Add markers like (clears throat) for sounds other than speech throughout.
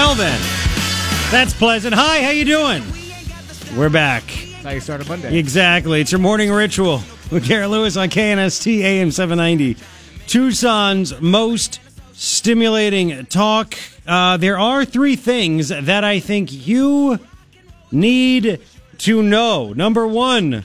Well then, that's pleasant. Hi, how you doing? We're back. Now you start a Monday. Exactly. It's your morning ritual with Garret Lewis on KNST AM 790. Tucson's most stimulating talk. Uh, there are three things that I think you need to know. Number one,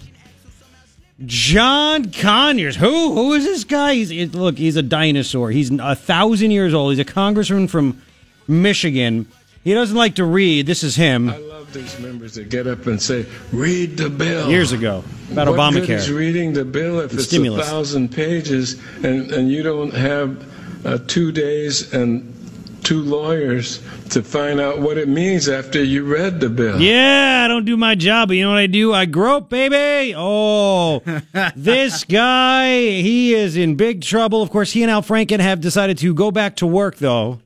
John Conyers. Who? Who is this guy? He's look. He's a dinosaur. He's a thousand years old. He's a congressman from Michigan. He doesn't like to read. This is him. I love these members that get up and say, "Read the bill." Years ago about what good Obamacare. is reading the bill if And it's stimulus. a thousand pages and and you don't have uh, two days and two lawyers to find out what it means after you read the bill? Yeah, I don't do my job, but you know what I do? I grope, baby. Oh, (laughs) this guy, he is in big trouble. Of course, he and Al Franken have decided to go back to work, though,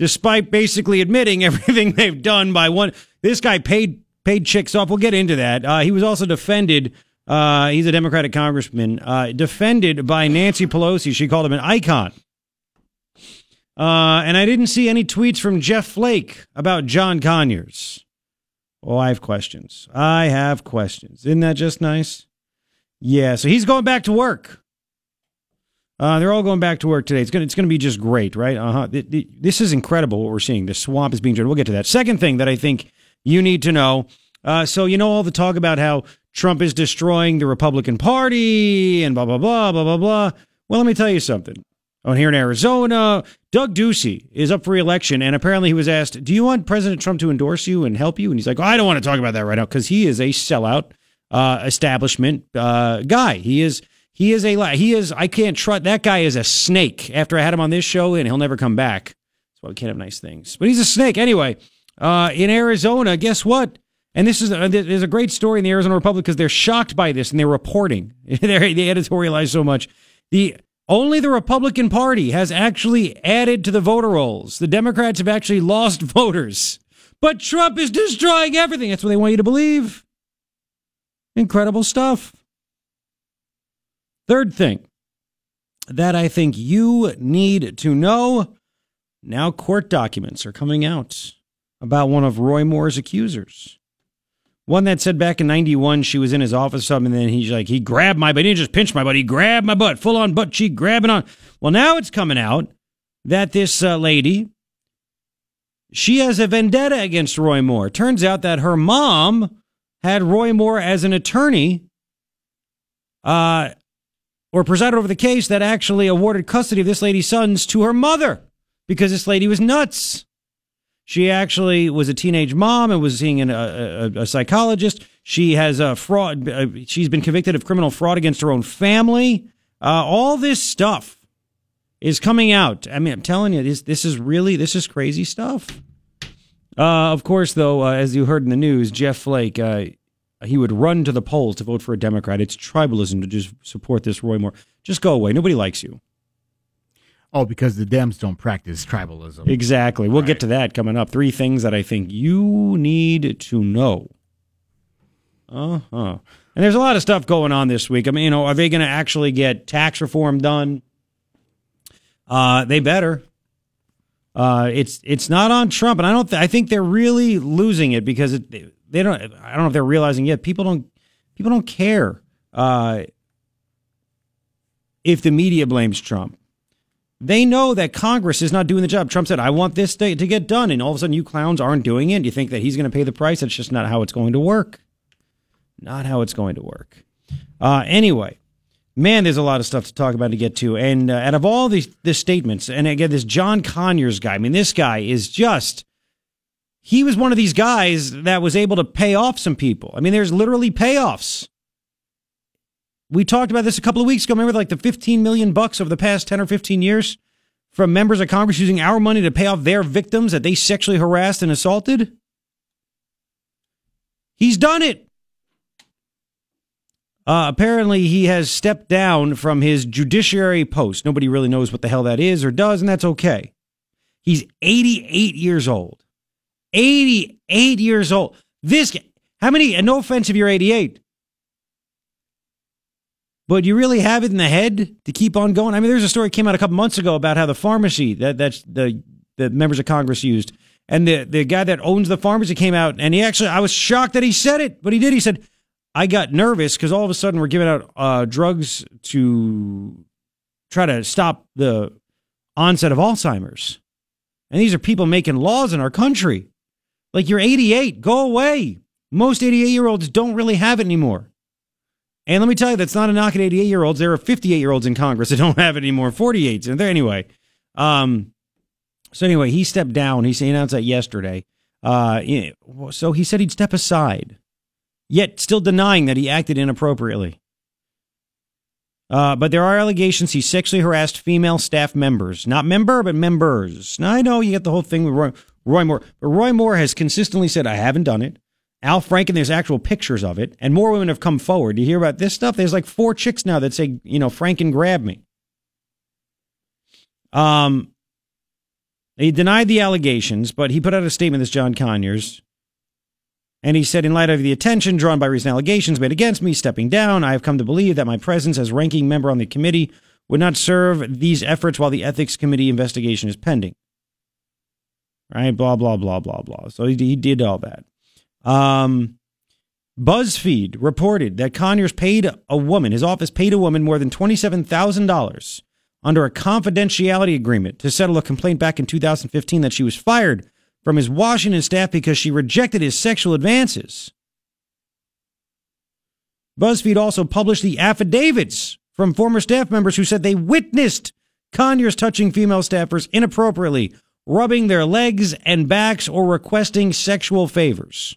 despite basically admitting (laughs) everything they've done by one. This guy paid paid chicks off. We'll get into that. Uh, he was also defended. Uh, he's a Democratic congressman, uh, defended by Nancy Pelosi. She called him an icon. Uh, and I didn't see any tweets from Jeff Flake about John Conyers. Oh, I have questions. I have questions. Isn't that just nice? Yeah, so he's going back to work. Uh, they're all going back to work today. It's gonna it's gonna be just great, right? Uh huh. This is incredible what we're seeing. The swamp is being drained. We'll get to that. Second thing that I think you need to know. Uh, so you know all the talk about how Trump is destroying the Republican Party and blah blah blah blah blah blah. Well, let me tell you something. Oh, here in Arizona, Doug Ducey is up for reelection, and apparently he was asked, "Do you want President Trump to endorse you and help you?" And he's like, oh, "I don't want to talk about that right now because he is a sellout uh, establishment uh, guy. He is." He is a he is I can't trust that guy is a snake. After I had him on this show, and he'll never come back. That's why we can't have nice things. But he's a snake anyway. Uh, in Arizona, guess what? And this is a, there's a great story in the Arizona Republic because they're shocked by this and they're reporting. (laughs) they're, they editorialize so much. The only the Republican Party has actually added to the voter rolls. The Democrats have actually lost (laughs) voters, but Trump is destroying everything. That's what they want you to believe. Incredible stuff. Third thing that I think you need to know now court documents are coming out about one of Roy Moore's accusers. One that said back in 91 she was in his office something, and then he's like, he grabbed my butt. He didn't just pinch my butt, he grabbed my butt, full on butt cheek grabbing on. Well, now it's coming out that this uh, lady, she has a vendetta against Roy Moore. Turns out that her mom had Roy Moore as an attorney. Uh, or presided over the case that actually awarded custody of this lady's sons to her mother because this lady was nuts. She actually was a teenage mom and was seeing an, a, a, a psychologist. She has a fraud. Uh, she's been convicted of criminal fraud against her own family. Uh, all this stuff is coming out. I mean, I'm telling you, this this is really this is crazy stuff. Uh, of course, though, uh, as you heard in the news, Jeff Flake, uh, he would run to the polls to vote for a Democrat. It's tribalism to just support this Roy Moore. Just go away. Nobody likes you. Oh, because the Dems don't practice tribalism. Exactly. We'll get to that coming up. Three things that I think you need to know. Uh huh. And there's a lot of stuff going on this week. I mean, you know, are they going to actually get tax reform done? Uh, they better. Uh, it's it's not on Trump, and I don't. Th- I think they're really losing it because it, they don't. I don't know if they're realizing yet. People don't. People don't care uh, if the media blames Trump. They know that Congress is not doing the job. Trump said, "I want this to, to get done," and all of a sudden, you clowns aren't doing it. You think that he's going to pay the price? That's just not how it's going to work. Not how it's going to work. Uh, anyway, man, there's a lot of stuff to talk about to get to. And uh, out of all these, these statements, and again, this John Conyers guy, I mean, this guy is just, he was one of these guys that was able to pay off some people. I mean, there's literally payoffs. We talked about this a couple of weeks ago. Remember, like the 15 million bucks over the past 10 or 15 years from members of Congress using our money to pay off their victims that they sexually harassed and assaulted? He's done it. Uh, apparently, he has stepped down from his judiciary post. Nobody really knows what the hell that is or does, and that's okay. He's 88 years old. 88 years old. This, how many, and no offense if you're 88, but you really have it in the head to keep on going. I mean, there's a story came out a couple months ago about how the pharmacy that that's the the members of Congress used And the, the guy that owns the pharmacy came out and he actually, I was shocked that he said it, but he did. He said, I got nervous because all of a sudden we're giving out uh, drugs to try to stop the onset of Alzheimer's. And these are people making laws in our country. Like you're 88, go away. Most 88 year olds don't really have it anymore. And let me tell you, that's not a knock at 88 year olds. There are 58 year olds in Congress that (laughs) don't have it anymore, 48s. And there anyway. Um, so anyway, he stepped down. He announced that yesterday. Uh, so he said he'd step aside, yet still denying that he acted inappropriately. Uh, but there are allegations he sexually harassed female staff members, not member, but members. Now I know you get the whole thing with Roy, Moore, but Roy Moore has consistently said I haven't done it. Al Franken, there's actual pictures of it, and more women have come forward. You hear about this stuff? There's like four chicks now that say, you know, Franken grabbed me. Um, he denied the allegations, but he put out a statement, this John Conyers, and he said, in light of the attention drawn by recent allegations made against me stepping down, I have come to believe that my presence as ranking member on the committee would not serve these efforts while the ethics committee investigation is pending. Right? Blah, blah, blah, blah, blah. So he, he did all that. Um, BuzzFeed reported that Conyers paid a woman, his office paid a woman more than $27,000 under a confidentiality agreement to settle a complaint back in 2015 that she was fired from his Washington staff because she rejected his sexual advances. BuzzFeed also published the affidavits from former staff members who said they witnessed Conyers touching female staffers inappropriately, rubbing their legs and backs, or requesting sexual favors.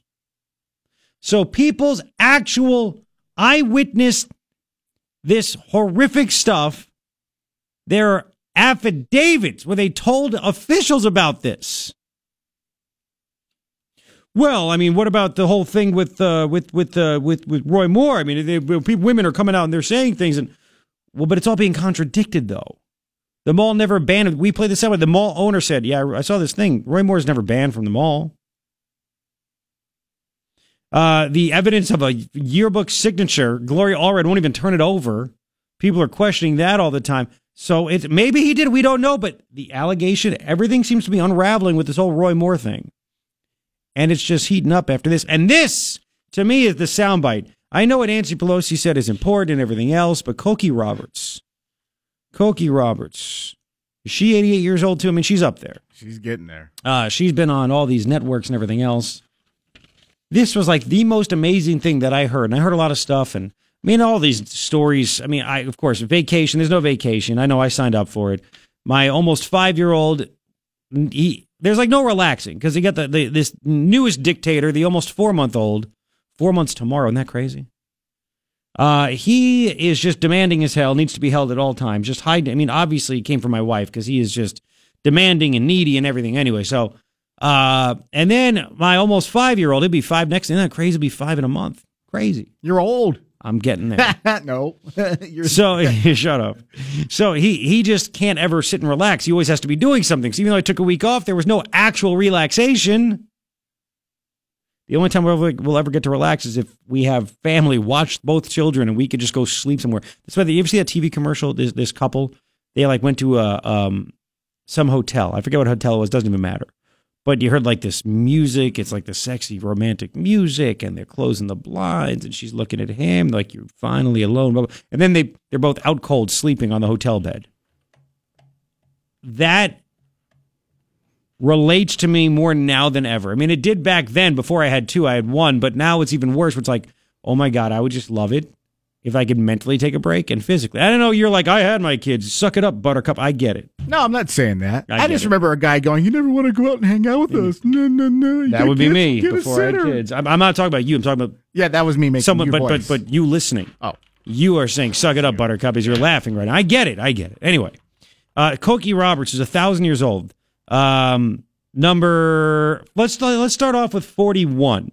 So people's actual eyewitness this horrific stuff. There are affidavits where they told officials about this. Well, I mean, what about the whole thing with uh, with with uh, with with Roy Moore? I mean, they, women are coming out and they're saying things, and well, but it's all being contradicted though. The mall never banned. We played this out. The mall owner said, "Yeah, I saw this thing. Roy Moore's never banned from the mall." Uh, the evidence of a yearbook signature, Gloria Allred won't even turn it over. People are questioning that all the time. So it maybe he did, we don't know, but the allegation, everything seems to be unraveling with this whole Roy Moore thing. And it's just heating up after this. And this, to me, is the soundbite. I know what Nancy Pelosi said is important and everything else, but Cokie Roberts, Cokie Roberts, is she 88 years old too? I mean, she's up there. She's getting there. Uh, she's been on all these networks and everything else this was like the most amazing thing that I heard. And I heard a lot of stuff and I mean, all these stories. I mean, I, of course, vacation, there's no vacation. I know I signed up for it. My almost five year old, he, there's like no relaxing because he got the, the, this newest dictator, the almost four month old, four months tomorrow. Isn't that crazy? Uh, he is just demanding as hell, needs to be held at all times. Just hide. I mean, obviously, he came from my wife because he is just demanding and needy and everything. Anyway, so uh, and then my almost five year old, it'd be five next. Isn't that crazy? It'd be five in a month. Crazy. You're old. I'm getting there. (laughs) no. (laughs) so (laughs) shut up. So he he just can't ever sit and relax. He always has to be doing something. So even though I took a week off, there was no actual relaxation. The only time we'll ever, we'll ever get to relax is if we have family watch both children and we could just go sleep somewhere. That's why you ever see that TV commercial? This this couple they like went to a um some hotel. I forget what hotel it was. Doesn't even matter but you heard like this music. It's like the sexy romantic music, and they're closing the blinds, and she's looking at him like you're finally alone. And then they they're both out cold, sleeping on the hotel bed. That relates to me more now than ever. I mean, it did back then. Before I had two, I had one, but now it's even worse. It's like, oh my god, I would just love it if I could mentally take a break and physically. I don't know. You're like, I had my kids. Suck it up, Buttercup. I get it. No, I'm not saying that. I I, just it. remember a guy going, "You never want to go out and hang out with us." No, no, no. You That would be kids? me before I had kids. I'm, I'm not talking about you. I'm talking about Yeah, that was me making someone, you but voice. but but you listening. oh, You are saying "suck it up, Buttercup" as you're laughing right now. I get it. I get it. Anyway, uh, Cokie Roberts is a thousand years old. Um, number let's let's start off with 41.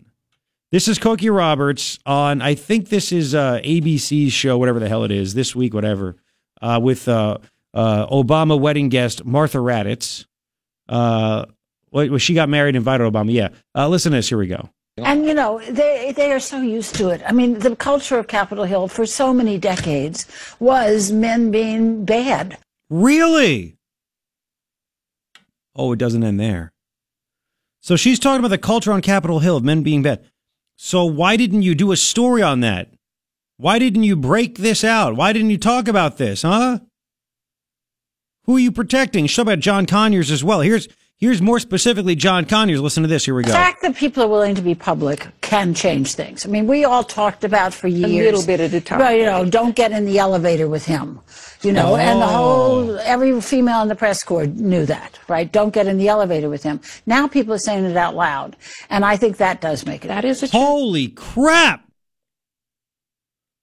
This is Cokie Roberts on. I think this is uh, ABC's show, whatever the hell it is, this week, whatever, uh, with uh, uh, Obama wedding guest Martha Raddatz. Uh, well, she got married, and invited Obama. Yeah, uh, listen to this. Here we go. And you know, they they are so used to it. I mean, the culture of Capitol Hill for so many decades was men being bad. Really? Oh, it doesn't end there. So she's talking about the culture on Capitol Hill of men being bad. So why didn't you do a story on that? Why didn't you break this out? Why didn't you talk about this, huh? Who are you protecting? Show about John Conyers as well. Here's here's more specifically John Conyers. Listen to this. Here we go. The fact that people are willing to be public can change things. I mean, we all talked about for years. A little bit at a time. Well, you know, don't get in the elevator with him. You know, and the oh. whole, every female in the press corps knew that, right? Don't get in the elevator with him. Now people are saying it out loud. And I think that does make it. That is a Holy crap!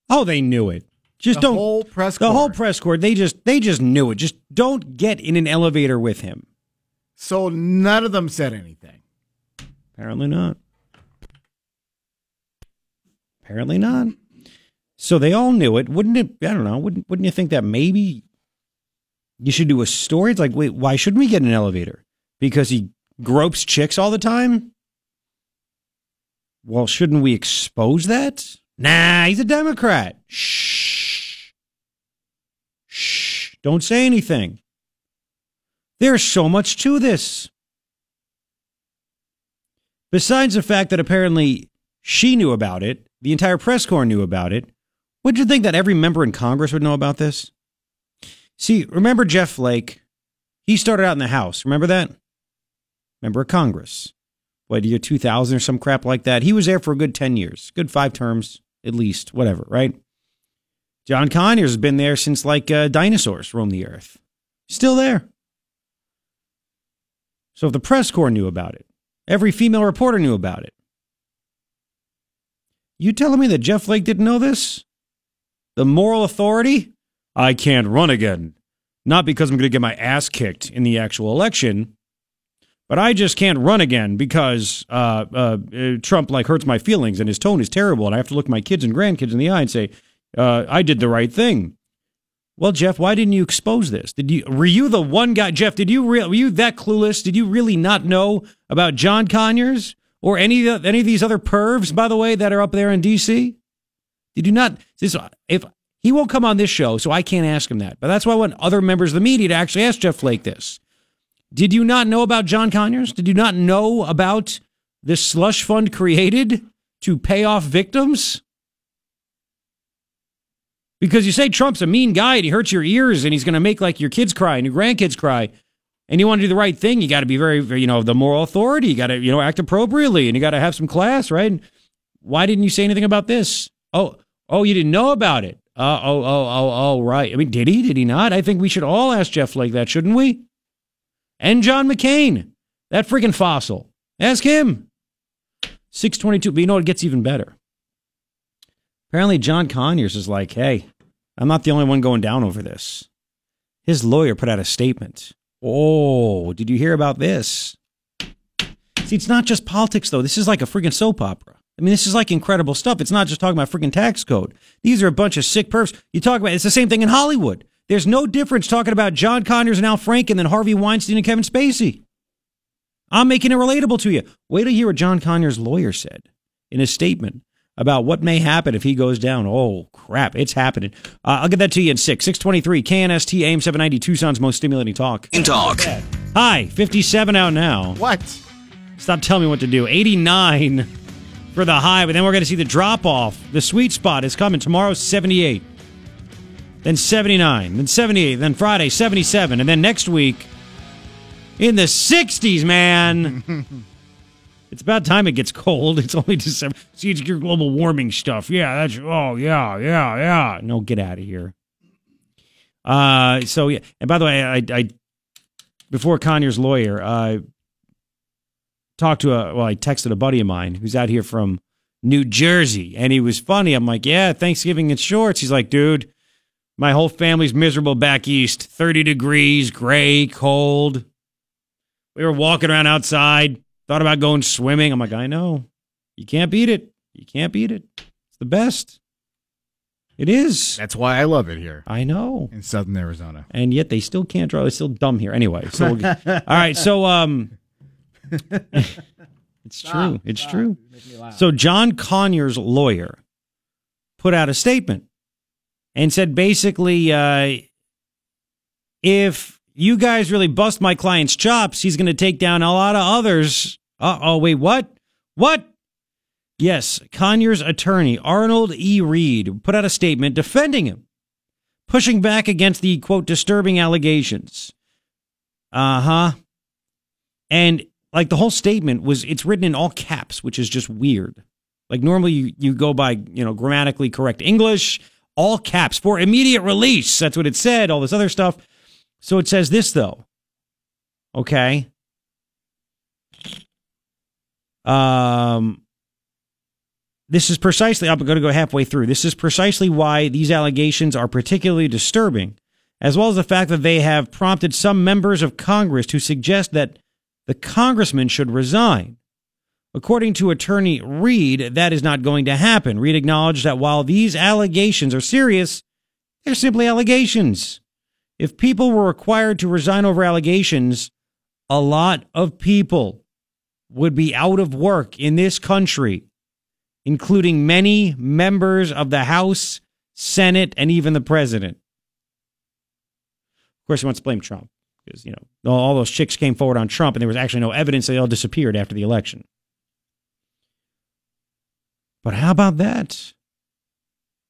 Oh, they knew it. Just The don't. whole press the whole press corps. They just they just knew it. Just don't get in an elevator with him. So none of them said anything. Apparently not. Apparently not. So they all knew it. Wouldn't it? I don't know. Wouldn't Wouldn't you think that maybe you should do a story? It's like, wait, why shouldn't we get an elevator? Because he gropes chicks all the time. Well, shouldn't we expose that? Nah, he's a Democrat. Shh. Shh. Don't say anything. There's so much to this. Besides the fact that apparently she knew about it, the entire press corps knew about it, would you think that every member in Congress would know about this? See, remember Jeff Flake? He started out in the House. Remember that? Member of Congress. What, year 2000 or some crap like that? He was there for a good 10 years, good five terms at least, whatever, right? John Conyers has been there since like uh, dinosaurs roamed the earth. Still there. So if the press corps knew about it, every female reporter knew about it. You telling me that Jeff Flake didn't know this? The moral authority? I can't run again. Not because I'm going to get my ass kicked in the actual election, but I just can't run again because uh, uh, uh, Trump like hurts my feelings and his tone is terrible, and I have to look my kids and grandkids in the eye and say, uh, "I did the right thing." Well, Jeff, why didn't you expose this? Did you were you the one guy, Jeff? Did you re- were you that clueless? Did you really not know about John Conyers or any of any of these other pervs, by the way, that are up there in D.C.? Did you not? This if he won't come on this show, so I can't ask him that. But that's why I want other members of the media to actually ask Jeff Flake this. Did you not know about John Conyers? Did you not know about this slush fund created to pay off victims? Because you say Trump's a mean guy and he hurts your ears and he's going to make like your kids cry and your grandkids cry. And you want to do the right thing, you got to be very, very, you know, the moral authority. You got to, you know, act appropriately and you got to have some class, right? Why didn't you say anything about this? Oh, oh, you didn't know about it. Uh, oh, oh, oh, oh, right. I mean, did he? Did he not? I think we should all ask Jeff like that, shouldn't we? And John McCain, that freaking fossil. Ask him. 622. But you know what gets even better? Apparently, John Conyers is like, hey, I'm not the only one going down over this. His lawyer put out a statement. Oh, did you hear about this? See, it's not just politics, though. This is like a freaking soap opera. I mean, this is like incredible stuff. It's not just talking about freaking tax code. These are a bunch of sick pervs. You talk about it's the same thing in Hollywood. There's no difference talking about John Conyers and Al Franken than Harvey Weinstein and Kevin Spacey. I'm making it relatable to you. Wait you hear what John Conyers' lawyer said in his statement about what may happen if he goes down. Oh, crap. It's happening. Uh, I'll get that to you in six. 623 KNST AM 790 Tucson's most stimulating talk. In talk. Hi, 57 out now. What? Stop telling me what to do. 89 for the high, but then we're going to see the drop off. The sweet spot is coming tomorrow, 78. Then 79, then 78, then Friday, 77, and then next week in the 60s, man. (laughs) it's about time it gets cold. It's only December. See, it's your global warming stuff. Yeah, that's, oh, yeah, yeah, yeah. No, get out of here. Uh, so, yeah. And by the way, I, I before Conyers' lawyer, I talked to a well, I texted a buddy of mine who's out here from New Jersey, and he was funny. I'm like, yeah, Thanksgiving in shorts. He's like, dude, my whole family's miserable back east, 30 degrees, gray, cold. We were walking around outside, thought about going swimming. I'm like, I know, you can't beat it. You can't beat it. It's the best. It is. That's why I love it here I know. in Southern Arizona. And yet they still can't draw. They're still dumb here. Anyway, so we'll, (laughs) all right. So um, (laughs) it's true. It's true. So John Conyers' lawyer put out a statement and said basically, uh, if you guys really bust my client's chops, he's going to take down a lot of others Uh oh, wait, what? What? Yes, Conyers' attorney, Arnold E. Reed, put out a statement defending him, pushing back against the quote, disturbing allegations. Uh huh. And like the whole statement was, it's written in all caps, which is just weird. Like normally you, you go by, you know, grammatically correct English, all caps for immediate release. That's what it said, all this other stuff. So it says this though. Okay. Um this is precisely I'm going to go halfway through. This is precisely why these allegations are particularly disturbing, as well as the fact that they have prompted some members of Congress to suggest that the congressman should resign. According to attorney Reed, that is not going to happen. Reed acknowledged that while these allegations are serious, they're simply allegations. If people were required to resign over allegations, a lot of people would be out of work in this country, including many members of the House, Senate, and even the president. Of course, he wants to blame Trump because, you know, all those chicks came forward on Trump and there was actually no evidence they all disappeared after the election. But how about that?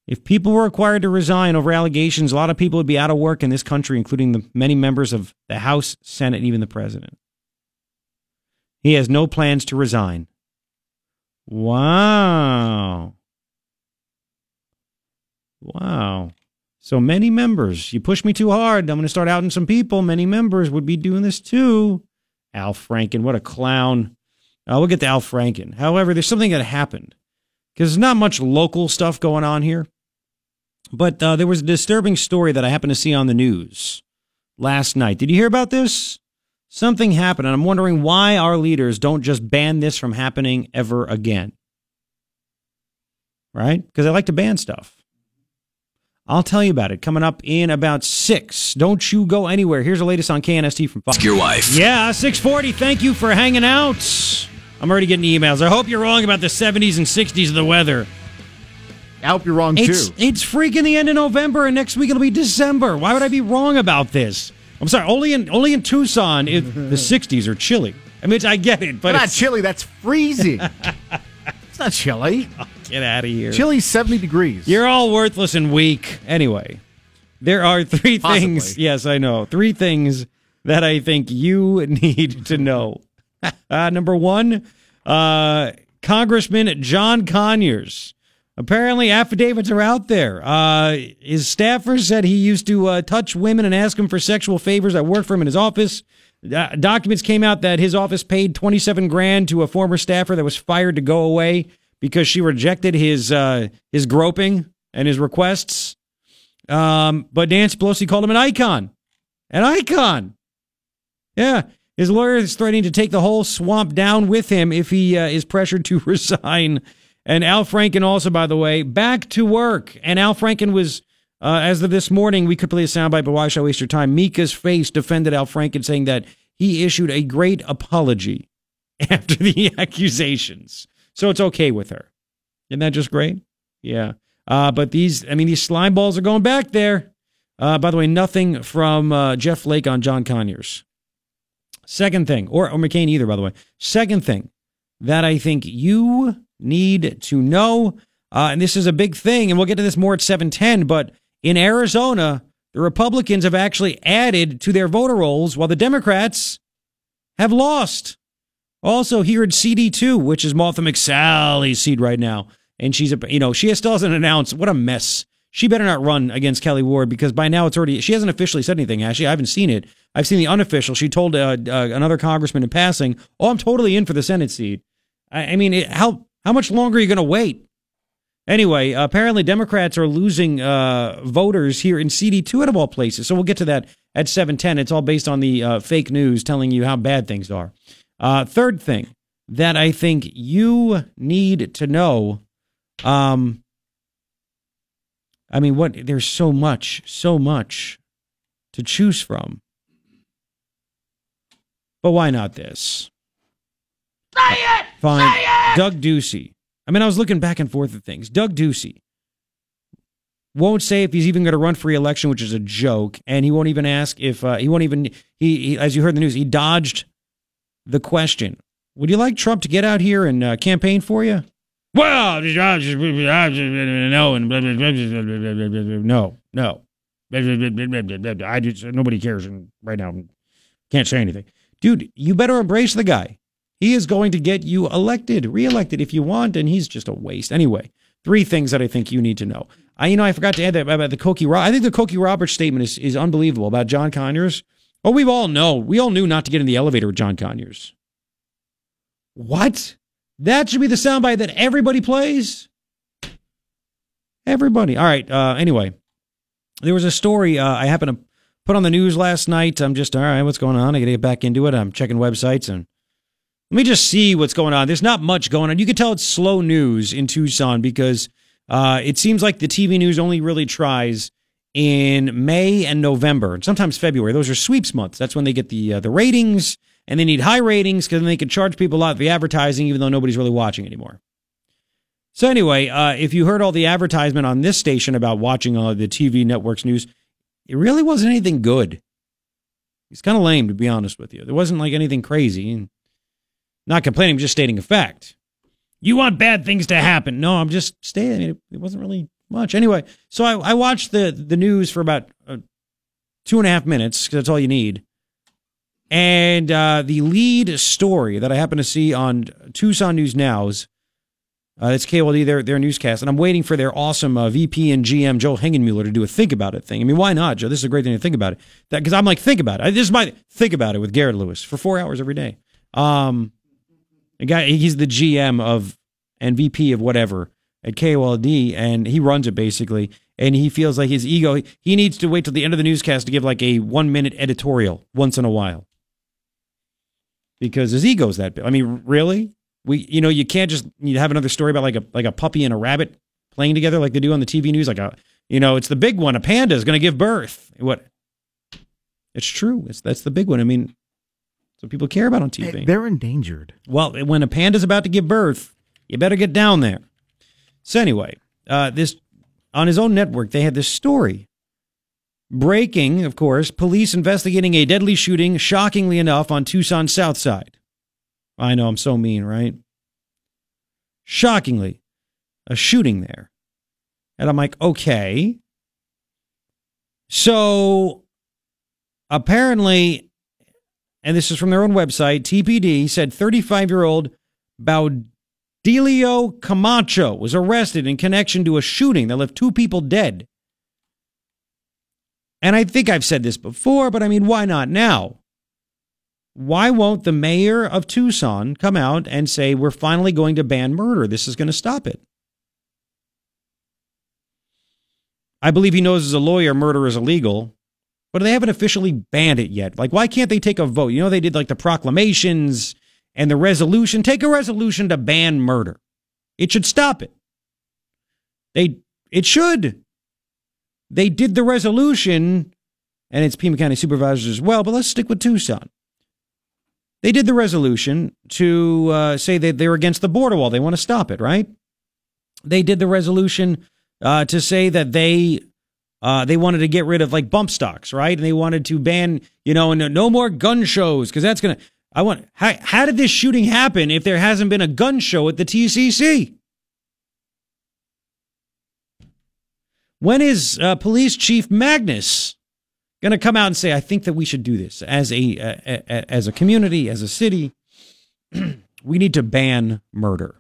If people were required to resign over allegations, a lot of people would be out of work in this country, including the many members of the House, Senate, and even the president. He has no plans to resign. Wow. Wow. So many members. You push me too hard. I'm going to start outing some people. Many members would be doing this too. Al Franken, what a clown. Uh, we'll get to Al Franken. However, there's something that happened because there's not much local stuff going on here. But uh, there was a disturbing story that I happened to see on the news last night. Did you hear about this? Something happened, and I'm wondering why our leaders don't just ban this from happening ever again. Right? Because I like to ban stuff. I'll tell you about it coming up in about six. Don't you go anywhere. Here's the latest on KNST from Fox. Your wife. Yeah, 640. Thank you for hanging out. I'm already getting emails. I hope you're wrong about the 70s and 60s of the weather. I hope you're wrong It's too. it's freaking the end of November, and next week it'll be December. Why would I be wrong about this? I'm sorry. Only in only in Tucson, it, the (laughs) 60s are chilly. I mean, I get it, but not chilly. That's freezing. (laughs) it's not chilly. (laughs) get out of here. Chilly's 70 degrees. You're all worthless and weak. Anyway, there are three Possibly. things. Yes, I know. Three things that I think you need to know. uh, number one, uh, Congressman John Conyers. Apparently, affidavits are out there. Uh, his staffers said he used to uh, touch women and ask them for sexual favors that worked for him in his office. Uh, documents came out that his office paid 27 grand to a former staffer that was fired to go away because she rejected his uh, his groping and his requests. Um, but Nancy Pelosi called him an icon, an icon. Yeah, his lawyer is threatening to take the whole swamp down with him if he uh, is pressured to (laughs) resign. And Al Franken also, by the way, back to work. And Al Franken was, uh, as of this morning, we could play a soundbite, but why should I waste your time? Mika's face defended Al Franken, saying that he issued a great apology (laughs) after the (laughs) accusations. So it's okay with her. Isn't that just great? Yeah. Uh, but these, I mean, these slime balls are going back there. Uh, by the way, nothing from uh, Jeff Flake on John Conyers. Second thing, or, or McCain either, by the way. Second thing that I think you need to know, uh, and this is a big thing, and we'll get to this more at 710, but in Arizona, the Republicans have actually added to their voter rolls while the Democrats have lost. Also, here at CD2, which is Martha McSally's seat right now, and she's, a, you know, she still hasn't announced. What a mess. She better not run against Kelli Ward because by now it's already, she hasn't officially said anything, has she? I haven't seen it. I've seen the unofficial. She told uh, uh, another congressman in passing, oh, I'm totally in for the Senate seat. I, I mean, it, how, how much longer are you going to wait? Anyway, apparently Democrats are losing uh, voters here in CD2 out of all places. So we'll get to that at 710. It's all based on the uh, fake news telling you how bad things are. Uh, third thing that I think you need to know. Um, I mean, what? There's so much, so much to choose from. But why not this? Say it! Fine. Say it! Doug Ducey. I mean, I was looking back and forth at things. Doug Ducey won't say if he's even going to run for re-election, which is a joke, and he won't even ask if uh, he won't even he, he as you heard in the news he dodged the question would you like Trump to get out here and uh, campaign for you? Well, no, and no, no. I just nobody cares and right now. Can't say anything, dude. You better embrace the guy. He is going to get you elected, reelected if you want, and he's just a waste. Anyway, three things that I think you need to know. I, you know, I forgot to add that about the Cokie. I think the Cokie Roberts statement is is unbelievable about John Conyers. Oh, we all know. We all knew not to get in the elevator with John Conyers. What? That should be the soundbite that everybody plays. Everybody. All right. Uh, anyway, there was a story uh, I happened to put on the news last night. I'm just all right. What's going on? I got to get back into it. I'm checking websites and let me just see what's going on. There's not much going on. You can tell it's slow news in Tucson because uh, it seems like the TV news only really tries in May and November, and sometimes February. Those are sweeps months. That's when they get the uh, the ratings, and they need high ratings because then they can charge people a lot for the advertising, even though nobody's really watching anymore. So anyway, uh, if you heard all the advertisement on this station about watching uh, the TV networks news, it really wasn't anything good. It's kind of lame, to be honest with you. There wasn't like anything crazy. Not complaining, just stating a fact. You want bad things to happen. No, I'm just stating. I mean, it wasn't really much. Anyway, so I, I watched the, the news for about uh, two and a half minutes because that's all you need. And uh, the lead story that I happen to see on Tucson News Now's, uh, it's KOLD, their, their newscast, and I'm waiting for their awesome uh, VP and GM, Joe Hengenmuller, to do a think about it thing. I mean, why not, Joe? This is a great thing to think about it. Because I'm like, think about it. This is my think about it with Garret Lewis for four hours every day. Um, a guy, he's the GM of and VP of whatever at KOLD, and he runs it basically. And he feels like his ego, he needs to wait till the end of the newscast to give like a one minute editorial once in a while because his ego's that big. I mean, really? We, you know, you can't just you have another story about like a like a puppy and a rabbit playing together like they do on the TV news. Like a, you know, it's the big one. A panda is going to give birth. What? It's true. It's that's the big one. I mean, so people care about on TV. They're endangered. Well, when a panda's about to give birth, you better get down there. So anyway, uh, this on his own network, they had this story. Breaking, of course, police investigating a deadly shooting, shockingly enough, on Tucson South Side. I know I'm so mean, right? Shockingly, a shooting there. And I'm like, okay. So apparently and this is from their own website, TPD said 35 year old Baudilio Camacho was arrested in connection to a shooting that left two people dead. And I think I've said this before, but I mean, why not now? Why won't the mayor of Tucson come out and say, we're finally going to ban murder? This is going to stop it. I believe he knows as a lawyer murder is illegal but they haven't officially banned it yet. Like, why can't they take a vote? You know, they did like the proclamations and the resolution. Take a resolution to ban murder. It should stop it. They, it should. They did the resolution, and it's Pima County supervisors as well, but let's stick with Tucson. They did the resolution to uh, say that they're against the border wall. They want to stop it, right? They did the resolution uh, to say that they uh, they wanted to get rid of like bump stocks, right? And they wanted to ban, you know, and no more gun shows because that's gonna. I want. How, how did this shooting happen if there hasn't been a gun show at the TCC? When is uh, Police Chief Magnus going to come out and say, "I think that we should do this as a, a as a community, as a city, (clears throat) we need to ban murder."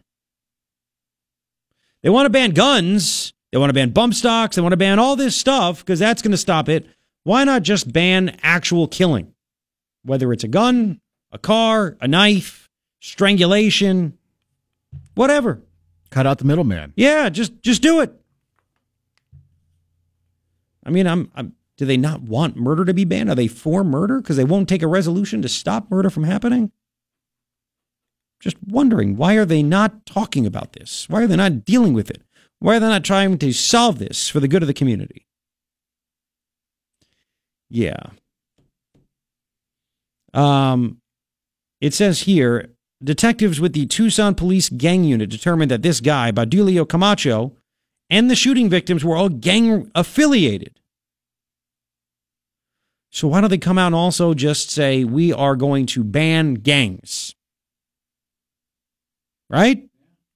They want to ban guns, they want to ban bump stocks. They want to ban all this stuff because that's going to stop it. Why not just ban actual killing? Whether it's a gun, a car, a knife, strangulation, whatever. Cut out the middleman. Yeah, just just do it. I mean, I'm, I'm do they not want murder to be banned? Are they for murder because they won't take a resolution to stop murder from happening? Just wondering, why are they not talking about this? Why are they not dealing with it? Why are they not trying to solve this for the good of the community? Yeah. Um, it says here detectives with the Tucson Police Gang Unit determined that this guy, Baudilio Camacho, and the shooting victims were all gang affiliated. So why don't they come out and also just say we are going to ban gangs? right?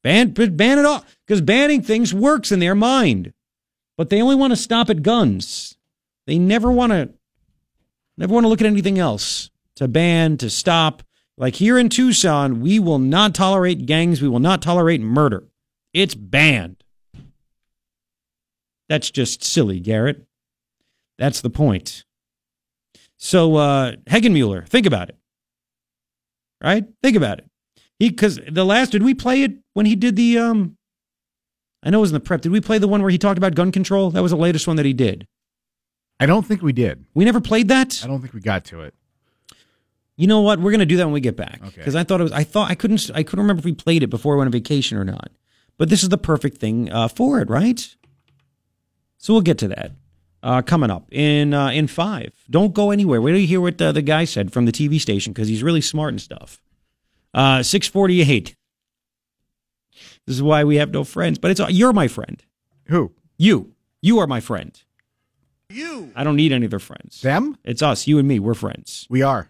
Ban, ban it all because banning things works in their mind, but they only want to stop at guns. They never want to, never want to look at anything else to ban to stop. Like here in Tucson, we will not tolerate gangs. We will not tolerate murder. It's banned. That's just silly, Garret. That's the point. So, uh, Hegenmuller, think about it. Right? Think about it. He, because the last, did we play it when he did the, um, I know it was in the prep. Did we play the one where he talked about gun control? That was the latest one that he did. I don't think we did. We never played that? I don't think we got to it. You know what? We're gonna do that when we get back. Okay. Because I thought it was. I thought I couldn't. I couldn't remember if we played it before we went on vacation or not. But this is the perfect thing uh, for it, right? So we'll get to that uh, coming up in uh, in five. Don't go anywhere. Wait till you hear what uh, the guy said from the TV station because he's really smart and stuff. Uh, Six forty eight. This is why we have no friends. But it's you're my friend. Who? You. You are my friend. You. I don't need any other friends. Them? It's us. You and me. We're friends. We are.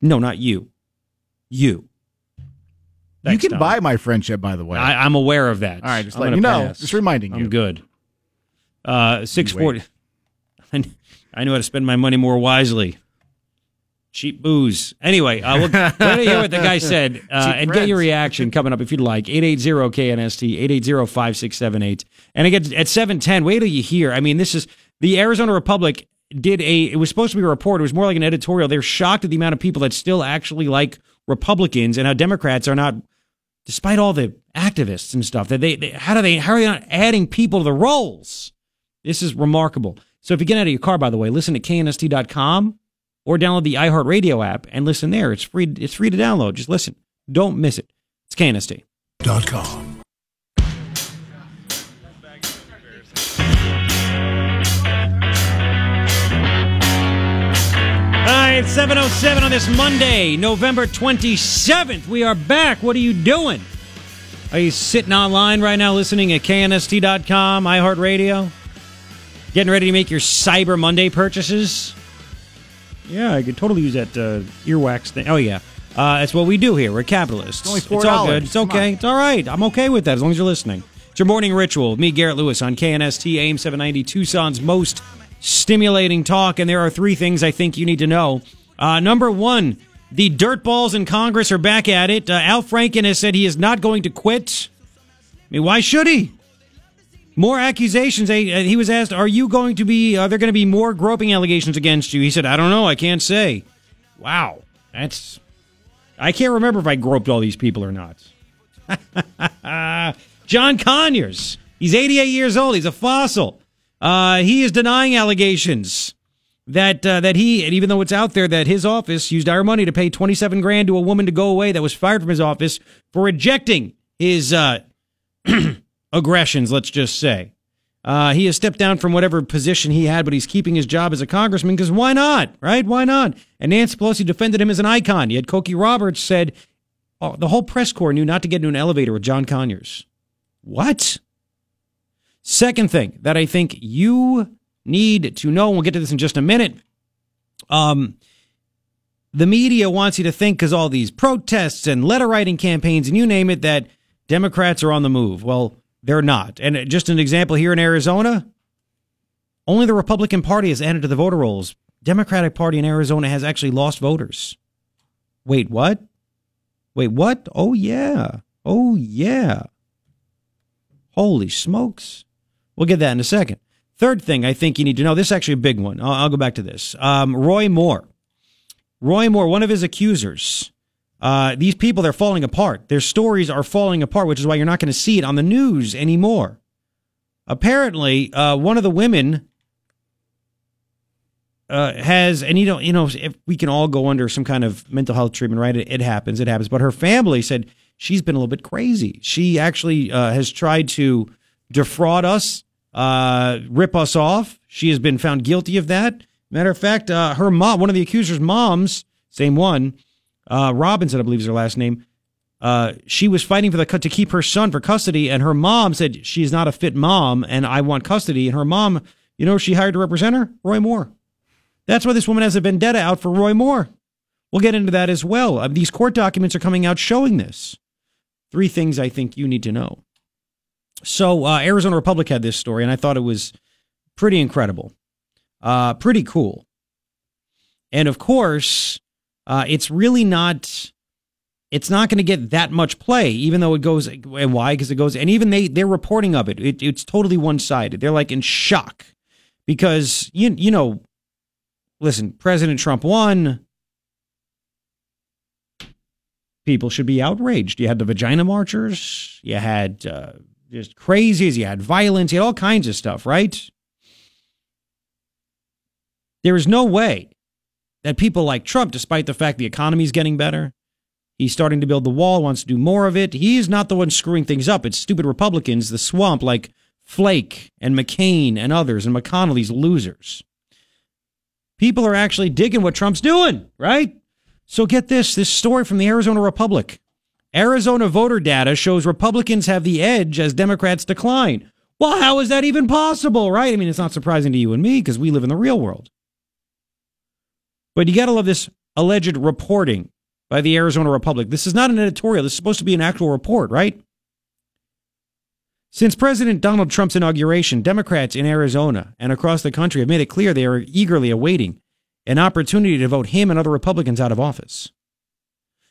No, not you. You. you can Tom. buy my friendship, by the way. I, I'm aware of that. All right, just I'm letting you know. pass. Just reminding you. I'm good. Uh, six forty. (laughs) I know how to spend my money more wisely. Cheap booze. Anyway, uh, we'll, (laughs) let me hear what the guy said uh, and get your reaction coming up if you'd like. 880-KNST, 880-5678. And again, at 710, wait till you hear. I mean, this is the Arizona Republic did a, it was supposed to be a report. It was more like an editorial. They're shocked at the amount of people that still actually like Republicans and how Democrats are not despite all the activists and stuff that they, they how do they how are they not adding people to the rolls this is remarkable so if you get out of your car by the way listen to knst.com or download the iheartradio app and listen there. It's free it's free to download. Just listen. Don't miss it. It's knst com. all right 707 on this monday november 27th we are back. What are you doing? Are you sitting online right now listening at knst.com iheartradio? Getting ready to make your cyber monday purchases yeah i could totally use that uh, earwax thing. Oh yeah. Uh, that's what we do here. We're capitalists. It's only all $4. good. It's Come okay. On. it's all right. I'm okay with that as long as you're listening. It's your morning ritual. With me garret lewis on knst aim 790 tucson's most stimulating talk and there are three things i think you need to know. Uh, number one the dirtballs in congress are back at it. Uh, al franken has said he is not going to quit. I mean why should he more accusations. Uh, He was asked, "Are you going to be? Are there going to be more groping allegations against you?" He said, "I don't know. I can't say." Wow, that's. I can't remember if I groped all these people or not. (laughs) John Conyers. He's 88 years old. He's a fossil. Uh, he is denying allegations that uh, that he, and even though it's out there that his office used our money to pay 27 grand to a woman to go away that was fired from his office for rejecting his uh, (clears throat) aggressions, let's just say. Uh, he has stepped down from whatever position he had, but he's keeping his job as a congressman because why not, right? Why not? And Nancy Pelosi defended him as an icon. Yet Cokie Roberts said oh, the whole press corps knew not to get into an elevator with John Conyers. What? Second thing that I think you need to know, and we'll get to this in just a minute. Um, the media wants you to think because all these protests and letter writing campaigns and you name it that Democrats are on the move. Well, they're not. And just an example here in Arizona, only the Republican Party has added to the voter rolls. Democratic Party in Arizona has actually lost voters. Wait, what? Wait, what? Oh yeah. Oh yeah. Holy smokes. We'll get that in a second. Third thing I think you need to know this is actually a big one. I'll, I'll go back to this. Um, Roy Moore. Roy Moore, one of his accusers. Uh, these people, they're falling apart. Their stories are falling apart, which is why you're not going to see it on the news anymore. Apparently, uh, one of the women uh, has, and you know, you know, if we can all go under some kind of mental health treatment, right? It, it happens, it happens. But her family said she's been a little bit crazy. She actually uh, has tried to defraud us, uh, rip us off. She has been found guilty of that. Matter of fact, uh, her mom, one of the accuser's moms, same one, uh, Robinson, I believe is her last name. Uh, she was fighting for the to keep her son for custody, and her mom said she's not a fit mom, and I want custody. And her mom, you know, she hired to represent her, Roy Moore. That's why this woman has a vendetta out for Roy Moore. We'll get into that as well. Uh, these court documents are coming out showing this. Three things I think you need to know. So, uh, Arizona Republic had this story, and I thought it was pretty incredible, uh, pretty cool. And of course, uh, it's really not. It's not going to get that much play, even though it goes. And why? Because it goes. And even they they're reporting of it. it it's totally one sided. They're like in shock because you you know, listen, President Trump won. People should be outraged. You had the vagina marchers. You had uh, just crazies. You had violence. You had all kinds of stuff, right? There is no way that people like Trump, despite the fact the economy is getting better, he's starting to build the wall, wants to do more of it. He's not the one screwing things up. It's stupid Republicans, the swamp, like Flake and McCain and others, and McConnell, losers. People are actually digging what Trump's doing, right? So get this this story from the Arizona Republic. Arizona voter data shows Republicans have the edge as Democrats decline. Well, how is that even possible, right? I mean, it's not surprising to you and me because we live in the real world. But you got to love this alleged reporting by the Arizona Republic. This is not an editorial. This is supposed to be an actual report, right? Since President Donald Trump's inauguration, Democrats in Arizona and across the country have made it clear they are eagerly awaiting an opportunity to vote him and other Republicans out of office.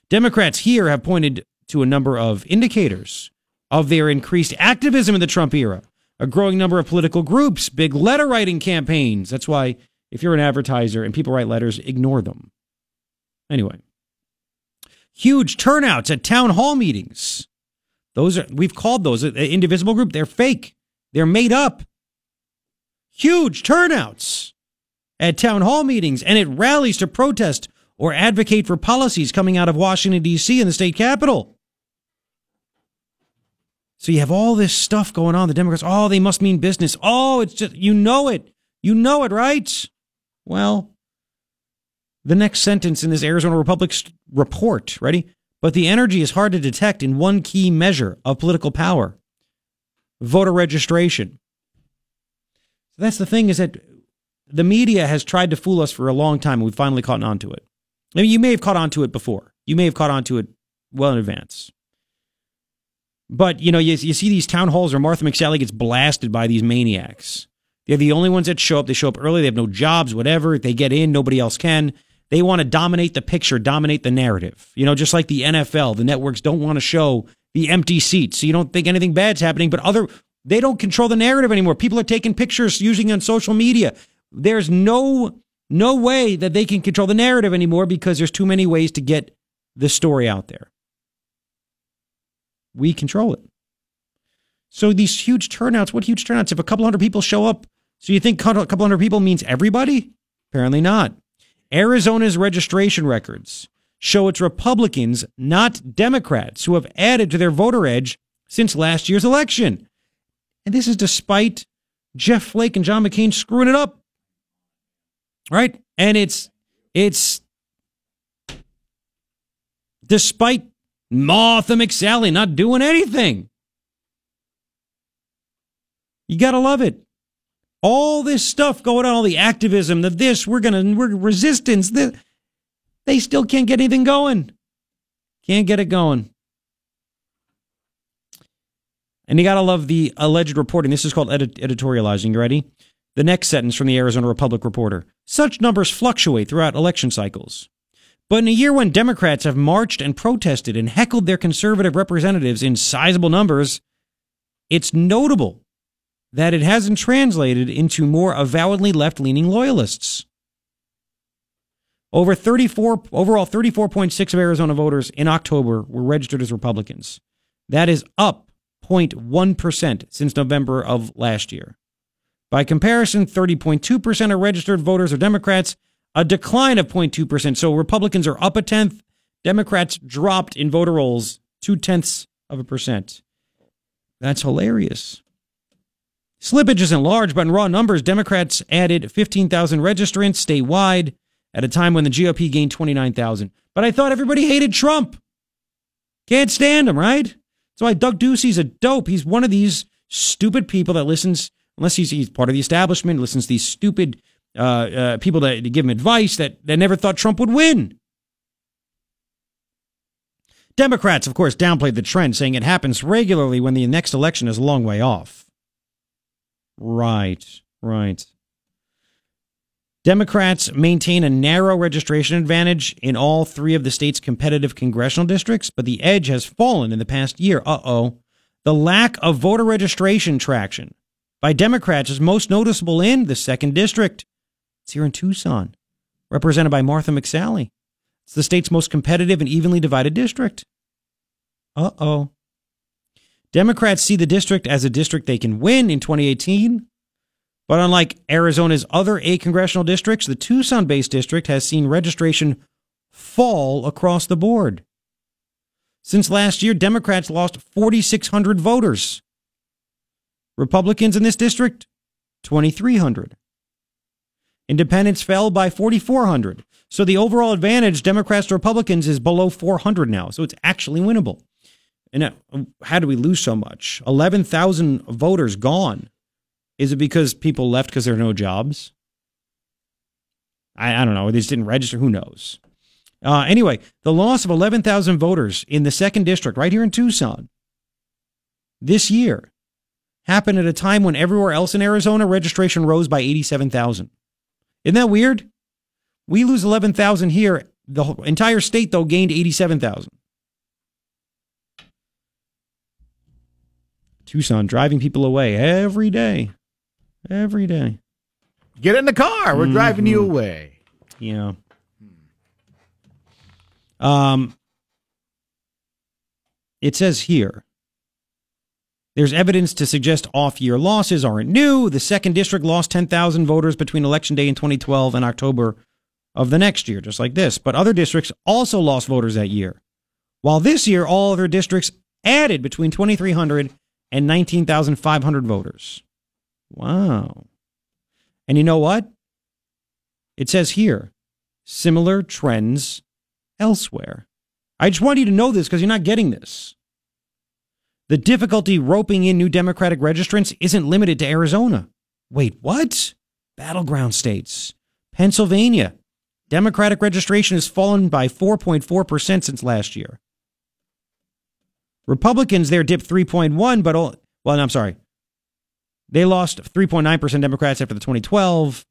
Democrats here have pointed to a number of indicators of their increased activism in the Trump era, a growing number of political groups, big letter writing campaigns. That's why, if you're an advertiser and people write letters, ignore them. Anyway, huge turnouts at town hall meetings. Those are we've called those indivisible group. They're fake. They're made up. Huge turnouts at town hall meetings and at rallies to protest or advocate for policies coming out of Washington D.C. and the state capitol. So you have all this stuff going on. The Democrats, oh, they must mean business. Oh, it's just you know it. You know it, right? Well, the next sentence in this Arizona Republic report, ready? But the energy is hard to detect in one key measure of political power voter registration. So that's the thing is that the media has tried to fool us for a long time, and we've finally caught on to it. I mean, you may have caught on to it before. You may have caught on to it well in advance. But, you know, you, you see these town halls where Martha McSally gets blasted by these maniacs. They're the only ones that show up. They show up early. They have no jobs, whatever. They get in. Nobody else can. They want to dominate the picture, dominate the narrative. You know, just like the NFL, the networks don't want to show the empty seats. So you don't think anything bad's happening, but other, they don't control the narrative anymore. People are taking pictures using on social media. There's no, no way that they can control the narrative anymore because there's too many ways to get the story out there. We control it. So these huge turnouts, what huge turnouts? If a couple hundred people show up, so you think a couple hundred people means everybody? Apparently not. Arizona's registration records show it's Republicans, not Democrats, who have added to their voter edge since last year's election. And this is despite Jeff Flake and John McCain screwing it up. Right? And it's it's despite Martha McSally not doing anything. You got to love it all this stuff going on, all the activism, the this, we're gonna, we're resistance, this, they still can't get anything going. Can't get it going. And you gotta love the alleged reporting. This is called edit- editorializing. You ready? The next sentence from the Arizona Republic reporter. Such numbers fluctuate throughout election cycles. But in a year when Democrats have marched and protested and heckled their conservative representatives in sizable numbers, it's notable that it hasn't translated into more avowedly left leaning loyalists. Over 34, overall 34.6 of Arizona voters in October were registered as Republicans. That is up 0.1% since November of last year. By comparison, 30.2% of registered voters are Democrats, a decline of 0.2%. So Republicans are up a tenth, Democrats dropped in voter rolls two tenths of a percent. That's hilarious. Slippage isn't large, but in raw numbers, Democrats added 15,000 registrants statewide at a time when the GOP gained 29,000. But I thought everybody hated Trump. Can't stand him, right? That's why Doug Ducey's a dope. He's one of these stupid people that listens, unless he's, he's part of the establishment, listens to these stupid uh, uh, people that give him advice that, that never thought Trump would win. Democrats, of course, downplayed the trend, saying it happens regularly when the next election is a long way off. Right, right. Democrats maintain a narrow registration advantage in all three of the state's competitive congressional districts, but the edge has fallen in the past year. Uh oh. The lack of voter registration traction by Democrats is most noticeable in the second district. It's here in Tucson, represented by Martha McSally. It's the state's most competitive and evenly divided district. Uh oh. Democrats see the district as a district they can win in 2018 but unlike Arizona's other eight congressional districts, the Tucson based district has seen registration fall across the board. Since last year, Democrats lost 4,600 voters. Republicans in this district, 2,300. Independents fell by 4,400. So the overall advantage, Democrats to Republicans, is below 400 now. So it's actually winnable. And uh, how do we lose so much? 11,000 voters gone is it because people left because there are no jobs? I, I don't know. They just didn't register. Who knows? Uh, anyway, the loss of 11,000 voters in the second district, right here in Tucson, this year happened at a time when everywhere else in Arizona registration rose by 87,000. Isn't that weird? We lose 11,000 here. The entire state, though, gained 87,000. Tucson driving people away every day. Every day. Get in the car. We're mm-hmm. driving you away. Yeah. Um, it says here there's evidence to suggest off year losses aren't new. The second district lost 10,000 voters between election day in 2012 and October of the next year, just like this. But other districts also lost voters that year. While this year, all other districts added between 2,300 and 19,500 voters. Wow. And you know what? It says here similar trends elsewhere. I just want you to know this because you're not getting this. The difficulty roping in new Democratic registrants isn't limited to Arizona. Wait, what? Battleground states. Pennsylvania. Democratic registration has fallen by 4.4% since last year. Republicans there dipped 3.1, but all, well, no, I'm sorry. They lost 3.9% Democrats after the 2012.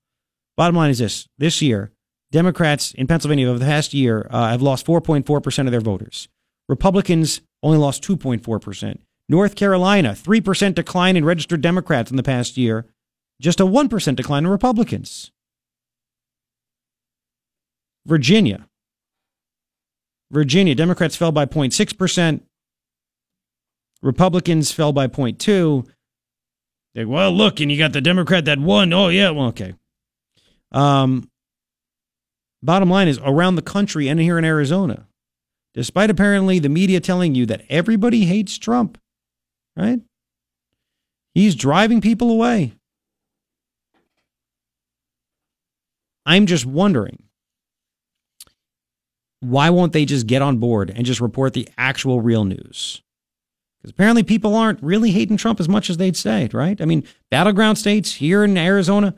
Bottom line is this this year, Democrats in Pennsylvania over the past year uh, have lost 4.4% of their voters. Republicans only lost 2.4%. North Carolina, 3% decline in registered Democrats in the past year, just a 1% decline in Republicans. Virginia. Virginia, Democrats fell by 0.6%. Republicans fell by 0.2. Like, well, look, and you got the Democrat that won. Oh, yeah. Well, okay. Um, bottom line is around the country and here in Arizona, despite apparently the media telling you that everybody hates Trump, right? He's driving people away. I'm just wondering why won't they just get on board and just report the actual real news? Because apparently people aren't really hating Trump as much as they'd say, right? I mean, battleground states here in Arizona,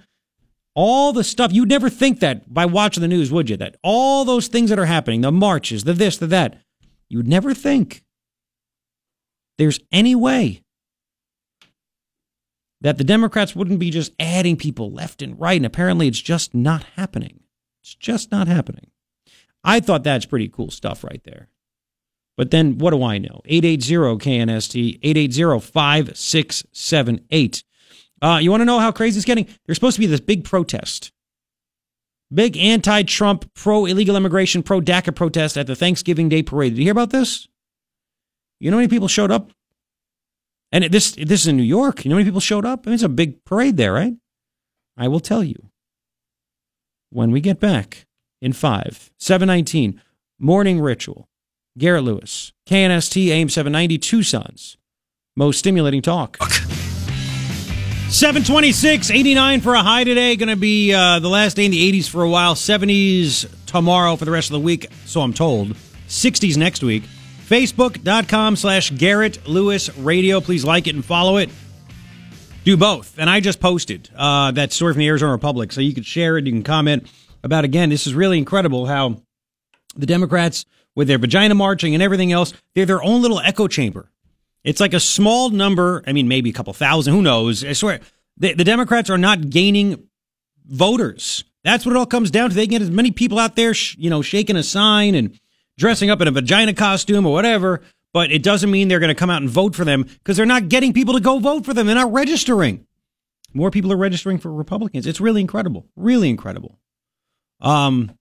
all the stuff, you'd never think that by watching the news, would you? That all those things that are happening, the marches, the this, the that, you would never think there's any way that the Democrats wouldn't be just adding people left and right. And apparently it's just not happening. It's just not happening. I thought that's pretty cool stuff right there. But then what do I know? 880 KNST, 880 5678. Uh, you want to know how crazy it's getting? There's supposed to be this big protest. Big anti Trump, pro illegal immigration, pro DACA protest at the Thanksgiving Day parade. Did you hear about this? You know how many people showed up? And this, this is in New York. You know how many people showed up? I mean, it's a big parade there, right? I will tell you when we get back in 5, 719, morning ritual. Garret Lewis, KNST AM 790, Tucson's most stimulating talk. 726, 89 for a high today. Going to be uh, the last day in the 80s for a while. 70s tomorrow for the rest of the week, so I'm told. 60s next week. Facebook.com slash Garret Lewis Radio. Please like it and follow it. Do both. And I just posted uh, that story from the Arizona Republic, so you can share it, you can comment about again. This is really incredible how the Democrats with their vagina marching and everything else. They're their own little echo chamber. It's like a small number. I mean, maybe a couple thousand. Who knows? I swear, the, the Democrats are not gaining voters. That's what it all comes down to. They get as many people out there, sh- you know, shaking a sign and dressing up in a vagina costume or whatever. But it doesn't mean they're going to come out and vote for them because they're not getting people to go vote for them. They're not registering. More people are registering for Republicans. It's really incredible. Really incredible. Um,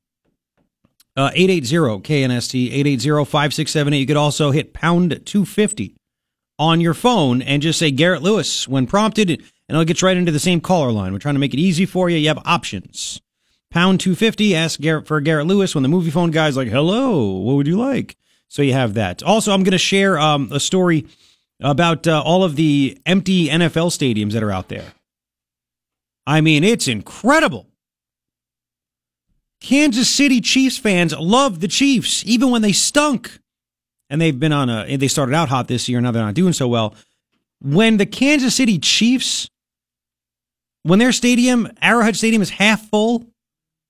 uh, 880 KNST, 880 5678. You could also hit pound 250 on your phone and just say Garret Lewis when prompted, and it'll get right into the same caller line. We're trying to make it easy for you. You have options. Pound 250, ask Garret for Garret Lewis when the movie phone guy's like, hello, what would you like? So you have that. Also, I'm going to share um, a story about uh, all of the empty NFL stadiums that are out there. I mean, it's incredible. Kansas City Chiefs fans love the Chiefs, even when they stunk. And they've been on a, they started out hot this year. Now they're not doing so well. When the Kansas City Chiefs, when their stadium, Arrowhead Stadium, is half full,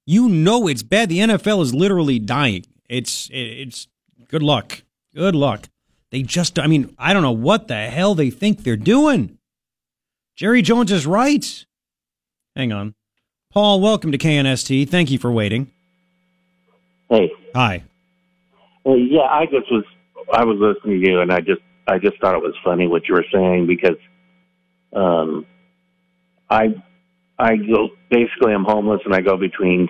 you know it's bad. The NFL is literally dying. It's, it's, good luck. Good luck. They just, I mean, I don't know what the hell they think they're doing. Jerry Jones is right. Hang on. Paul, welcome to KNST. Thank you for waiting. Hey. Hi. Well, yeah, I just was I was listening to you, and I just I just thought it was funny what you were saying because, um, I I go basically I'm homeless and I go between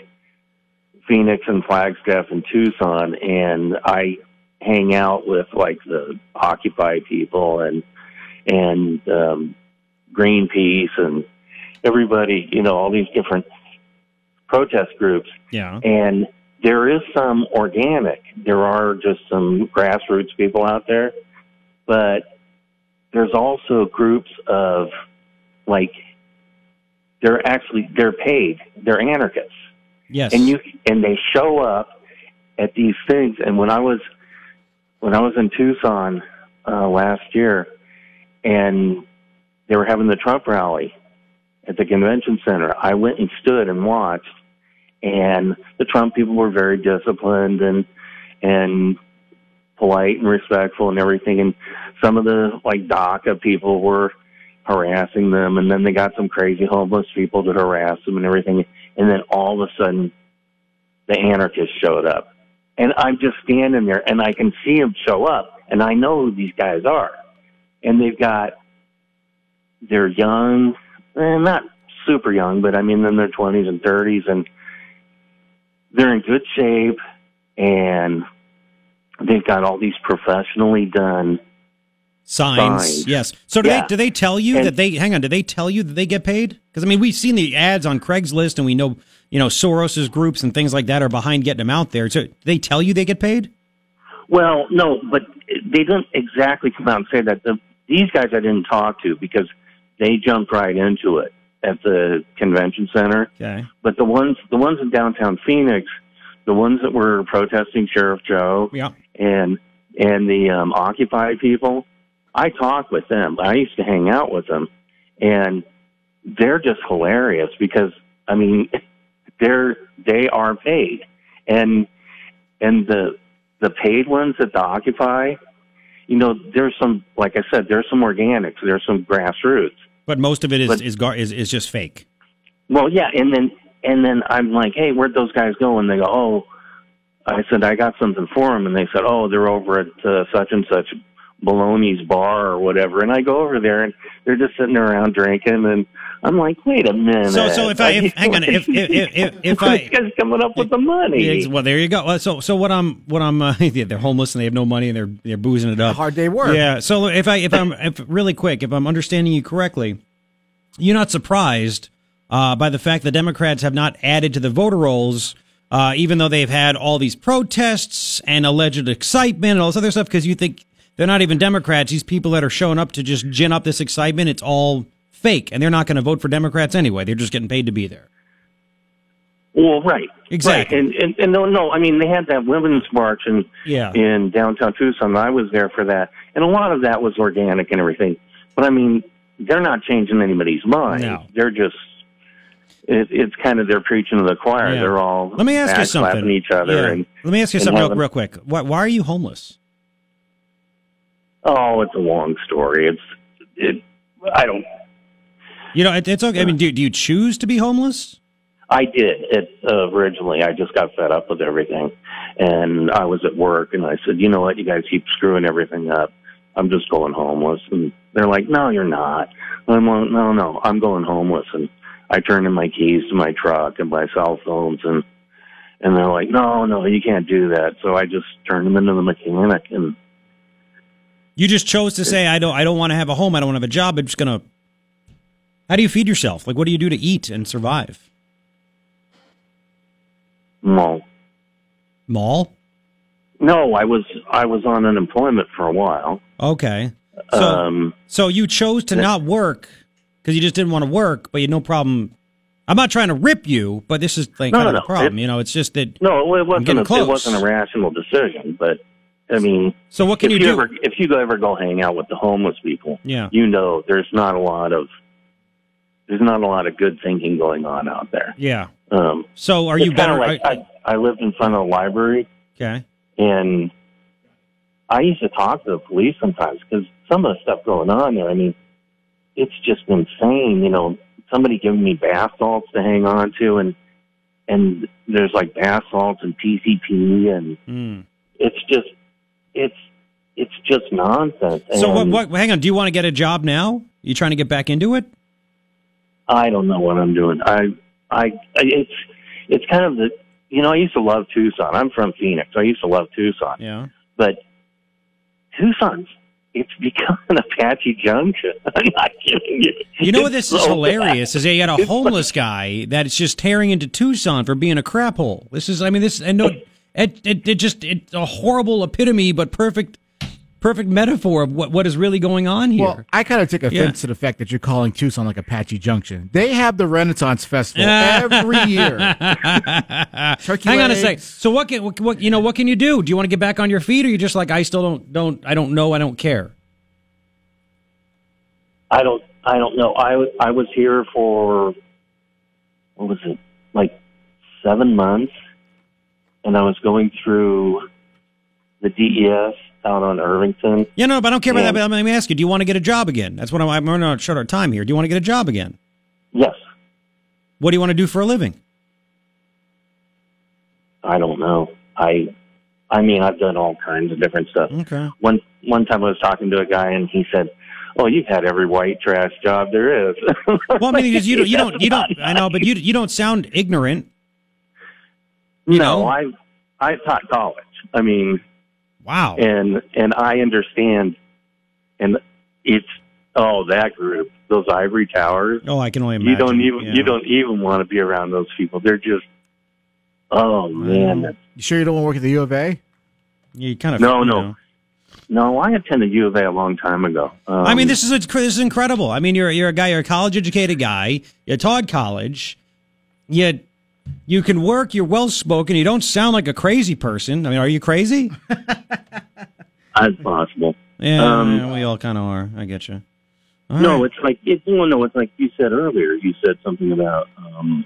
Phoenix and Flagstaff and Tucson, and I hang out with like the Occupy people and and um, Greenpeace and everybody, you know, all these different protest groups. Yeah. And there is some organic. There are just some grassroots people out there, but there's also groups of like they're actually they're paid. They're anarchists. Yes. And you and they show up at these things and when I was when I was in Tucson uh last year and they were having the Trump rally at the convention center. I went and stood and watched, and the Trump people were very disciplined and and polite and respectful and everything. And some of the like DACA people were harassing them, and then they got some crazy homeless people that harassed them and everything. And then all of a sudden, the anarchists showed up, and I'm just standing there, and I can see them show up, and I know who these guys are, and they've got they're young eh, not super young, but I mean in their twenties and thirties, and they're in good shape, and they've got all these professionally done signs. signs. Yes. So do Yeah. they do they tell you And- that they hang on? Do they tell you that they get paid? Because I mean, we've seen the ads on Craigslist, and we know you know Soros's groups and things like that are behind getting them out there. So do they tell you they get paid? Well, no, but they didn't exactly come out and say that. The, these guys I didn't talk to because they jumped right into it at the convention center. Okay. But the ones, the ones in downtown Phoenix, the ones that were protesting Sheriff Joe Yeah. and and the um, Occupy people, I talked with them. I used to hang out with them, and they're just hilarious because I mean, (laughs) they're they are paid, and and the the paid ones at the Occupy, you know, there's some like I said, there's some organics, there's some grassroots. But most of it is But- is, gar- is is just fake. Well, yeah, and then and then I'm like, hey, where'd those guys go? And they go, oh, I said I got something for them, and they said, oh, they're over at uh, such and such Baloney's bar or whatever. And I go over there, and they're just sitting around drinking, and I'm like, wait a minute. So so if I if, hang on if if if, if, (laughs) if I this guy's coming up with the money. Yeah, well, there you go. So, so what I'm, what I'm, uh, (laughs) yeah, they're homeless and they have no money and they're they're boozing it up. Hard day work. Yeah. So if I, if I'm, if really quick, if I'm understanding you correctly, you're not surprised uh, by the fact the Democrats have not added to the voter rolls, uh, even though they've had all these protests and alleged excitement and all this other stuff, because you think they're not even Democrats. These people that are showing up to just gin up this excitement, it's all fake, and they're not going to vote for Democrats anyway. They're just getting paid to be there. Well, right, Exactly. Right. And, and and no, no. I mean, they had that women's march in Yeah. in downtown Tucson. I was there for that, and a lot of that was organic and everything. But I mean, they're not changing anybody's mind. No. They're just it, it's kind of they're preaching to the choir. Yeah. They're all Let me ask you something. each other Yeah. and Let me ask you something real, real quick. Why, why are you homeless? oh, it's a long story. It's it. I don't. You know, it, it's okay. I mean, do, do you choose to be homeless? I did it uh, originally. I just got fed up with everything, and I was at work, and I said, "You know what? You guys keep screwing everything up. I'm just going homeless." And they're like, "No, you're not." And I'm like, "No, no, I'm going homeless." And I turned in my keys to my truck and my cell phones, and and they're like, "No, no, you can't do that." So I just turned them into the mechanic, and You just chose to say, I don't, I don't want to have a home. I don't want to have a job. I'm just gonna. How do you feed yourself? Like, what do you do to eat and survive? well, Mall. no, I was I was on unemployment for a while. Okay. So, um, so you chose to not work because you just didn't want to work, but you had no problem. I'm not trying to rip you, but this is like No, kind no, of the problem. It- you know, it's just that. No, it wasn't. getting A, it wasn't a rational decision, but I mean, So what can if you do? ever if you ever go hang out with the homeless people, Yeah. you know there's not a lot of there's not a lot of good thinking going on out there. Yeah. Um, So are you better? Like I- I, I lived in front of the library, okay. and I used to talk to the police sometimes because some of the stuff going on there. I mean, it's just insane. You know, somebody giving me bath salts to hang on to, and and there's like bath salts and PCP, and Hmm. it's just it's it's just nonsense. So what, And what? Hang on. Do you want to get a job now? You trying to get back into it? I don't know what I'm doing. I I it's it's kind of the you know I used to love Tucson. I'm from Phoenix. I used to love Tucson, Yeah. but Tucson's it's become an (laughs) Apache Junction. (laughs) I'm not kidding you. You know what this is so hilarious is you got a homeless guy that's just tearing into Tucson for being a crap hole. This is I mean this and no it it, it just it's a horrible epitome but perfect perfect metaphor of what what is really going on here. Well, I kind of take offense Yeah. to the fact that you're calling Tucson like Apache Junction. They have the Renaissance Festival every (laughs) year. Turkey Hang on a legs. sec. So what can what, what you know what can you do? Do you want to get back on your feet or you just like I still don't don't I don't know I don't care. I don't I don't know. I was I was here for what was it like seven months, and I was going through the DES out on Irvington. Yeah, no, but I don't care about that. But let me ask you: Do you want to get a job again? That's what I'm, I'm running out short of time here. Do you want to get a job again? Yes, What do you want to do for a living? I don't know. I I mean I've done all kinds of different stuff. Okay. One one time I was talking to a guy and he said, "Oh, you've had every white trash job there is." Well, I mean, because you don't, you don't, you don't. (laughs) I know, but you you don't sound ignorant. You no, know? I I taught college. I mean, Wow. and and I understand, and it's oh that group, those ivory towers. Oh, I can only imagine. you don't even yeah. you don't even want to be around those people. They're just oh man. You sure you don't want to work at the U of A? You kind of. No, you no. know. No, I attended U of A a long time ago. Um, I mean, this is this is incredible. I mean, you're you're a guy, you're a college educated guy. You taught college. Yet you can work. You're well spoken. You don't sound like a crazy person. I mean, are you crazy? (laughs) as possible. Yeah, Um, yeah, we all kind of are. I get you. All no, right. it's like it's well, no, it's like you said earlier. You said something about um,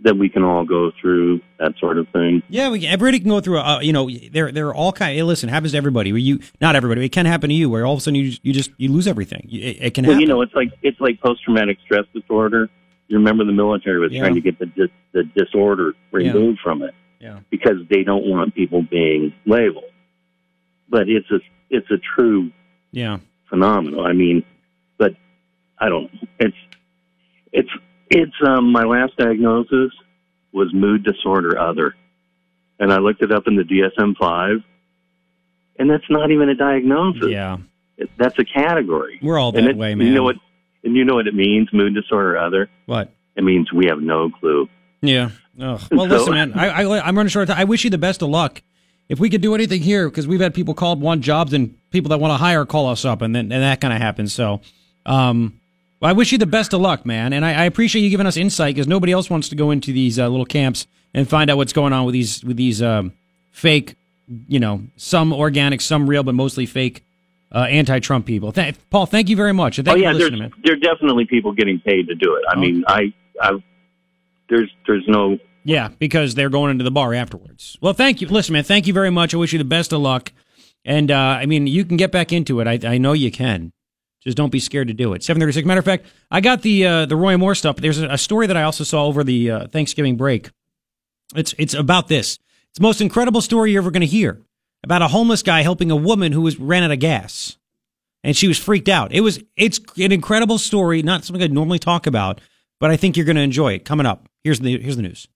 that we can all go through that sort of thing. Yeah, we, everybody can go through. Uh, you know, there there are all kind. Hey, listen, happens to everybody. Where you not everybody. It can happen to you. Where all of a sudden you just, you just you lose everything. It, it can Well, happen. you know, it's like it's like post traumatic stress disorder. You remember the military was Yeah. trying to get the dis- the disorder removed from it yeah. because they don't want people being labeled. But it's a it's a true Yeah. phenomenon. I mean, but I don't. It's it's it's um my last diagnosis was mood disorder other, and I looked it up in the DSM five, and that's not even a diagnosis. Yeah. It- That's a category. We're all that it- way, man. You know what? And you know what it means, mood disorder or other. What? It means we have no clue. Yeah. Ugh. Well, So- listen, man. I, I I'm running short. of time. I wish you the best of luck. If we could do anything here, because we've had people called want jobs and people that want to hire call us up, and then and that kind of happens. So, um, well, I wish you the best of luck, man. And I, I appreciate you giving us insight because nobody else wants to go into these uh, little camps and find out what's going on with these with these um, fake, you know, some organic, some real, but mostly fake uh, anti-Trump people. Th- Paul, thank you very much. Thank oh yeah, there's there are definitely people getting paid to do it. I Oh. mean, I I there's there's no Yeah, because they're going into the bar afterwards. Well, thank you. Listen, man, thank you very much. I wish you the best of luck. And uh, I mean, you can get back into it. I, I know you can. Just don't be scared to do it. Seven thirty six. Matter of fact, I got the uh, the Roy Moore stuff. There's a, a story that I also saw over the uh, Thanksgiving break. It's it's about this. It's the most incredible story you're ever going to hear about a homeless guy helping a woman who was ran out of gas, and she was freaked out. It was it's an incredible story. Not something I'd normally talk about, but I think you're going to enjoy it. Coming up, here's the here's the news.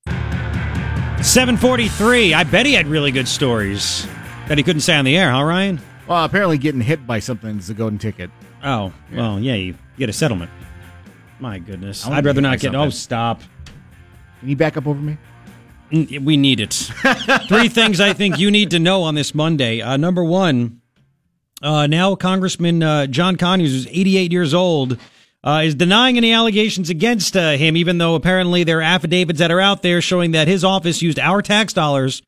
743. I bet he had really good stories that he couldn't say on the air, huh, Ryan? Well, apparently getting hit by something is a golden ticket. Oh, well, yeah, you get a settlement. My goodness. I'd rather not get. myself Oh, stop. Can you back up over me? We need it. (laughs) Three things I think you need to know on this Monday. Uh, number one, uh, now Congressman uh, John Conyers, who's 88 years old, uh, is denying any allegations against uh, him, even though apparently there are affidavits that are out there showing that his office used our tax dollars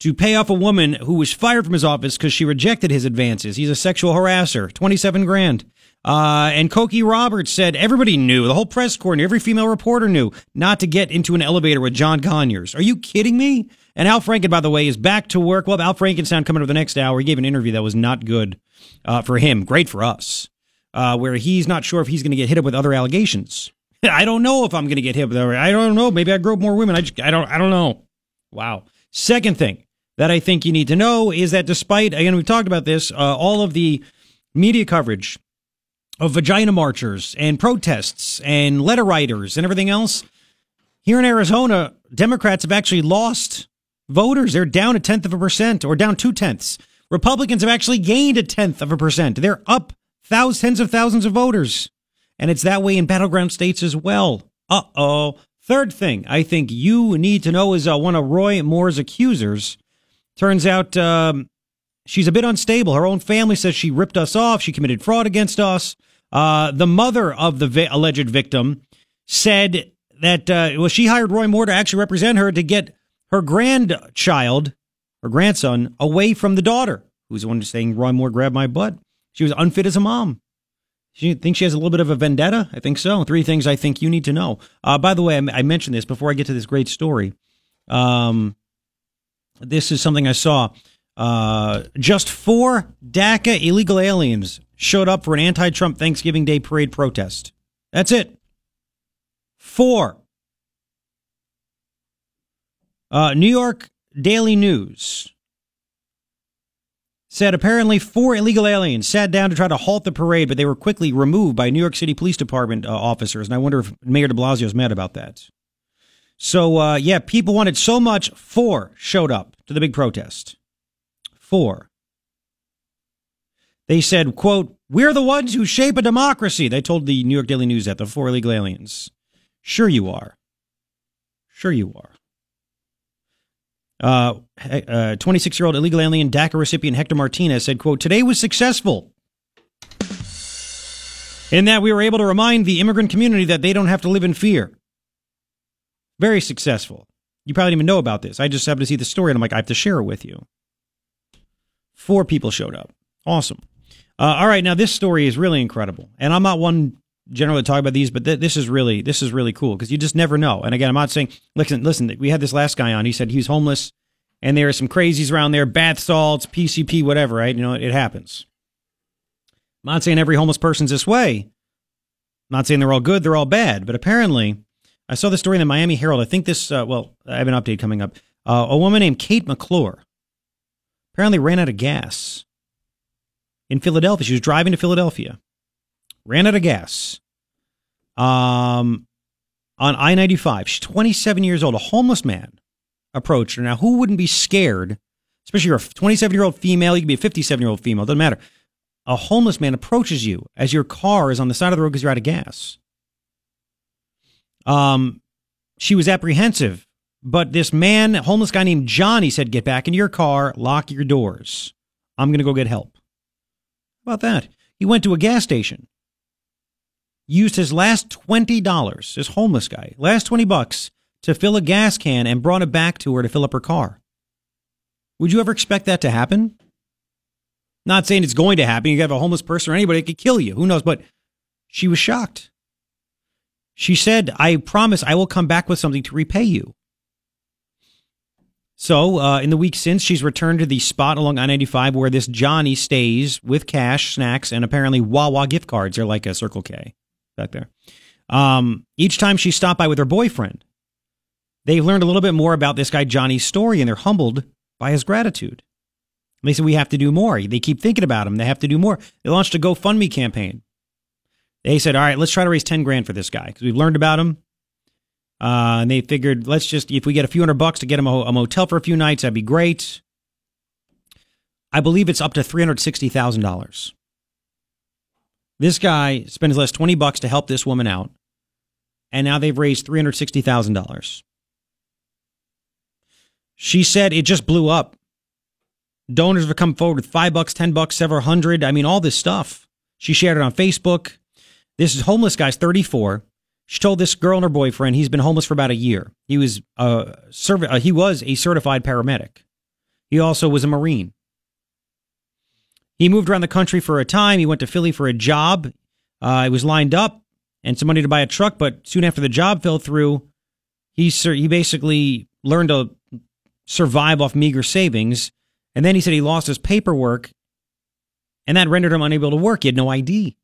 to pay off a woman who was fired from his office because she rejected his advances. He's a sexual harasser. 27 grand. Uh, and Cokie Roberts said everybody knew, the whole press corps knew, every female reporter knew not to get into an elevator with John Conyers. Are you kidding me? And Al Franken, by the way, is back to work. Well, Al Frankenstein coming over the next hour. He gave an interview that was not good uh, for him. Great for us. Uh, where he's not sure if he's going to get hit up with other allegations. (laughs) I don't know if I'm going to get hit with other. I don't know. Maybe I grew up more women. I just, I don't, I don't know. Wow. Second thing that I think you need to know is that despite, again, we've talked about this, uh, all of the media coverage of vagina marchers and protests and letter writers and everything else, here in Arizona, Democrats have actually lost voters. They're down a tenth of a percent or down two tenths. Republicans have actually gained a tenth of a percent. They're up thousands, tens of thousands of voters. And it's that way in battleground states as well. Uh oh. Third thing I think you need to know is uh, one of Roy Moore's accusers. Turns out um, she's a bit unstable. Her own family says she ripped us off. She committed fraud against us. Uh, the mother of the vi- alleged victim said that uh, well, she hired Roy Moore to actually represent her to get her grandchild, her grandson, away from the daughter, who's the one saying Roy Moore grabbed my butt. She was unfit as a mom. She thinks she has a little bit of a vendetta. I think so. Three things I think you need to know. Uh, by the way, I, I mentioned this before I get to this great story. Um, this is something I saw. Uh, just four DACA illegal aliens showed up for an anti-Trump Thanksgiving Day parade protest. That's it. Four. Uh, New York Daily News said apparently four illegal aliens sat down to try to halt the parade, but they were quickly removed by New York City Police Department uh, officers. And I wonder if Mayor de Blasio is mad about that. So, uh, yeah, people wanted so much. Four showed up to the big protest. Four. They said, quote, we're the ones who shape a democracy. They told the New York Daily News that, the four illegal aliens. Sure you are. Sure you are. Uh, 26-year-old illegal alien DACA recipient Hector Martinez said, quote, today was successful in that we were able to remind the immigrant community that they don't have to live in fear. Very successful. You probably didn't even know about this. I just happened to see the story and I'm like, I have to share it with you. Four people showed up. Awesome. Uh, all right, now this story is really incredible, and I'm not one generally to talk about these, but th- this is really this is really cool because you just never know. And again, I'm not saying listen, listen. We had this last guy on. He said he was homeless, and there are some crazies around there, bath salts, PCP, whatever. Right? You know, it happens. I'm not saying every homeless person's this way. I'm not saying they're all good, they're all bad, but apparently, I saw the story in the Miami Herald. I think this. Uh, well, I have an update coming up. Uh, a woman named Kate McClure apparently ran out of gas in Philadelphia. She was driving to Philadelphia, ran out of gas. Um, on I ninety five. She's twenty seven years old. A homeless man approached her. Now, who wouldn't be scared? Especially you're a twenty seven year old female. You could be a fifty seven year old female. Doesn't matter. A homeless man approaches you as your car is on the side of the road because you're out of gas. Um, she was apprehensive, but this man, homeless guy named Johnny, said, "Get back into your car, lock your doors. I'm going to go get help." How about that? He went to a gas station, used his last $20, this homeless guy, last 20 bucks to fill a gas can and brought it back to her to fill up her car. Would you ever expect that to happen? Not saying it's going to happen. You have a homeless person or anybody that could kill you. Who knows? But she was shocked. She said, I promise I will come back with something to repay you. So, uh, in the week since, she's returned to the spot along I 95 where this Johnny stays with cash, snacks, and apparently Wawa gift cards. They're like a Circle K back there. Um, each time she stopped by with her boyfriend, they've learned a little bit more about this guy Johnny's story and they're humbled by his gratitude. They said, We have to do more. They keep thinking about him. They have to do more. They launched a GoFundMe campaign. They said, All right, let's try to raise 10 grand for this guy because we've learned about him. Uh, and they figured, let's just, if we get a few hundred bucks to get him a, a motel for a few nights, that'd be great. I believe it's up to $360,000. This guy spent his last 20 bucks to help this woman out. And now they've raised $360,000. She said it just blew up. Donors have come forward with five bucks, 10 bucks, several hundred. I mean, all this stuff. She shared it on Facebook. This is homeless guy's 34. She told this girl and her boyfriend he's been homeless for about a year. He was a serv- uh, he was a certified paramedic. He also was a Marine. He moved around the country for a time. He went to Philly for a job. Uh, he was lined up and some money to buy a truck, but soon after the job fell through, he sur- he basically learned to survive off meager savings. And then he said he lost his paperwork, and that rendered him unable to work. He had no ID.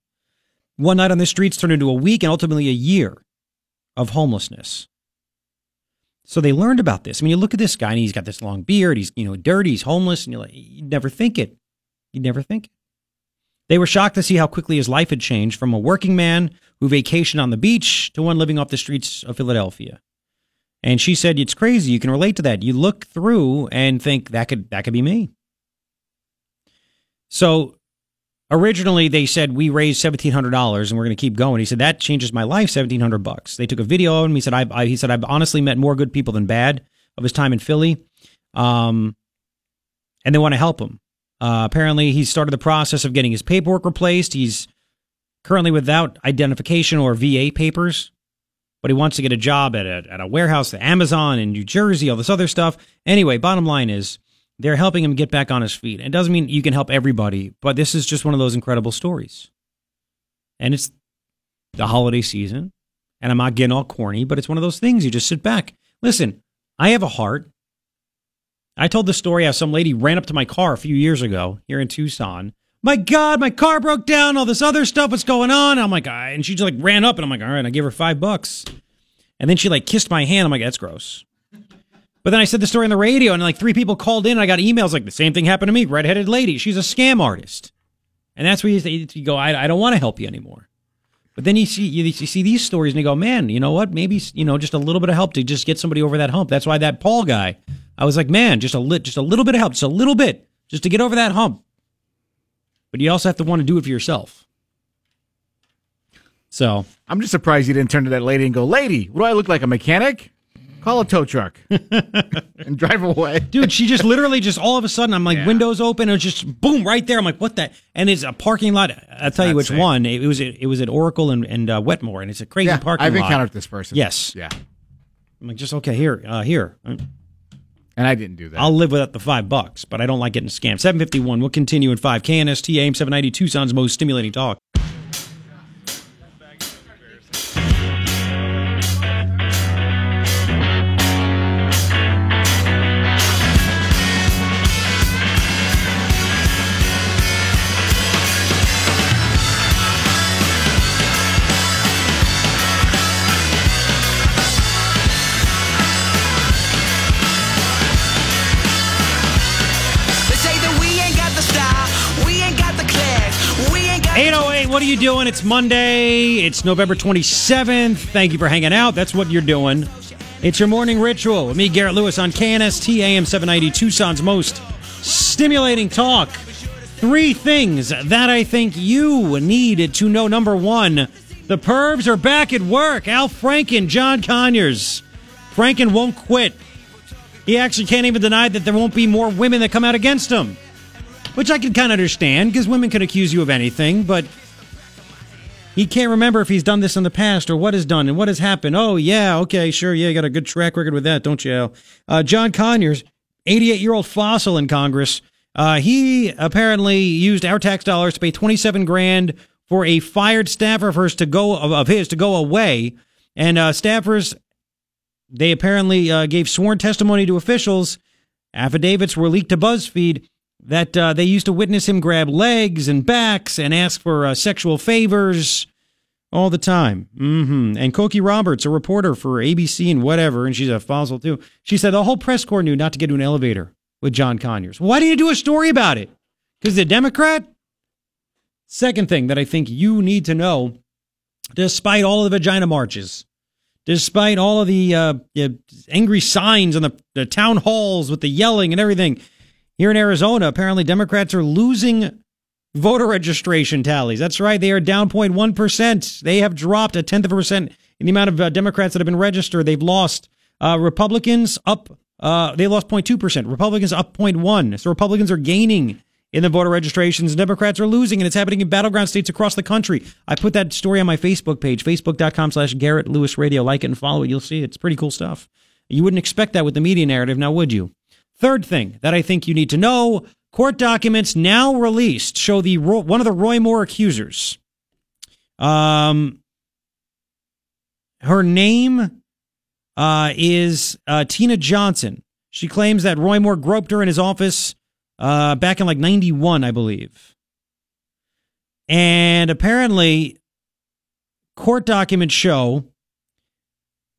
One night on the streets turned into a week and ultimately a year of homelessness. So they learned about this. I mean, you look at this guy and he's got this long beard. He's, you know, dirty. He's homeless. And you're like, you'd never think it. You'd never think it. They were shocked to see how quickly his life had changed from a working man who vacationed on the beach to one living off the streets of Philadelphia. And she said, "It's crazy. You can relate to that. You look through and think that could that could be me." So originally they said we raised seventeen hundred dollars and we're going to keep going. He said that changes my life, seventeen hundred bucks. They took a video of him. He said I, I, he said I've honestly met more good people than bad of his time in Philly, um, and they want to help him. Uh, apparently, he started the process of getting his paperwork replaced. He's currently without identification or VA papers, but he wants to get a job at a, at a warehouse at Amazon in New Jersey, all this other stuff. Anyway, bottom line is they're helping him get back on his feet. It doesn't mean you can help everybody, but this is just one of those incredible stories. And it's the holiday season, and I'm not getting all corny, but it's one of those things you just sit back. Listen, I have a heart. I told the story how some lady ran up to my car a few years ago here in Tucson. My God, my car broke down. All this other stuff was going on. And I'm like, ah, and she just like ran up, and I'm like, all right. I gave her five bucks, and then she like kissed my hand. I'm like, that's gross. But then I said the story on the radio, and like three people called in. And I got emails like the same thing happened to me. Redheaded lady. She's a scam artist, and that's where you, you go. I, I don't want to help you anymore. But then you see you, you see these stories, and you go, man, you know what? Maybe you know just a little bit of help to just get somebody over that hump. That's why that Paul guy. I was like, man, just a lit, just a little bit of help, just a little bit, just to get over that hump. But you also have to want to do it for yourself. So I'm just surprised you didn't turn to that lady and go, "Lady, what do I look like? A mechanic? Call a tow truck (laughs) and drive away." dude she just literally just all of a sudden i'm like Yeah. windows open and it's just boom right there. I'm like what the? And it's a parking lot. I'll tell you not which safe. one. It was it was at oracle and, and uh, wetmore and it's a crazy Yeah, parking I've lot. encountered this person. yes. Yeah, i'm like just okay here uh, here. And I didn't do that. i'll live without the five bucks but i don't like getting scammed. 751 we'll continue in 5 knst aim 790 tucson's most stimulating talk what are you doing? It's monday. It's november 27th thank you for hanging out. That's what you're doing. It's your morning ritual with me garret lewis on knst am 790 tucson's most stimulating talk. Three things that i think you need to know. Number one the pervs are back at work. Al franken john conyers. Franken won't quit. He actually can't even deny that there won't be more women that come out against him which I can kind of understand because women can accuse you of anything, but he can't remember if he's done this in the past or what has done and what has happened. Oh, yeah, okay, sure, yeah, you got a good track record with that, don't you, Al? Uh, John Conyers, 88 year old fossil in Congress, uh, he apparently used our tax dollars to pay 27 grand for a fired staffer of his to go of his to go away And uh, staffers, they apparently uh, gave sworn testimony to officials. Affidavits were leaked to BuzzFeed that uh, they used to witness him grab legs and backs and ask for uh, sexual favors all the time. hmm And Cokie Roberts, a reporter for ABC and whatever, and she's a fossil too, she said the whole press corps knew not to get into an elevator with John Conyers. Why didn't you do a story about it? Because the Democrat? Second thing that I think you need to know, despite all of the vagina marches, despite all of the uh, angry signs on the, the town halls with the yelling and everything, here in Arizona, apparently Democrats are losing voter registration tallies. That's right. They are down 0.1%. They have dropped a tenth of a percent in the amount of uh, Democrats that have been registered. They've lost. Uh, Republicans up, uh, they lost 0.2%. Republicans up 0.1. So Republicans are gaining in the voter registrations. Democrats are losing, and it's happening in battleground states across the country. I put that story on my Facebook page, facebook.com slash Garret Lewis Radio. Like it and follow it. You'll see it. It's pretty cool stuff. You wouldn't expect that with the media narrative, now would you? Third thing that I think you need to know court documents now released show the one of the Roy Moore accusers. Um, her name uh, is uh, Tina Johnson. She claims that Roy Moore groped her in his office uh, back in like 91, I believe. And apparently, court documents show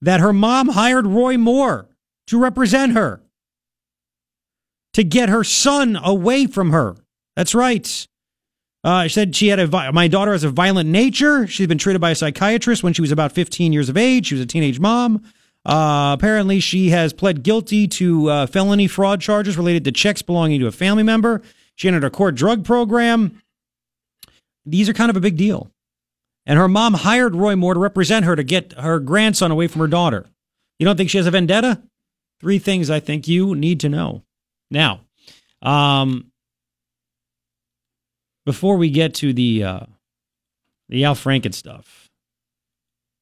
that her mom hired Roy Moore to represent her, to get her son away from her. That's right. Uh, she said she had a my daughter has a violent nature. She's been treated by a psychiatrist when she was about 15 years of age. She was a teenage mom. Uh, apparently, she has pled guilty to uh, felony fraud charges related to checks belonging to a family member. She entered a court drug program. These are kind of a big deal. And her mom hired Roy Moore to represent her to get her grandson away from her daughter. You don't think she has a vendetta? Three things I think you need to know. Now, um, before we get to the uh, the Al Franken stuff,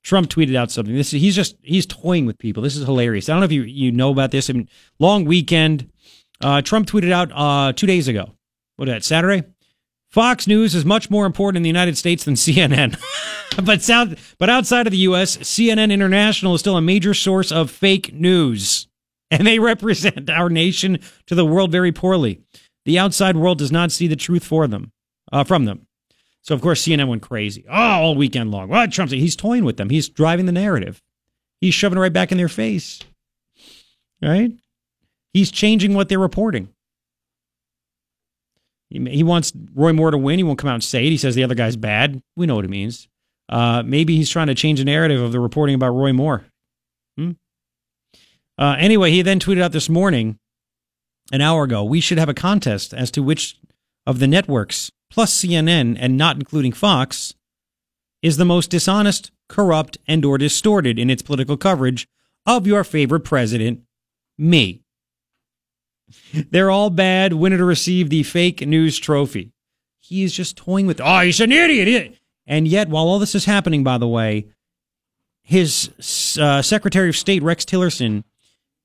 Trump tweeted out something. This is, he's just he's toying with people. This is hilarious. I don't know if you you know about this. I mean, long weekend. Uh, Trump tweeted out uh, two days ago. What that Saturday? Fox News is much more important in the United States than (laughs) CNN. (laughs) but sound, but outside of the U.S., CNN International is still a major source of fake news, (laughs) and they represent our nation to the world very poorly. The outside world does not see the truth for them, uh, from them. So of course CNN went crazy. Oh, all weekend long. Well, Trump's he's toying with them. He's driving the narrative. He's shoving it right back in their face. Right? He's changing what they're reporting. He, he wants Roy Moore to win. He won't come out and say it. He says the other guy's bad. We know what it means. Uh, maybe he's trying to change the narrative of the reporting about Roy Moore. Hmm? Uh, anyway, he then tweeted out this morning, an hour ago, we should have a contest as to which of the networks plus CNN and not including Fox, is the most dishonest, corrupt, and or distorted in its political coverage of your favorite president, me. (laughs) They're all bad, winner to receive the fake news trophy. He is just toying with, oh, he's an idiot. And yet, while all this is happening, by the way, his uh, Secretary of State, Rex Tillerson,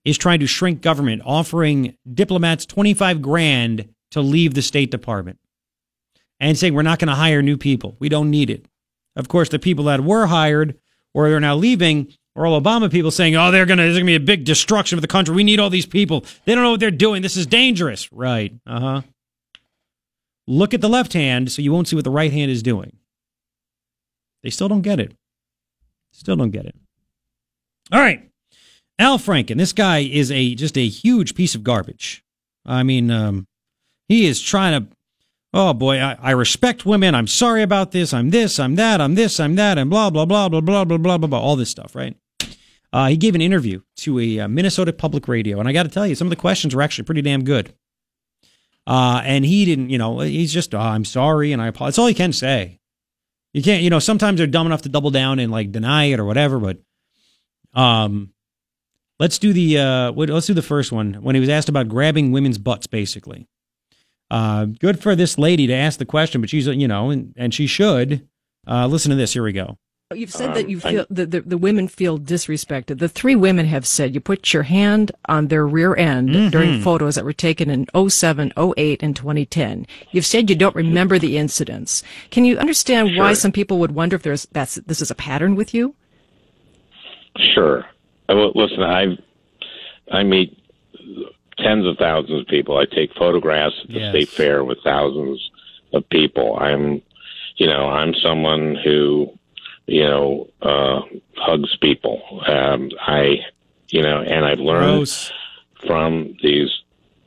is trying to shrink government, offering diplomats 25 grand to leave the State Department and saying we're not going to hire new people. We don't need it. Of course, the people that were hired or they're now leaving are all Obama people saying, "Oh, they're going to there's going to be a big destruction of the country. We need all these people. They don't know what they're doing. This is dangerous." Right. Uh-huh. Look at the left hand so you won't see what the right hand is doing. They still don't get it. Still don't get it. All right. Al Franken, this guy is a just a huge piece of garbage. I mean, um, he is trying to oh boy, I, I, respect women. I'm sorry about this. I'm this, I'm that, I'm this, I'm that, and blah, blah, blah, blah, blah, blah, blah, blah, blah, all this stuff, right? Uh, he gave an interview to a uh, Minnesota public radio, and I got to tell you, some of the questions were actually pretty damn good. Uh, and he didn't, you know, he's just, oh, I'm sorry, and I apologize. That's all he can say. You can't, you know, sometimes they're dumb enough to double down and like deny it or whatever, but um, let's do the uh, let's do the first one when he was asked about grabbing women's butts, basically. Uh, good for this lady to ask the question, but she's, you know, and, and she should. Uh, listen to this. Here we go. You've said um, that you feel that the, the, women feel disrespected. The three women have said you put your hand on their rear end mm-hmm. during photos that were taken in 07, 08, and 2010. You've said you don't remember the incidents. Can you understand sure. why some people would wonder if there's that's this is a pattern with you? Sure. I will, listen, I I meet tens of thousands of people. I take photographs at the Yes. state fair with thousands of people. I'm, you know, I'm someone who, you know, uh, hugs people. Um, I, you know, and I've learned Gross. from these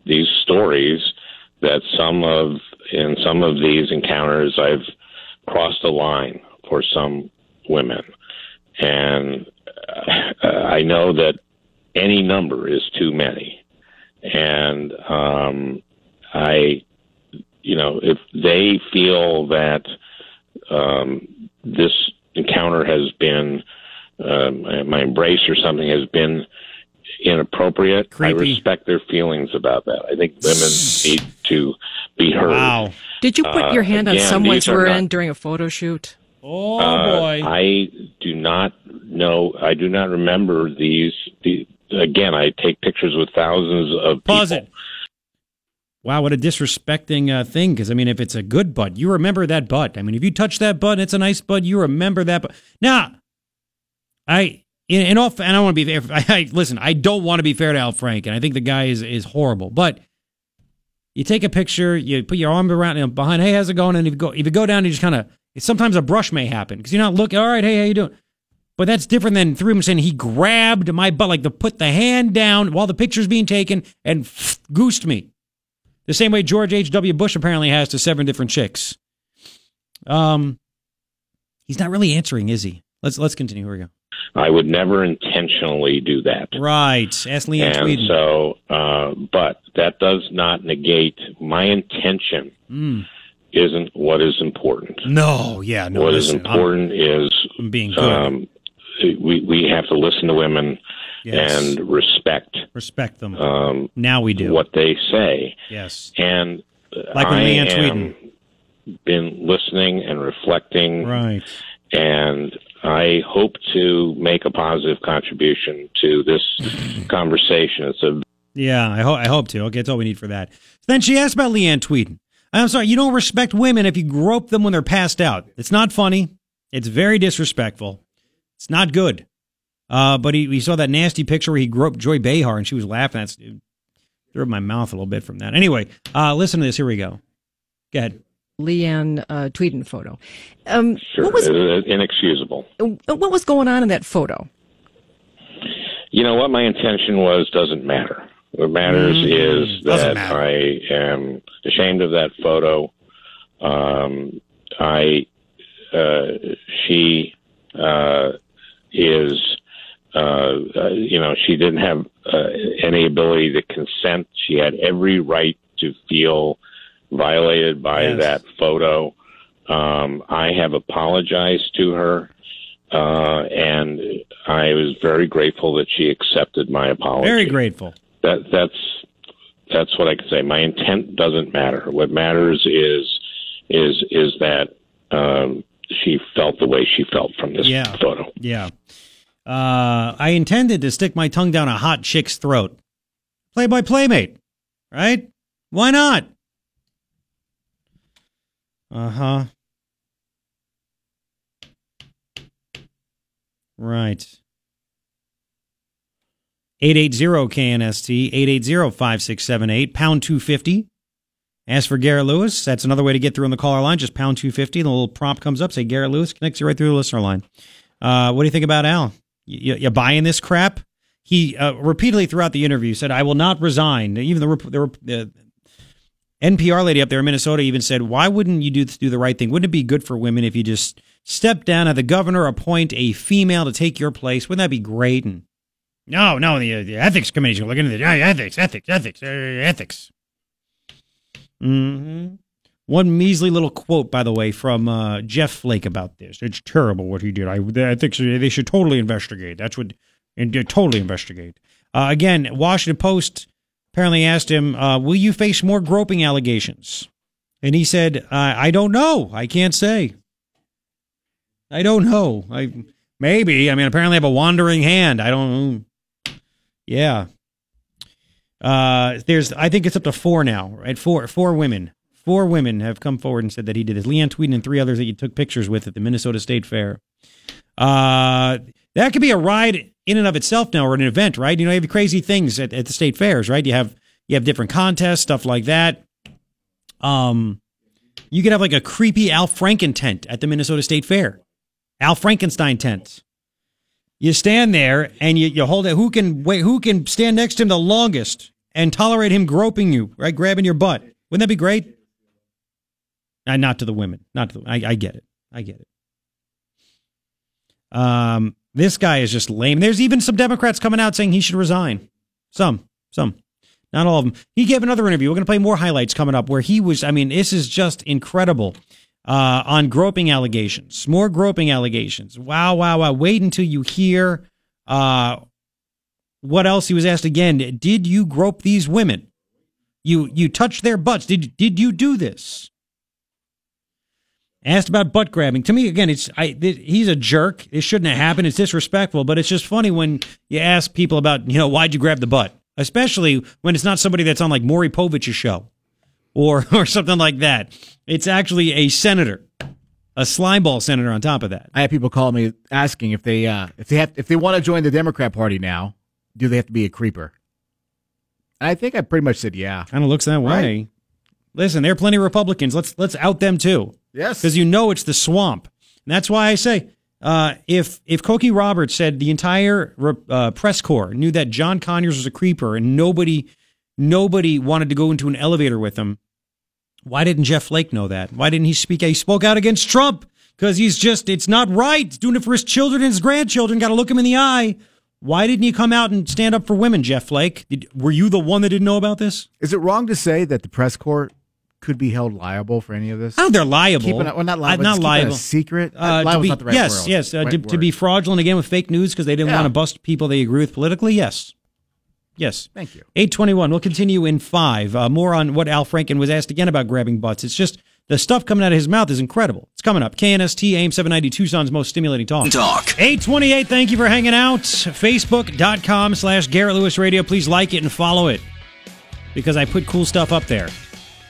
these stories that some of in some of these encounters I've crossed a line for some women, and uh, I know that any number is too many, and um, I, you know, if they feel that um, this encounter has been um, my embrace or something has been inappropriate. I respect their feelings about that. I think women need to be heard. Wow. Did you put Uh, your hand on again, someone's these are rear not- end during a photo shoot? Oh Uh, boy. I do not know. I do not remember these. The, again, I take pictures with thousands of Pause people. it. Wow, what a disrespecting uh, thing. Because I mean, if it's a good butt, you remember that butt. I mean, if you touch that butt, and it's a nice butt. You remember that butt. Now, I in, in all, and I want to be fair. (laughs) I, I listen. I don't want to be fair to Al Franken. I think the guy is is horrible. But you take a picture, you put your arm around him behind. Hey, how's it going? And if you go if you go down, you just kind of. Sometimes a brush may happen because you're not looking. All right, hey, how you doing? But that's different than three of them saying he grabbed my butt, like to put the hand down while the picture's being taken and (sniffs) goosed me. The same way George H.W. Bush apparently has to seven different chicks. Um, he's not really answering, is he? Let's let's continue. Here we go. I would never intentionally do that. Right. Ask Leeann and Tweeden. so, uh, but that does not negate my intention. Mm. Isn't what is important. No, yeah, no. what is listen, I'm- important is I'm being good. um, we we have to listen to women Yes. and respect Respect them. um, now we do. what they say. Yes. And Like I Leeann am been listening and reflecting, Right. and I hope to make a positive contribution to this (laughs) conversation. It's a Yeah, I, hope I hope to. Okay, that's all we need for that. Then she asked about Leeann Tweeden. I'm sorry, you don't respect women if you grope them when they're passed out. It's not funny. It's very disrespectful. It's not good. Uh, but he, we saw that nasty picture where he groped Joy Behar and she was laughing. That's it threw up my mouth a little bit from that. Anyway, uh, listen to this. Here we go. Go ahead. Leeann uh, Tweeden photo. Um, sure what was uh, inexcusable. what was going on in that photo? You know what my intention was doesn't matter. What matters is Doesn't that. I am ashamed of that photo. Um, I, uh, she, uh, is, uh, uh, you know, she didn't have uh, any ability to consent. She had every right to feel violated by Yes. that photo. Um, I have apologized to her, uh, and I was very grateful that she accepted my apology. Very grateful. That that's that's what I can say. My intent doesn't matter. What matters is is is that um, she felt the way she felt from this Yeah. photo. Yeah. Uh, I intended to stick my tongue down a hot chick's throat. Play by playmate, right? Why not? Uh huh. Right. 880-KNST, 880-5678, pound 250. Ask for Garret Lewis. That's another way to get through on the caller line. Just pound 250. and The little prompt comes up. Say Garret Lewis. Connects you right through the listener line. Uh, what do you think about Al? You, you, buying this crap? He uh, repeatedly throughout the interview said, "I will not resign." Even the, the, the NPR lady up there in Minnesota even said, "Why wouldn't you do do the right thing? Wouldn't it be good for women if you just step down, have the governor appoint a female to take your place? Wouldn't that be great?" And no, no, the, the ethics committee's going to look into the uh, ethics, ethics, ethics, uh, ethics. hmm One measly little quote, by the way, from uh, Jeff Flake about this. It's terrible what he did. I, I think they should totally investigate. That's what, and uh, totally investigate. Uh, again, Washington Post apparently asked him, uh, "Will you face more groping allegations?" And he said, uh, "I don't know. I can't say. I don't know. I maybe. I mean, apparently, I have a wandering hand. I don't. Yeah. Uh, there's, I think it's up to four now, right? Four, four women. Four women have come forward and said that he did this. Leeann Tweeden and three others that you took pictures with at the Minnesota State Fair. Uh, That could be a ride in and of itself now, or an event, right? You know, you have crazy things at, at the state fairs, right? You have you have different contests, stuff like that. Um, you could have like a creepy Al Franken tent at the Minnesota State Fair, Al Frankenstein tent. You stand there and you, you hold it. Who can wait? Who can stand next to him the longest and tolerate him groping you, right? Grabbing your butt. Wouldn't that be great? Uh, not to the women. Not to the. I, I get it. I get it. Um, this guy is just lame. There's even some Democrats coming out saying he should resign. Some, some, not all of them. He gave another interview. We're going to play more highlights coming up where he was. I mean, this is just incredible. Uh, on groping allegations, more groping allegations. Wow, wow, wow. Wait until you hear uh, what else he was asked again. Did you grope these women? You you touched their butts. Did did you do this? Asked about butt grabbing. To me, again, it's I. th- He's a jerk. It shouldn't have happened. It's disrespectful. But it's just funny when you ask people about, you know, why'd you grab the butt, especially when it's not somebody that's on like Maury Povich's show, or (laughs) or something like that. It's actually a senator, a slimeball senator. On top of that, I have people call me asking if they uh, if they have if they want to join the Democrat Party now, do they have to be a creeper? And I think I pretty much said yeah. kind of looks that way. Right. Listen, there are plenty of Republicans. Let's let's out them too. Yes. because you know it's the swamp. And that's why I say uh, if if Cokie Roberts said the entire uh, press corps knew that John Conyers was a creeper and nobody nobody wanted to go into an elevator with him, why didn't Jeff Flake know that? Why didn't he speak? He spoke out against Trump because he's just it's not right. He's doing it for his children and his grandchildren. Got to look him in the eye. Why didn't you come out and stand up for women, Jeff Flake? Did, were you the one that didn't know about this? Is it wrong to say that the press corps could be held liable for any of this? I don't know if they're liable. Keeping it, well, not liable. Uh, not liable. secret. Uh, to liable's be, not the right yes, word. yes. Uh, Right to, to be fraudulent again with fake news because they didn't Yeah. want to bust people they agree with politically. Yes, yes. Thank you. Eight twenty-one. We'll continue in five. Uh, more on what Al Franken was asked again about grabbing butts. It's just the stuff coming out of his mouth is incredible. It's coming up. KNST AM seven ninety Tucson's most stimulating talk. Talk. 828 thank you for hanging out facebook.com slash garret lewis radio please like it and follow it because i put cool stuff up there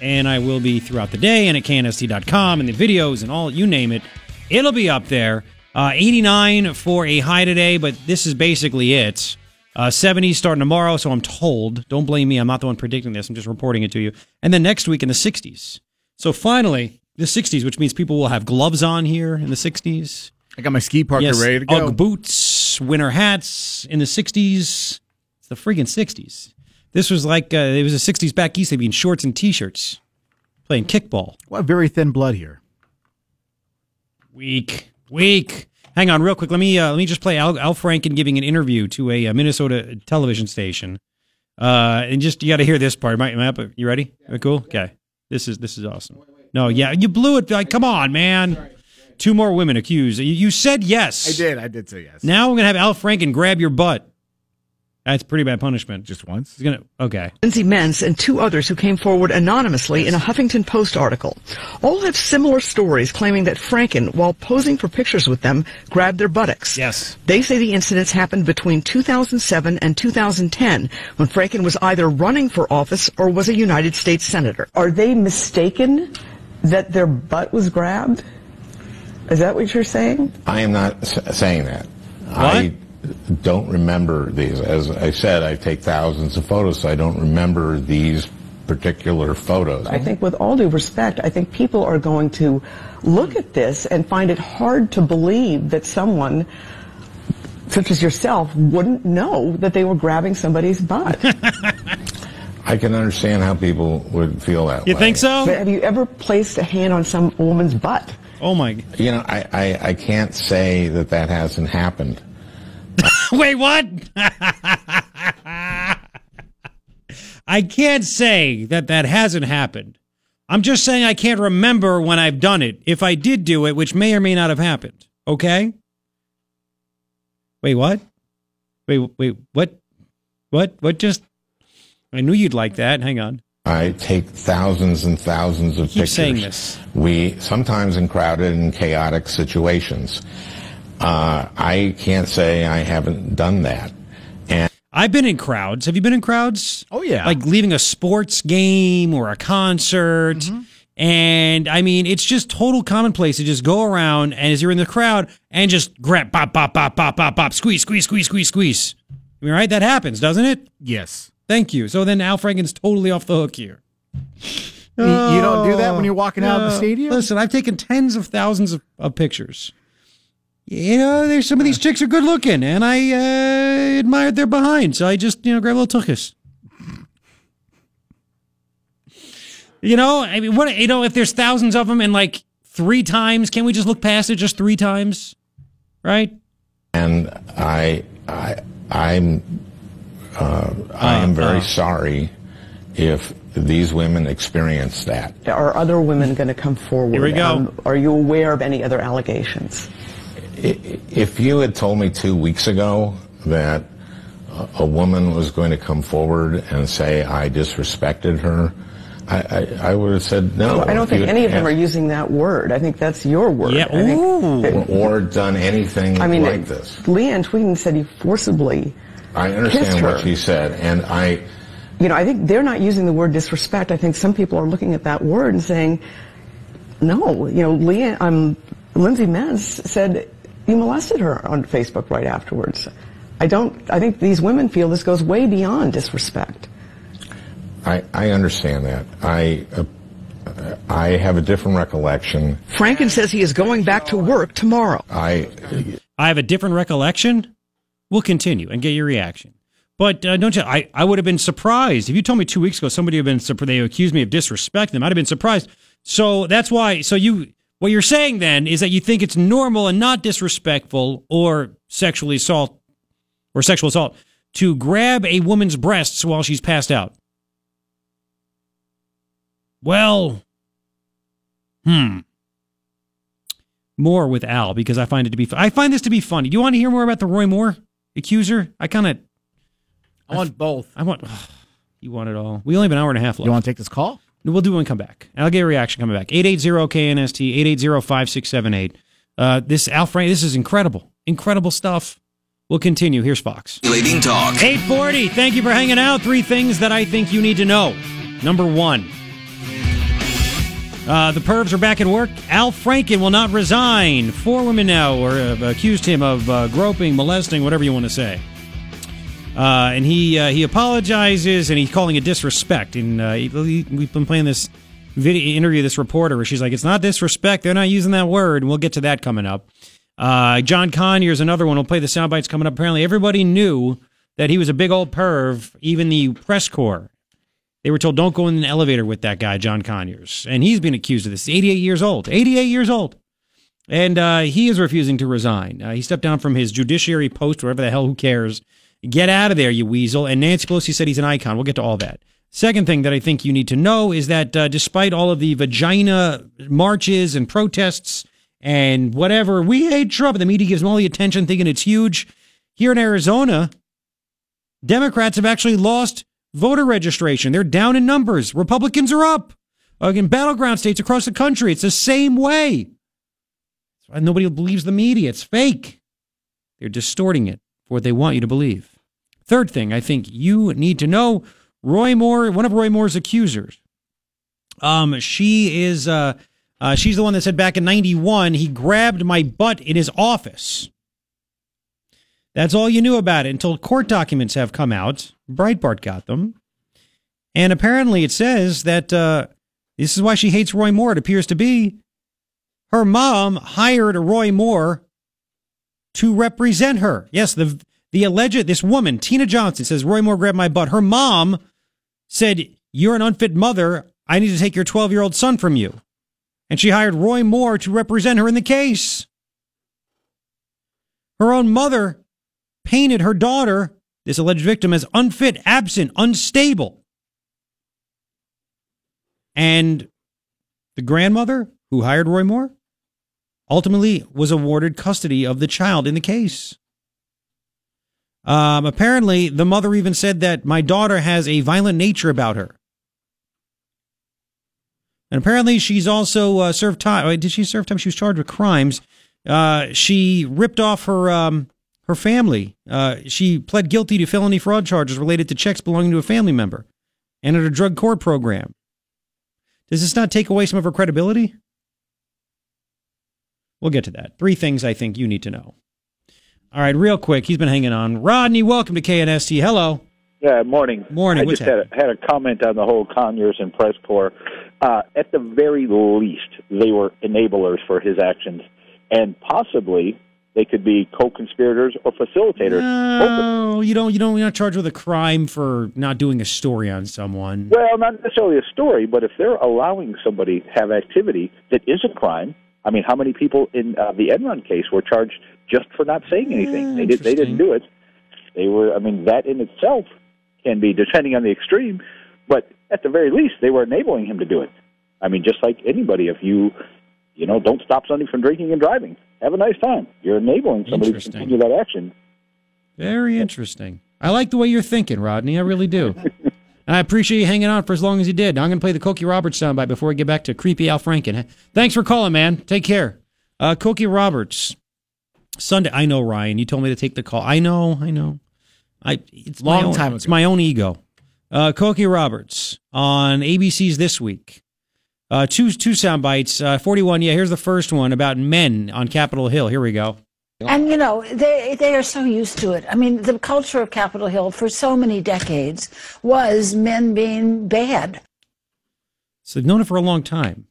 and i will be throughout the day and at knst.com and the videos and all you name it it'll be up there uh, 89 for a high today but this is basically it uh, 70 starting tomorrow so i'm told don't blame me i'm not the one predicting this i'm just reporting it to you and then next week in the 60s so finally the 60s which means people will have gloves on here in the 60s I got my ski parker Yes, ready to go. Ugg boots, winter hats in the 60s. It's the friggin' 60s. This was like, uh, it was the 60s back east. They'd be in shorts and t shirts playing kickball. What very thin blood here. Weak, weak. Hang on, real quick. Let me uh, let me just play Al, Al Franken giving an interview to a, uh Minnesota television station, uh, and just you got to hear this part. Am I, am? You ready? I cool? Okay. This is this is awesome. No, yeah, you blew it. Like, come on, man. Two more women accused. You, you said yes. I did. I did say yes. Now we're gonna have Al Franken grab your butt. That's pretty bad punishment. Just once. He's gonna okay. Lindsay Menz and two others who came forward anonymously in a Huffington Post article. All have similar stories claiming that Franken, while posing for pictures with them, grabbed their buttocks. Yes. They say the incidents happened between 2007 and 2010 when Franken was either running for office or was a United States Senator. Are they mistaken that their butt was grabbed? Is that what you're saying? I am not s- saying that. I don't remember these. As I said, I take thousands of photos, so I don't remember these particular photos. I think with all due respect, I think people are going to look at this and find it hard to believe that someone such as yourself wouldn't know that they were grabbing somebody's butt. (laughs) I can understand how people would feel that You way. think so? But have you ever placed a hand on some woman's butt? Oh my! You know, I, I, I can't say that that hasn't happened. (laughs) Wait, what? I can't say that that hasn't happened. I'm just saying I can't remember when I've done it. If I did do it, which may or may not have happened. Okay. Wait, what? Wait, wait, what? What? What just? I knew you'd like that. Hang on. I take thousands and thousands of keep pictures. saying this. We sometimes in crowded and chaotic situations. Uh, I can't say I haven't done that. And I've been in crowds. Have you been in crowds? Oh, yeah. Like leaving a sports game or a concert, And I mean, it's just total commonplace to just go around and as you're in the crowd and just grab, bop, bop, bop, bop, bop, bop, squeeze, squeeze, squeeze, squeeze, squeeze. I mean, right? That happens, doesn't it? Yes. Thank you. So then Al Franken's totally off the hook here. You- you don't do that when you're walking out of the Uh, stadium? Listen, I've taken tens of thousands of, of pictures. You know, there's some of these chicks are good looking, and I uh, admired their behind, so I just you know grab a little tuchus. You know, I mean, what you know, if there's thousands of them, and like three times, can we just look past it just three times, right? And I, I, I'm, uh, I am very uh. sorry if these women experience that. Are other women going to come forward? Here we go. Um, are you aware of any other allegations? I- If you had told me two weeks ago that a- a woman was going to come forward and say I disrespected her, I, I, I would have said no. Well, I don't think any of them had are using that word. I think that's your word. Yeah, I think- or done anything I mean, like this. Leeann Tweeden said he forcibly. I kissed understand her. what she said, and I. You know, I think they're not using the word disrespect. I think some people are looking at that word and saying, no. You know, Leeann, um, Lindsay Menz said you molested her on Facebook right afterwards. I don't. I think these women feel this goes way beyond disrespect. I, I understand that. I uh, I have a different recollection. Franken says he is going back to work tomorrow. I I have a different recollection. We'll continue and get your reaction. But uh, don't you? I, I would have been surprised if you told me two weeks ago somebody had been they accused me of disrespect. Them, I'd have been surprised. So that's why. So you what you're saying then is that you think it's normal and not disrespectful or sexually assault or sexual assault to grab a woman's breasts while she's passed out. Well, hmm. More with Al because I find it to be. I find this to be funny. Do you want to hear more about the Roy Moore accuser? I kind of. I want both. I want. you want it all. We only have an hour and a half left. You want to take this call? We'll do one come back. I'll get a reaction coming back. 880-KNST, 880-5678. Uh, this Al Frank, this is incredible. Incredible stuff. We'll continue. Here's Fox. Leading talk. 840. Thank you for hanging out. Three things that I think you need to know. Number one. Uh, the pervs are back at work. Al Franken will not resign. Four women now or uh, accused him of uh, groping, molesting, whatever you want to say. Uh, and he uh, he apologizes and he's calling it disrespect. And uh, he- we've been playing this video interview this reporter where she's like, "It's not disrespect. They're not using that word." And we'll get to that coming up. Uh, John Conyers, another one. We'll play the sound bites coming up. Apparently, everybody knew that he was a big old perv. Even the press corps. They were told, "Don't go in an elevator with that guy, John Conyers." And he's been accused of this. 88 years old. 88 years old. And uh, he is refusing to resign. Uh, he stepped down from his judiciary post, wherever the hell, who cares? Get out of there, you weasel. And Nancy Pelosi said he's an icon. We'll get to all that. Second thing that I think you need to know is that uh, despite all of the vagina marches and protests and whatever, we hate Trump. The media gives him all the attention, thinking it's huge. Here in Arizona, Democrats have actually lost voter registration. They're down in numbers. Republicans are up. Uh, in battleground states across the country, it's the same way. That's why nobody believes the media. It's fake. They're distorting it for what they want you to believe. Third thing I think you need to know Roy Moore, one of Roy Moore's accusers. Um, she is uh, uh she's the one that said back in 91 he grabbed my butt in his office. That's all you knew about it until court documents have come out. Breitbart got them. And apparently it says that uh, this is why she hates Roy Moore, it appears to be. Her mom hired Roy Moore to represent her. Yes, the the alleged this woman, Tina Johnson, says Roy Moore grabbed my butt. Her mom said, You're an unfit mother. I need to take your 12 year old son from you. And she hired Roy Moore to represent her in the case. Her own mother painted her daughter, this alleged victim, as unfit, absent, unstable. And the grandmother who hired Roy Moore ultimately was awarded custody of the child in the case. Um, apparently, the mother even said that my daughter has a violent nature about her. And apparently, she's also uh, served time. Did she serve time? She was charged with crimes. Uh, she ripped off her um, her family. Uh, she pled guilty to felony fraud charges related to checks belonging to a family member and at a drug court program. Does this not take away some of her credibility? We'll get to that. Three things I think you need to know. All right, real quick. He's been hanging on. Rodney, welcome to KNST. Hello. Yeah, morning. Morning. I What's just had a, had a comment on the whole Conyers and press corps. Uh, at the very least, they were enablers for his actions, and possibly they could be co-conspirators or facilitators. No, you don't. You don't. You're not charged with a crime for not doing a story on someone. Well, not necessarily a story, but if they're allowing somebody to have activity that is a crime, I mean, how many people in uh, the Enron case were charged just for not saying anything? they did. They didn't do it. They were. I mean, that in itself can be depending on the extreme, but at the very least, they were enabling him to do it. I mean, just like anybody, if you, you know, don't stop somebody from drinking and driving, have a nice time. You're enabling somebody to continue that action. Very interesting. I like the way you're thinking, Rodney. I really do. (laughs) and I appreciate you hanging on for as long as you did. Now I'm going to play the Cokie Roberts soundbite before we get back to creepy Al Franken. Thanks for calling, man. Take care. Uh, Cokie Roberts. Sunday. I know, Ryan. You told me to take the call. I know. I know. I it's Long my own, time It's my own ego. Uh, Cokie Roberts on ABC's this week. Uh, two two sound bites. Uh, Forty one. Yeah, here's the first one about men on Capitol Hill. Here we go. And you know, they they are so used to it. I mean, the culture of Capitol Hill for so many decades was men being bad. So they've known it for a long time.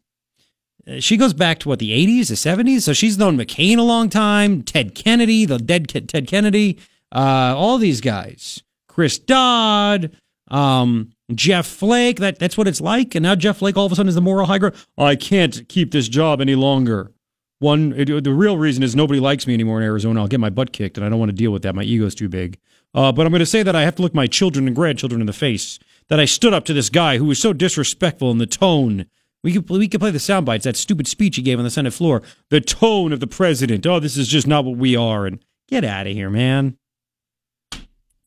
Uh, She goes back to what the 80s, the 70s. So she's known McCain a long time, Ted Kennedy, the dead Ted Kennedy, uh, all these guys, Chris Dodd, um, Jeff Flake. That that's what it's like. And now Jeff Flake all of a sudden is the moral high ground. I can't keep this job any longer. One, it- the real reason is nobody likes me anymore in Arizona. I'll get my butt kicked, and I don't want to deal with that. My ego's too big. Uh, but I'm going to say that I have to look my children and grandchildren in the face. That I stood up to this guy who was so disrespectful in the tone. We could we could play the sound bites. That stupid speech he gave on the Senate floor. The tone of the president. Oh, this is just not what we are. And get out of here, man.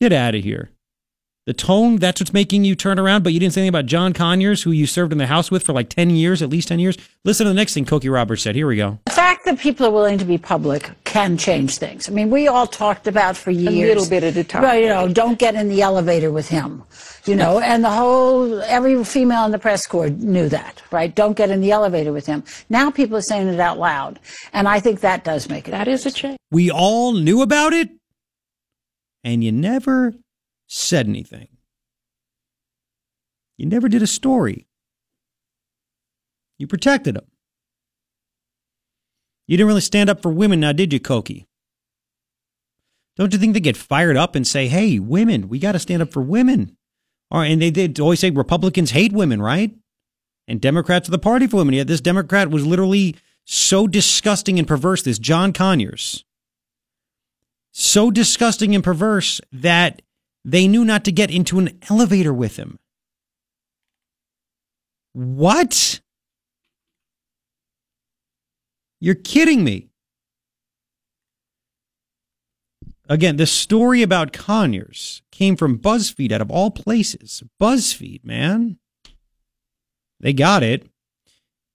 Get out of here. The tone, that's what's making you turn around, but you didn't say anything about John Conyers, who you served in the House with for like 10 years, at least 10 years. Listen to the next thing Cokie Roberts said. Here we go. The fact that people are willing to be public can change things. I mean, we all talked about for years. A little bit at a time. Well, you know, don't get in the elevator with him. You know, and the whole, every female in the press corps knew that, right? Don't get in the elevator with him. Now people are saying it out loud. And I think that does make it. That is a change. We all knew about it, and you never said anything. You never did a story. You protected them. You didn't really stand up for women now, did you, Cokie? Don't you think they get fired up and say, hey, women, we got to stand up for women? Or, and they did always say Republicans hate women, right? And Democrats are the party for women. Yet this Democrat was literally so disgusting and perverse, this John Conyers. So disgusting and perverse that they knew not to get into an elevator with him. What? You're kidding me. Again, the story about Conyers came from BuzzFeed out of all places. BuzzFeed, man. They got it.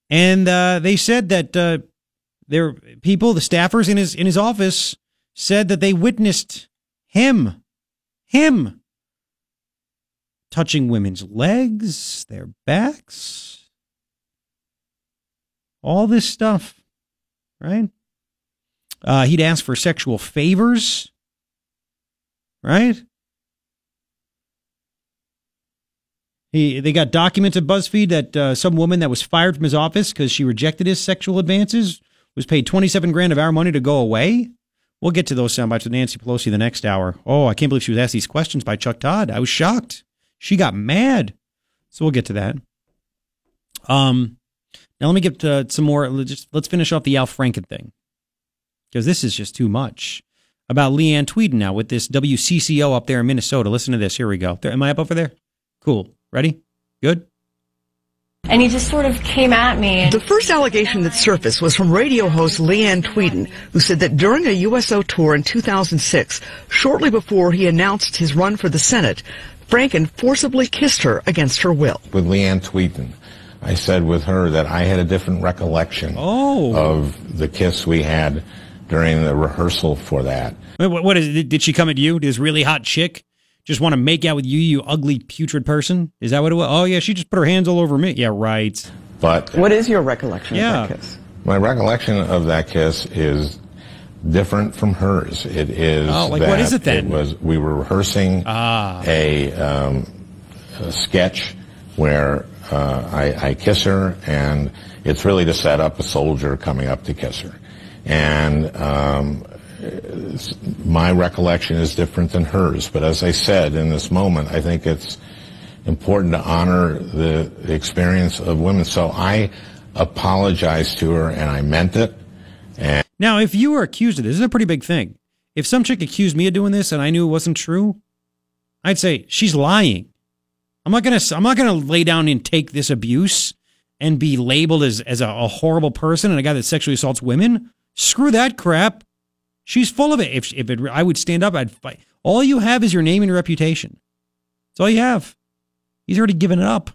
And uh, they said that uh, their people, the staffers in his in his office, said that they witnessed him, him, touching women's legs, their backs, all this stuff, right? Uh, he'd ask for sexual favors, right? He, they got documents at BuzzFeed that uh, some woman that was fired from his office because she rejected his sexual advances was paid 27 grand of our money to go away. We'll get to those sound bites with Nancy Pelosi the next hour. Oh, I can't believe she was asked these questions by Chuck Todd. I was shocked. She got mad. So we'll get to that. Um, now let me get to some more. Let's Just let's finish off the Al Franken thing because this is just too much. About Leeann Tweeden now with this WCCO up there in Minnesota. Listen to this. Here we go. There, am I up over there? Cool. Ready? Good. And he just sort of came at me. The first allegation that surfaced was from radio host Leeann Tweeden, who said that during a USO tour in 2006, shortly before he announced his run for the Senate, Franken forcibly kissed her against her will. with Leeann Tweeden, I said with her that I had a different recollection oh. of the kiss we had during the rehearsal for that. What, what is? Did she come at you? Did this really hot chick just want to make out with you, you ugly putrid person? Is that what it was? Oh yeah, she just put her hands all over me. Yeah, right. But What is your recollection Yeah. of that kiss? my recollection of that kiss is different from hers. It is. Oh, like, that what is it then? It was we were rehearsing Ah. a, um, a sketch where uh, I, I kiss her, and it's really to set up a soldier coming up to kiss her. And um, it's- my recollection is different than hers. But as I said, in this moment, I think it's important to honor the, experience of women. So I apologized to her, and I meant it. And Now, if you were accused of this, this is a pretty big thing. If some chick accused me of doing this and I knew it wasn't true, I'd say she's lying. I'm not gonna. I'm not gonna lay down and take this abuse and be labeled as as a, a horrible person and a guy that sexually assaults women. Screw that crap. She's full of it. If if it, I would stand up, I'd fight. All you have is your name and your reputation. That's all you have. He's already given it up.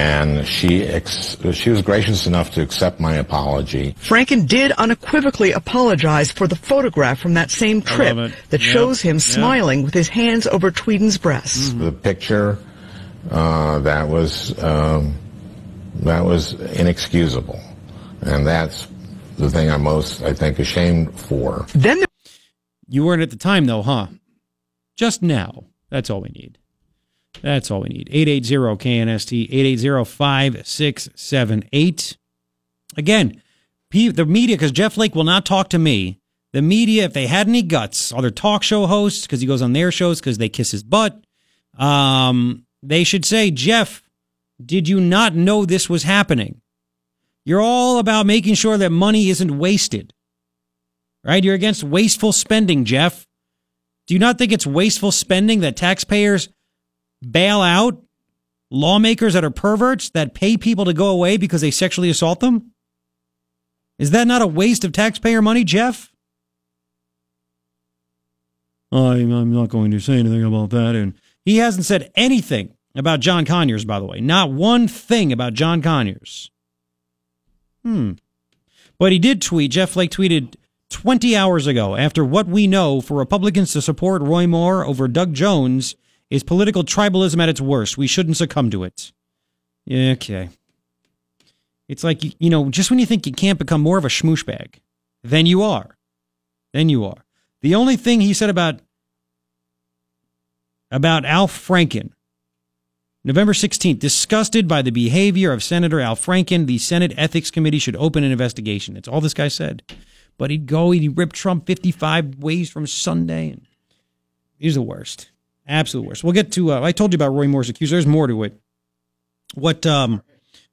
and she ex- she was gracious enough to accept my apology. Franken did unequivocally apologize for the photograph from that same trip that Yep. shows him Yep. smiling with his hands over Tweeden's breasts. The picture uh, that was um, that was inexcusable, and that's the thing I'm most I think ashamed for. Then You weren't at the time, though, huh? Just now. That's all we need. That's all we need. 880-KNST, 880-5678. Again, the media, because Jeff Flake will not talk to me. The media, if they had any guts, other talk show hosts, because he goes on their shows because they kiss his butt, um, they should say, Jeff, did you not know this was happening? You're all about making sure that money isn't wasted right? You're against wasteful spending, Jeff. Do you not think it's wasteful spending that taxpayers bail out lawmakers that are perverts that pay people to go away because they sexually assault them? Is that not a waste of taxpayer money, Jeff? I'm, I'm not going to say anything about that. And he hasn't said anything about John Conyers, by the way. Not one thing about John Conyers. Hmm. But he did tweet, Jeff Flake tweeted 20 hours ago, after what we know for Republicans to support Roy Moore over Doug Jones is political tribalism at its worst. We shouldn't succumb to it. Okay. It's like, you- know, just when you think you can't become more of a schmoosh bag, then you are. Then you are. The only thing he said about about Al Franken, November 16th, disgusted by the behavior of Senator Al Franken, the Senate Ethics Committee should open an investigation. That's all this guy said. But he'd go, he'd rip Trump 55 ways from Sunday. And he's the worst. Absolute worst. We'll get to, uh, I told you about Roy Moore's accused. There's more to it. What, um,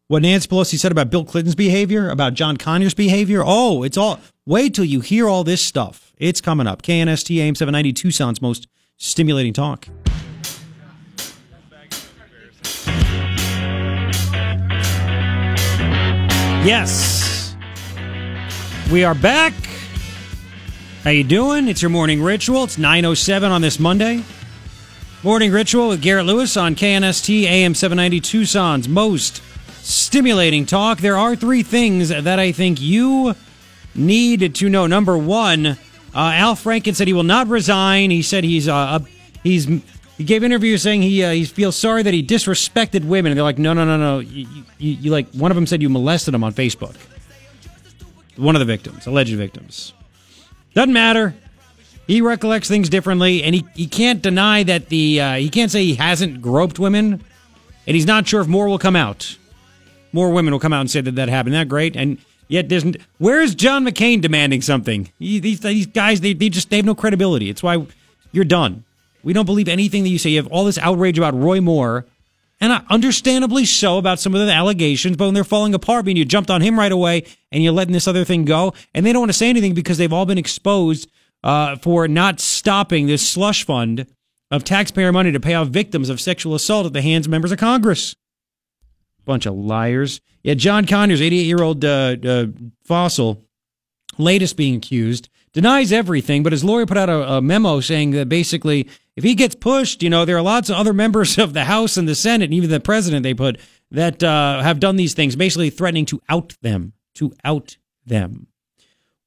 what Nancy Pelosi said about Bill Clinton's behavior, about John Conyers' behavior. Oh, it's all, wait till you hear all this stuff. It's coming up. KNST AM 790 Tucson's most stimulating talk. Yes. We are back. How you doing? It's your morning ritual. It's 907 on this Monday. Morning ritual with Garret Lewis on KNST AM 790 Tucson's most stimulating talk. There are three things that I think you need to know. Number one, uh, Al Franken said he will not resign. He said he's uh, he's he gave interviews saying he uh, he feels sorry that he disrespected women. And they're like, no, no, no, no. You, you, you like one of them said you molested him on Facebook. One of the victims, alleged victims. Doesn't matter. He recollects things differently, and he, he can't deny that the uh, he can't say he hasn't groped women, and he's not sure if more will come out. More women will come out and say that that happened. That great? And yet, doesn't where's John McCain demanding something? He, these these guys they, they just they have no credibility. It's why you're done. We don't believe anything that you say. You have all this outrage about Roy Moore, and understandably so about some of the allegations. But when they're falling apart, and you jumped on him right away, and you're letting this other thing go, and they don't want to say anything because they've all been exposed uh, for not stopping this slush fund of taxpayer money to pay off victims of sexual assault at the hands of members of Congress. Bunch of liars. Yeah, John Conyers, 88 year old uh, uh, fossil, latest being accused, denies everything, but his lawyer put out a, a memo saying that basically, if he gets pushed, you know, there are lots of other members of the House and the Senate, and even the president, they put, that uh, have done these things, basically threatening to out them, to out them.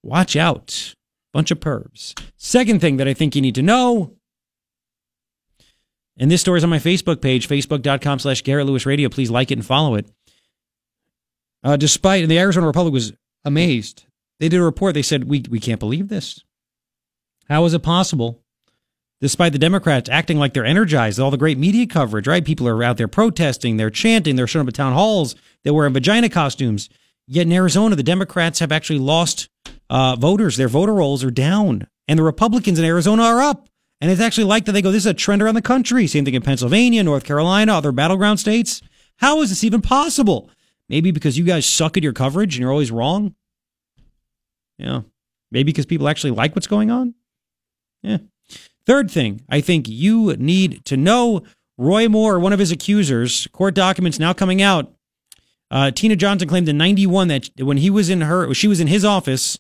Watch out. Bunch of pervs. Second thing that I think you need to know, and this story is on my Facebook page, facebook.com slash Garret Lewis Radio. Please like it and follow it. Uh, despite, and the Arizona Republic was amazed. They did a report. They said, we, we can't believe this. How is it possible? Despite the Democrats acting like they're energized, all the great media coverage, right? People are out there protesting, they're chanting, they're showing up at town halls, they're wearing vagina costumes. Yet in Arizona, the Democrats have actually lost uh, voters. Their voter rolls are down, and the Republicans in Arizona are up. And it's actually like that they go, this is a trend around the country. Same thing in Pennsylvania, North Carolina, other battleground states. How is this even possible? Maybe because you guys suck at your coverage and you're always wrong. Yeah. Maybe because people actually like what's going on. Yeah. Third thing, I think you need to know Roy Moore, one of his accusers, court documents now coming out. Uh, Tina Johnson claimed in 91 that when he was in her, she was in his office,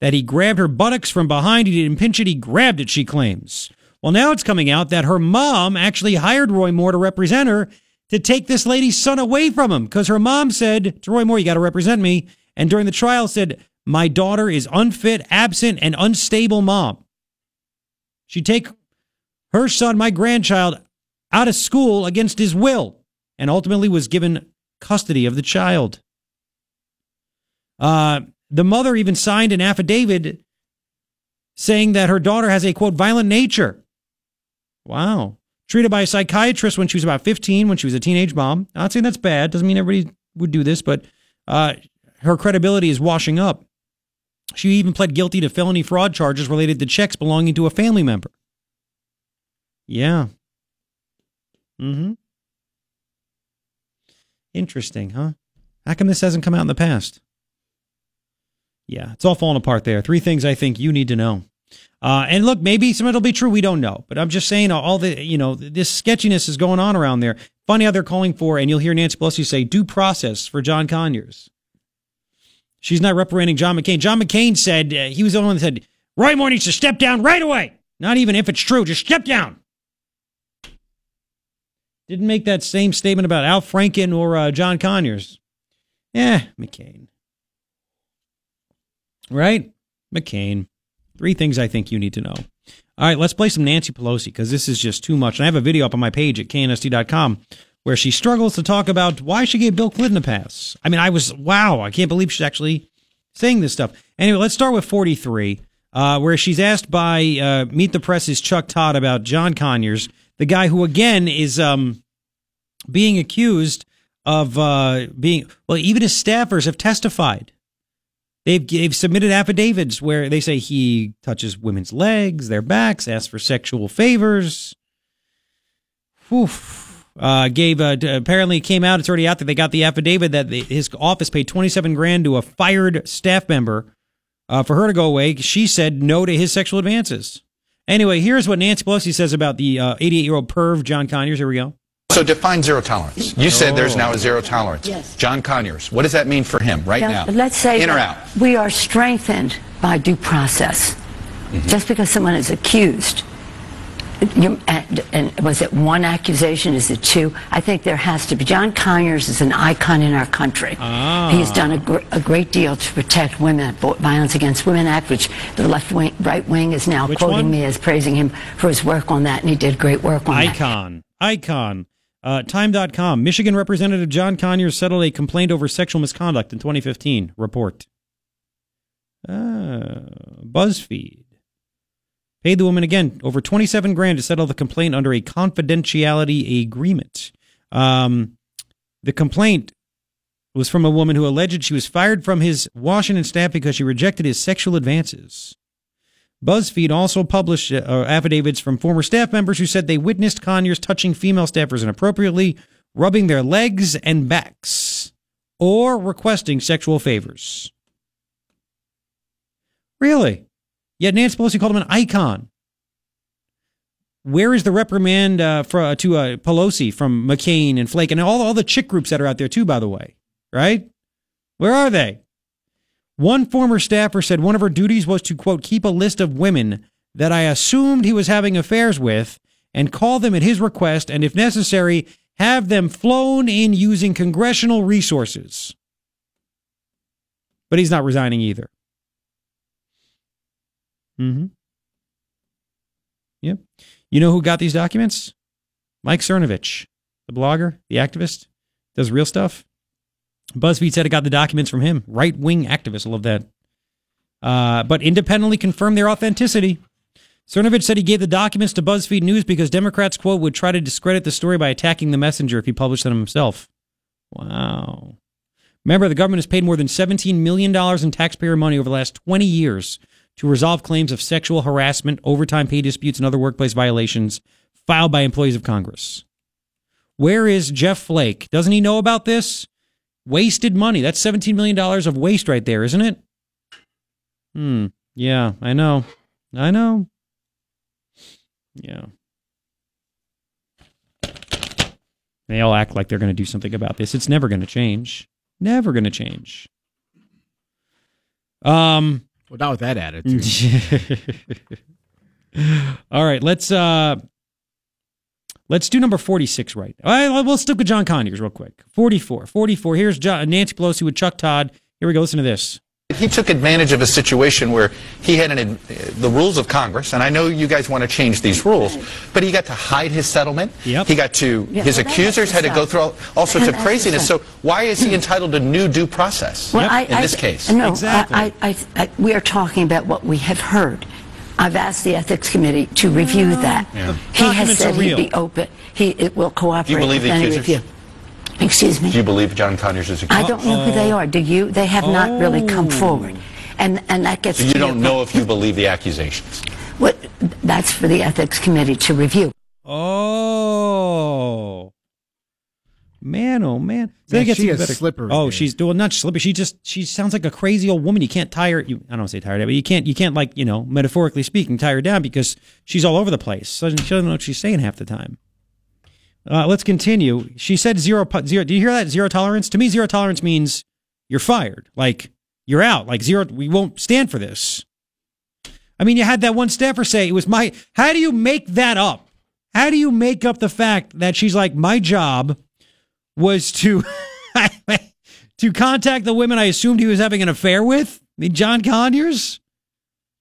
that he grabbed her buttocks from behind. He didn't pinch it, he grabbed it, she claims. Well, now it's coming out that her mom actually hired Roy Moore to represent her to take this lady's son away from him because her mom said to Roy Moore, You got to represent me. And during the trial, said, My daughter is unfit, absent, and unstable mom. She'd take her son, my grandchild, out of school against his will and ultimately was given custody of the child. Uh, the mother even signed an affidavit saying that her daughter has a quote violent nature. Wow. Treated by a psychiatrist when she was about 15, when she was a teenage mom. Not saying that's bad. Doesn't mean everybody would do this, but uh, her credibility is washing up. She even pled guilty to felony fraud charges related to checks belonging to a family member. Yeah. Mm-hmm. Interesting, huh? How come this hasn't come out in the past? Yeah, it's all falling apart there. Three things I think you need to know. Uh, and look, maybe some of it'll be true. We don't know. But I'm just saying, all the, you know, this sketchiness is going on around there. Funny how they're calling for, and you'll hear Nancy Pelosi say, due process for John Conyers. She's not reprimanding John McCain. John McCain said, uh, he was the only one that said, Roy Moore needs to step down right away. Not even if it's true, just step down. Didn't make that same statement about Al Franken or uh, John Conyers. Yeah, McCain. Right? McCain. Three things I think you need to know. All right, let's play some Nancy Pelosi because this is just too much. And I have a video up on my page at knst.com where she struggles to talk about why she gave Bill Clinton a pass. I mean, I was, wow, I can't believe she's actually saying this stuff. Anyway, let's start with 43, uh, where she's asked by uh, Meet the Press's Chuck Todd about John Conyers, the guy who, again, is um, being accused of uh, being, well, even his staffers have testified They've, they've submitted affidavits where they say he touches women's legs, their backs, asks for sexual favors. Whew. Uh, gave uh, apparently came out. It's already out there. They got the affidavit that the, his office paid twenty seven grand to a fired staff member uh, for her to go away. She said no to his sexual advances. Anyway, here's what Nancy Pelosi says about the uh, 88 year old perv John Conyers. Here we go. So define zero tolerance. You said there's now a zero tolerance. Yes. John Conyers, what does that mean for him right now? Let's say in or out. we are strengthened by due process. Mm-hmm. Just because someone is accused, you, and, and was it one accusation? Is it two? I think there has to be. John Conyers is an icon in our country. Ah. He has done a, gr- a great deal to protect women, Violence Against Women Act, which the left wing, right wing is now Which quoting one? me as praising him for his work on that, and he did great work on that. Icon. Icon. Uh, Time.com. Michigan Representative John Conyers settled a complaint over sexual misconduct in 2015. Report. Ah, BuzzFeed. Paid the woman again over 27 grand to settle the complaint under a confidentiality agreement. Um, the complaint was from a woman who alleged she was fired from his Washington staff because she rejected his sexual advances. BuzzFeed also published uh, affidavits from former staff members who said they witnessed Conyers touching female staffers inappropriately, rubbing their legs and backs, or requesting sexual favors. Really? Yet Nancy Pelosi called him an icon. Where is the reprimand uh, for, uh, to uh, Pelosi from McCain and Flake and all, all the chick groups that are out there, too, by the way? Right? Where are they? One former staffer said one of her duties was to, quote, keep a list of women that I assumed he was having affairs with and call them at his request and, if necessary, have them flown in using congressional resources. But he's not resigning either. Mm-hmm. Yep. You know who got these documents? Mike Cernovich, the blogger, the activist, does real stuff. BuzzFeed said it got the documents from him. Right wing activist. Love that. Uh, but independently confirmed their authenticity. Cernovich said he gave the documents to BuzzFeed News because Democrats, quote, would try to discredit the story by attacking the messenger if he published them himself. Wow. Remember, the government has paid more than $17 million in taxpayer money over the last 20 years to resolve claims of sexual harassment, overtime pay disputes, and other workplace violations filed by employees of Congress. Where is Jeff Flake? Doesn't he know about this? Wasted money. That's $17 million of waste right there, isn't it? Hmm. Yeah, I know. I know. Yeah. They all act like they're going to do something about this. It's never going to change. Never going to change. Um. Well, not with that attitude. (laughs) all right, let's uh let's do number 46 right. All right, we'll stick with John Conyers real quick. 44. 44. Here's John, Nancy Pelosi with Chuck Todd. Here we go. Listen to this. He took advantage of a situation where he had an, the rules of Congress, and I know you guys want to change these rules, but he got to hide his settlement. Yep. He got to, Yeah, his well, accusers had to go through all, all sorts of And that's craziness. So why is he entitled to new due process Well, I, in I- this case? No, I, I, I, I, we are talking about what we have heard. I've asked the ethics committee to review that. Yeah. He has said he'd be open. He it will cooperate Do you believe with the any accusers? review. Excuse me. Do you believe John Conyers is accused? I don't know who they are. Do you? They have not really come oh. forward, and and that gets. So you to your don't know if you believe the accusations. What? That's for the ethics committee to review. Oh. Man, oh man. So Yeah, it gets she even is better. slippery, Oh, dude. she's doing not slippery. She just she sounds like a crazy old woman. You can't tie her. You, I don't want to say tie her down, but you can't you can't like you know metaphorically speaking tie her down because she's all over the place. So she doesn't know what she's saying half the time. Uh, let's continue. She said zero zero. Do you hear that? Zero tolerance. To me, zero tolerance means you're fired. Like you're out. Like zero. We won't stand for this. I mean, you had that one staffer say it was my. How do you make that up? How do you make up the fact that she's like, my job was to (laughs) to contact the women I assumed he was having an affair with? I mean, John Conyers?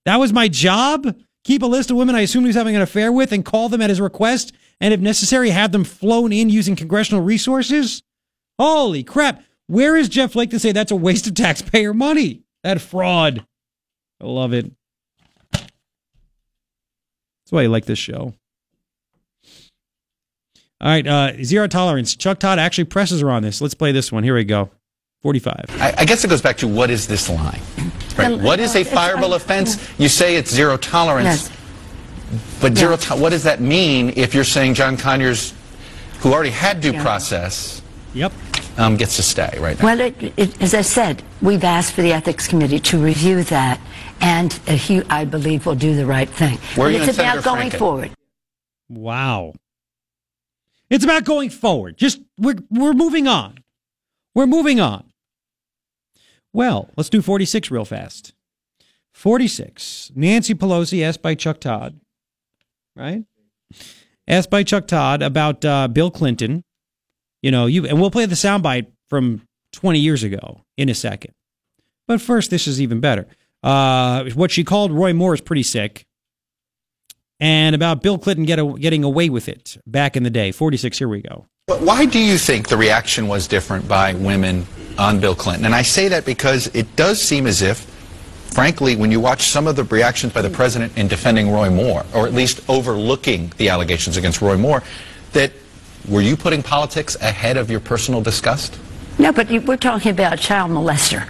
That was my job? Keep a list of women I assumed he was having an affair with and call them at his request, and if necessary, have them flown in using congressional resources? Holy crap. Where is Jeff Flake to say that's a waste of taxpayer money? That fraud. I love it. That's why I like this show. All right, uh, zero tolerance. Chuck Todd actually presses her on this. Let's play this one. Here we go. 45. I, I guess it goes back to what is this line? Right. Well, What is a it's- fireable offense? (laughs) You say it's zero tolerance, Yes. But zero. Yeah. To- what does that mean if you're saying John Conyers, who already had due Yeah. process, Yep. um, gets to stay right now? Well, it, it, as I said, we've asked for the ethics committee to review that, and uh, he, I believe, will do the right thing. Where are But you it's and Senator about going Franken? forward. Wow. It's about going forward. Just we're we're moving on. We're moving on. Well, let's do 46 real fast. 46. Nancy Pelosi asked by Chuck Todd, right? Asked by Chuck Todd about uh, Bill Clinton. You know, you and we'll play the soundbite from 20 years ago in a second. But first, this is even better. Uh, what she called Roy Moore is pretty sick and about Bill Clinton get a, getting away with it back in the day. 46, here we go. But Why do you think the reaction was different by women on Bill Clinton? And I say that because it does seem as if, frankly, when you watch some of the reactions by the president in defending Roy Moore, or at least overlooking the allegations against Roy Moore, that were you putting politics ahead of your personal disgust? No, but you, we're talking about a child molester.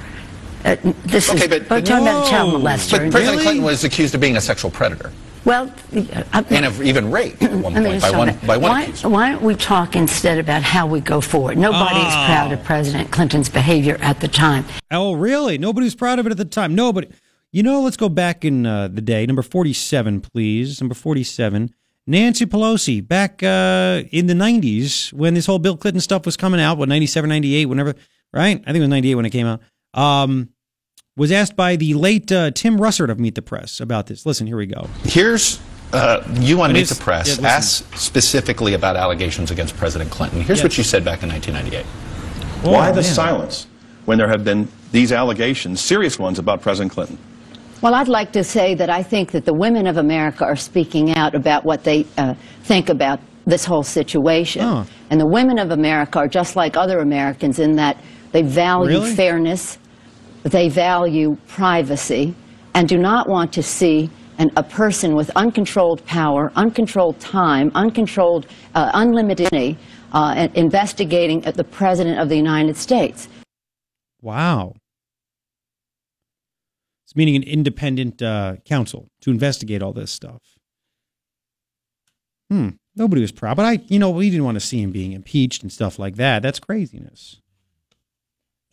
Uh, this Okay, is, but- we're talking about a child molester. But President Clinton was accused of being a sexual predator well, uh, I, and of even rape at one point by one, that. by one why, why don't we talk instead about how we go forward? Nobody is Oh. proud of President Clinton's behavior at the time. Oh, really? Nobody was proud of it at the time. Nobody. You know, let's go back in uh, the day. Number 47, please. Number 47. Nancy Pelosi, back uh, in the 90s when this whole Bill Clinton stuff was coming out, what, 97, 98, whenever, right? I think it was 98 when it came out. Um, was asked by the late uh, Tim Russert of Meet the Press about this. Listen, here we go. Here's uh, you on Meet the Press yeah, asked specifically about allegations against President Clinton. Here's Yes. what you said back in 1998. Why Oh, the man. silence when there have been these allegations, serious ones, about President Clinton? Well, I'd like to say that I think that the women of America are speaking out about what they uh, think about this whole situation. Oh. And the women of America are just like other Americans in that They value Really? fairness, they value privacy, and do not want to see an, a person with uncontrolled power, uncontrolled time, uncontrolled, uh, unlimited uh, investigating the President of the United States. Wow. It's meaning an independent uh, counsel to investigate all this stuff. Hmm. Nobody was proud, but I, you know, we didn't want to see him being impeached and stuff like that. That's craziness.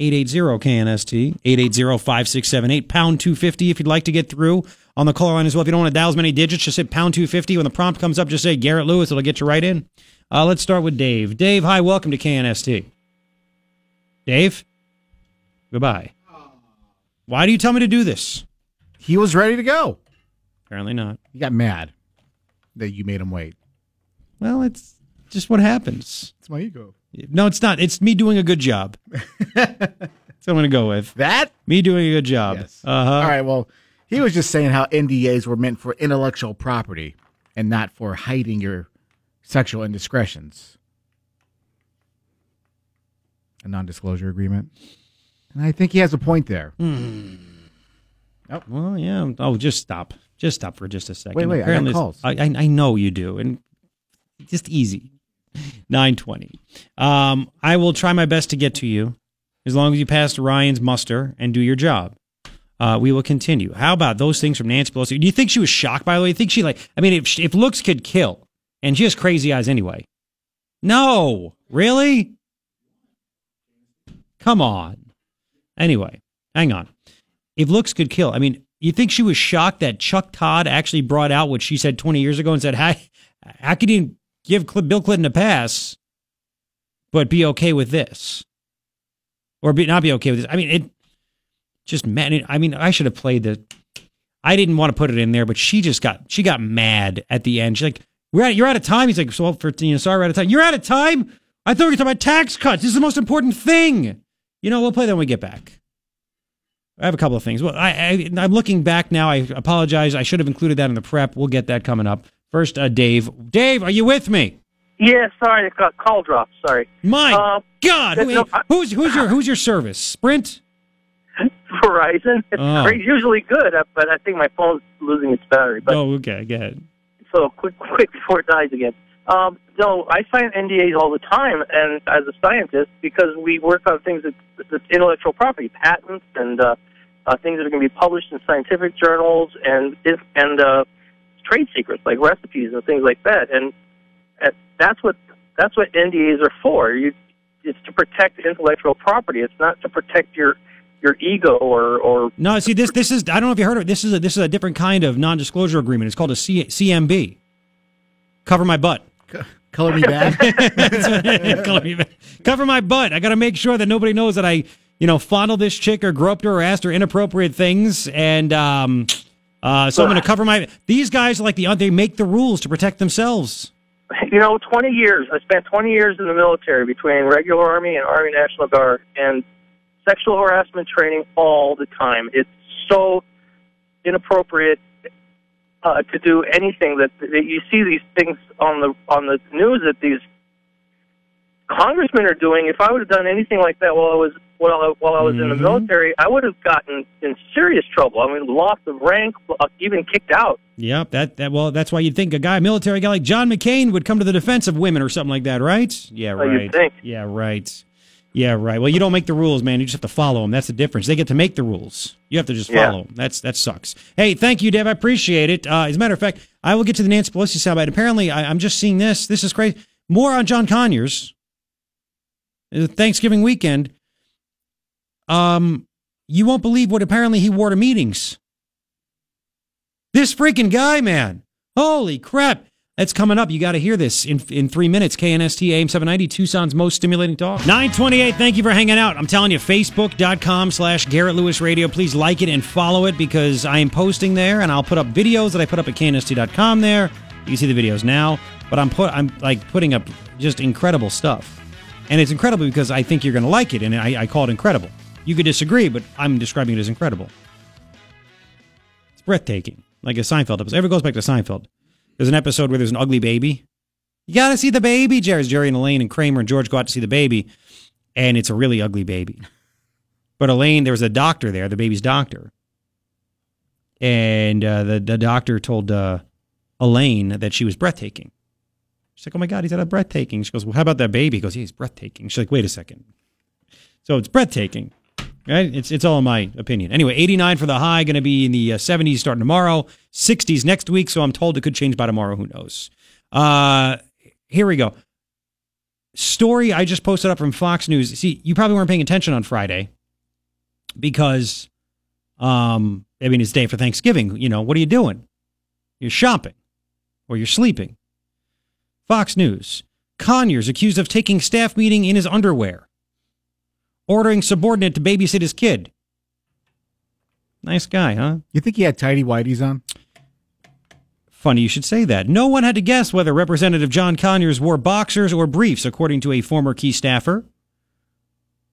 880 KNST, 880 5678, pound 250 if you'd like to get through on the caller line as well. If you don't want to dial as many digits, just hit pound 250. When the prompt comes up, just say Garret Lewis. It'll get you right in. Uh, let's start with Dave. Dave, hi, welcome to KNST. Dave? Goodbye. Why do you tell me to do this? He was ready to go. Apparently not. He got mad that you made him wait. Well, it's just what happens. It's my ego. No, it's not. It's me doing a good job. (laughs) That's what I'm going to go with. That? Me doing a good job. Yes. Uh-huh. All right. Well, he was just saying how NDAs were meant for intellectual property and not for hiding your sexual indiscretions. A non-disclosure agreement, and I think he has a point there. Hmm. Oh, well, yeah. Oh, just stop. Just stop for just a second. Wait, wait, Apparently calls. I, I, I know you do, and just easy. 920. Um, I will try my best to get to you as long as you pass Ryan's muster and do your job. Uh, we will continue. How about those things from Nancy Pelosi? Do you think she was shocked, by the way? You think she, like, I mean, if, if looks could kill, and she has crazy eyes anyway. No. Really? Come on. Anyway, hang on. If looks could kill, I mean, you think she was shocked that Chuck Todd actually brought out what she said 20 years ago and said, how, how could you give Bill Clinton a pass, but be okay with this? Or be, not be okay with this? I mean, it just, man, I mean, I should have played the, I didn't want to put it in there, but she just got, she got mad at the end. She's like, we're out, you're out of time. He's like, so for, you know, sorry, we're out of time. You're out of time? I thought we were talking about tax cuts. This is the most important thing. You know, we'll play that when we get back. I have a couple of things. Well, I, I I'm looking back now. I apologize. I should have included that in the prep. We'll get that coming up. First, uh, Dave. Dave, are you with me? Yeah, sorry, the ca- call dropped. Sorry. My Uh, God, no, I- who's who's your who's your service? Sprint. (laughs) Verizon. (laughs) It's Oh. usually good, uh, but I think my phone's losing its battery. But oh, okay, go ahead. so quick, (laughs) quick before it dies again. Um, no, I sign NDAs all the time, and as a scientist, because we work on things that, that's intellectual property, patents, and uh, uh, things that are going to be published in scientific journals, and if, and uh, trade secrets like recipes and things like that. And uh, that's what that's what NDAs are for. You, it's to protect intellectual property. It's not to protect your your ego or or No, see this this is I don't know if you heard of it. This is a this is a different kind of non-disclosure agreement. It's called a C, CMB. Cover my butt. Color me bad. (laughs) Color me bad. Cover my butt. I got to make sure that nobody knows that I, you know, fondled this chick or groped her or asked her inappropriate things. And um, uh, so I'm going to cover my. These guys like the they make the rules to protect themselves. (laughs) you know, 20 years. I spent 20 years in the military between regular Army and Army National Guard, and sexual harassment training all the time. It's so inappropriate uh, to do anything that, that you see these things on the on the news that these congressmen are doing. If I would have done anything like that while I was while I, while I was in the Mhm. military, I would have gotten in serious trouble. I mean, lost of rank, uh, even kicked out. Yep, that that well, that's why you'd think a guy, a military guy like John McCain would come to the defense of women or something like that, right? Yeah, Oh, right. think. Yeah, right. Yeah, right. Well, you don't make the rules, man. You just have to follow them. That's the difference. They get to make the rules. You have to just Yeah. follow them. That's that sucks. Hey, thank you, Dave. I appreciate it. Uh, as a matter of fact, I will get to the Nancy Pelosi soundbite. Apparently, I, I'm just seeing this. This is crazy. More on John Conyers. Thanksgiving weekend. Um, you won't believe what apparently he wore to meetings. This freaking guy, man. Holy crap. That's coming up. You got to hear this in, in three minutes. KNST AM 790, Tucson's most stimulating talk. 928, thank you for hanging out. I'm telling you, facebook.com slash Garret Lewis Radio. Please like it and follow it because I am posting there and I'll put up videos that I put up at KNST.com there. You can see the videos now, but I'm put I'm like putting up just incredible stuff. And it's incredible because I think you're going to like it, and I, I call it incredible. You could disagree, but I'm describing it as incredible. It's breathtaking, like a Seinfeld episode. Ever goes back to Seinfeld. There's an episode where there's an ugly baby. You got to see the baby. Jerry's Jerry and Elaine and Kramer and George go out to see the baby, and it's a really ugly baby. But Elaine, there was a doctor there, the baby's doctor, and uh, the the doctor told uh, Elaine that she was breathtaking. She's like, "Oh my god, he's not breathtaking." She goes, "Well, how about that baby?" He goes, yeah, "He's breathtaking." She's like, "Wait a second. So it's breathtaking, It's it's all in my opinion. Anyway, 89 for the high, going to be in the uh, 70s starting tomorrow, 60s next week. So I'm told it could change by tomorrow. Who knows? Uh, here we go. Story I just posted up from Fox News. See, you probably weren't paying attention on Friday because, um, I mean, it's day for Thanksgiving. You know, what are you doing? You're shopping or you're sleeping. Fox News. Conyers accused of taking staff meeting in his underwear, ordering subordinate to babysit his kid. Nice guy, huh? You think he had tidy whities on? Funny you should say that. No one had to guess whether Representative John Conyers wore boxers or briefs, according to a former key staffer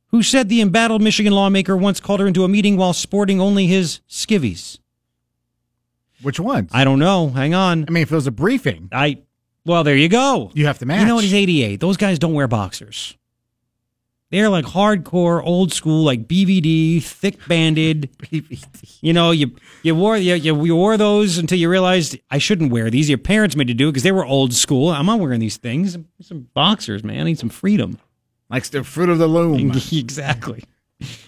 who said the embattled Michigan lawmaker once called her into a meeting while sporting only his skivvies. Which ones? I don't know. Hang on. I mean, if it was a briefing, I well, there you go. You have to match. You know what? He's 88. Those guys don't wear boxers. They're like hardcore, old school, like BVD, thick banded. (laughs) you know, you you wore you, you, wore those until you realized I shouldn't wear these. Your parents made you do it because they were old school. I'm not wearing these things. Some boxers, man. I need some freedom. Likes the fruit of the loom. (laughs) exactly.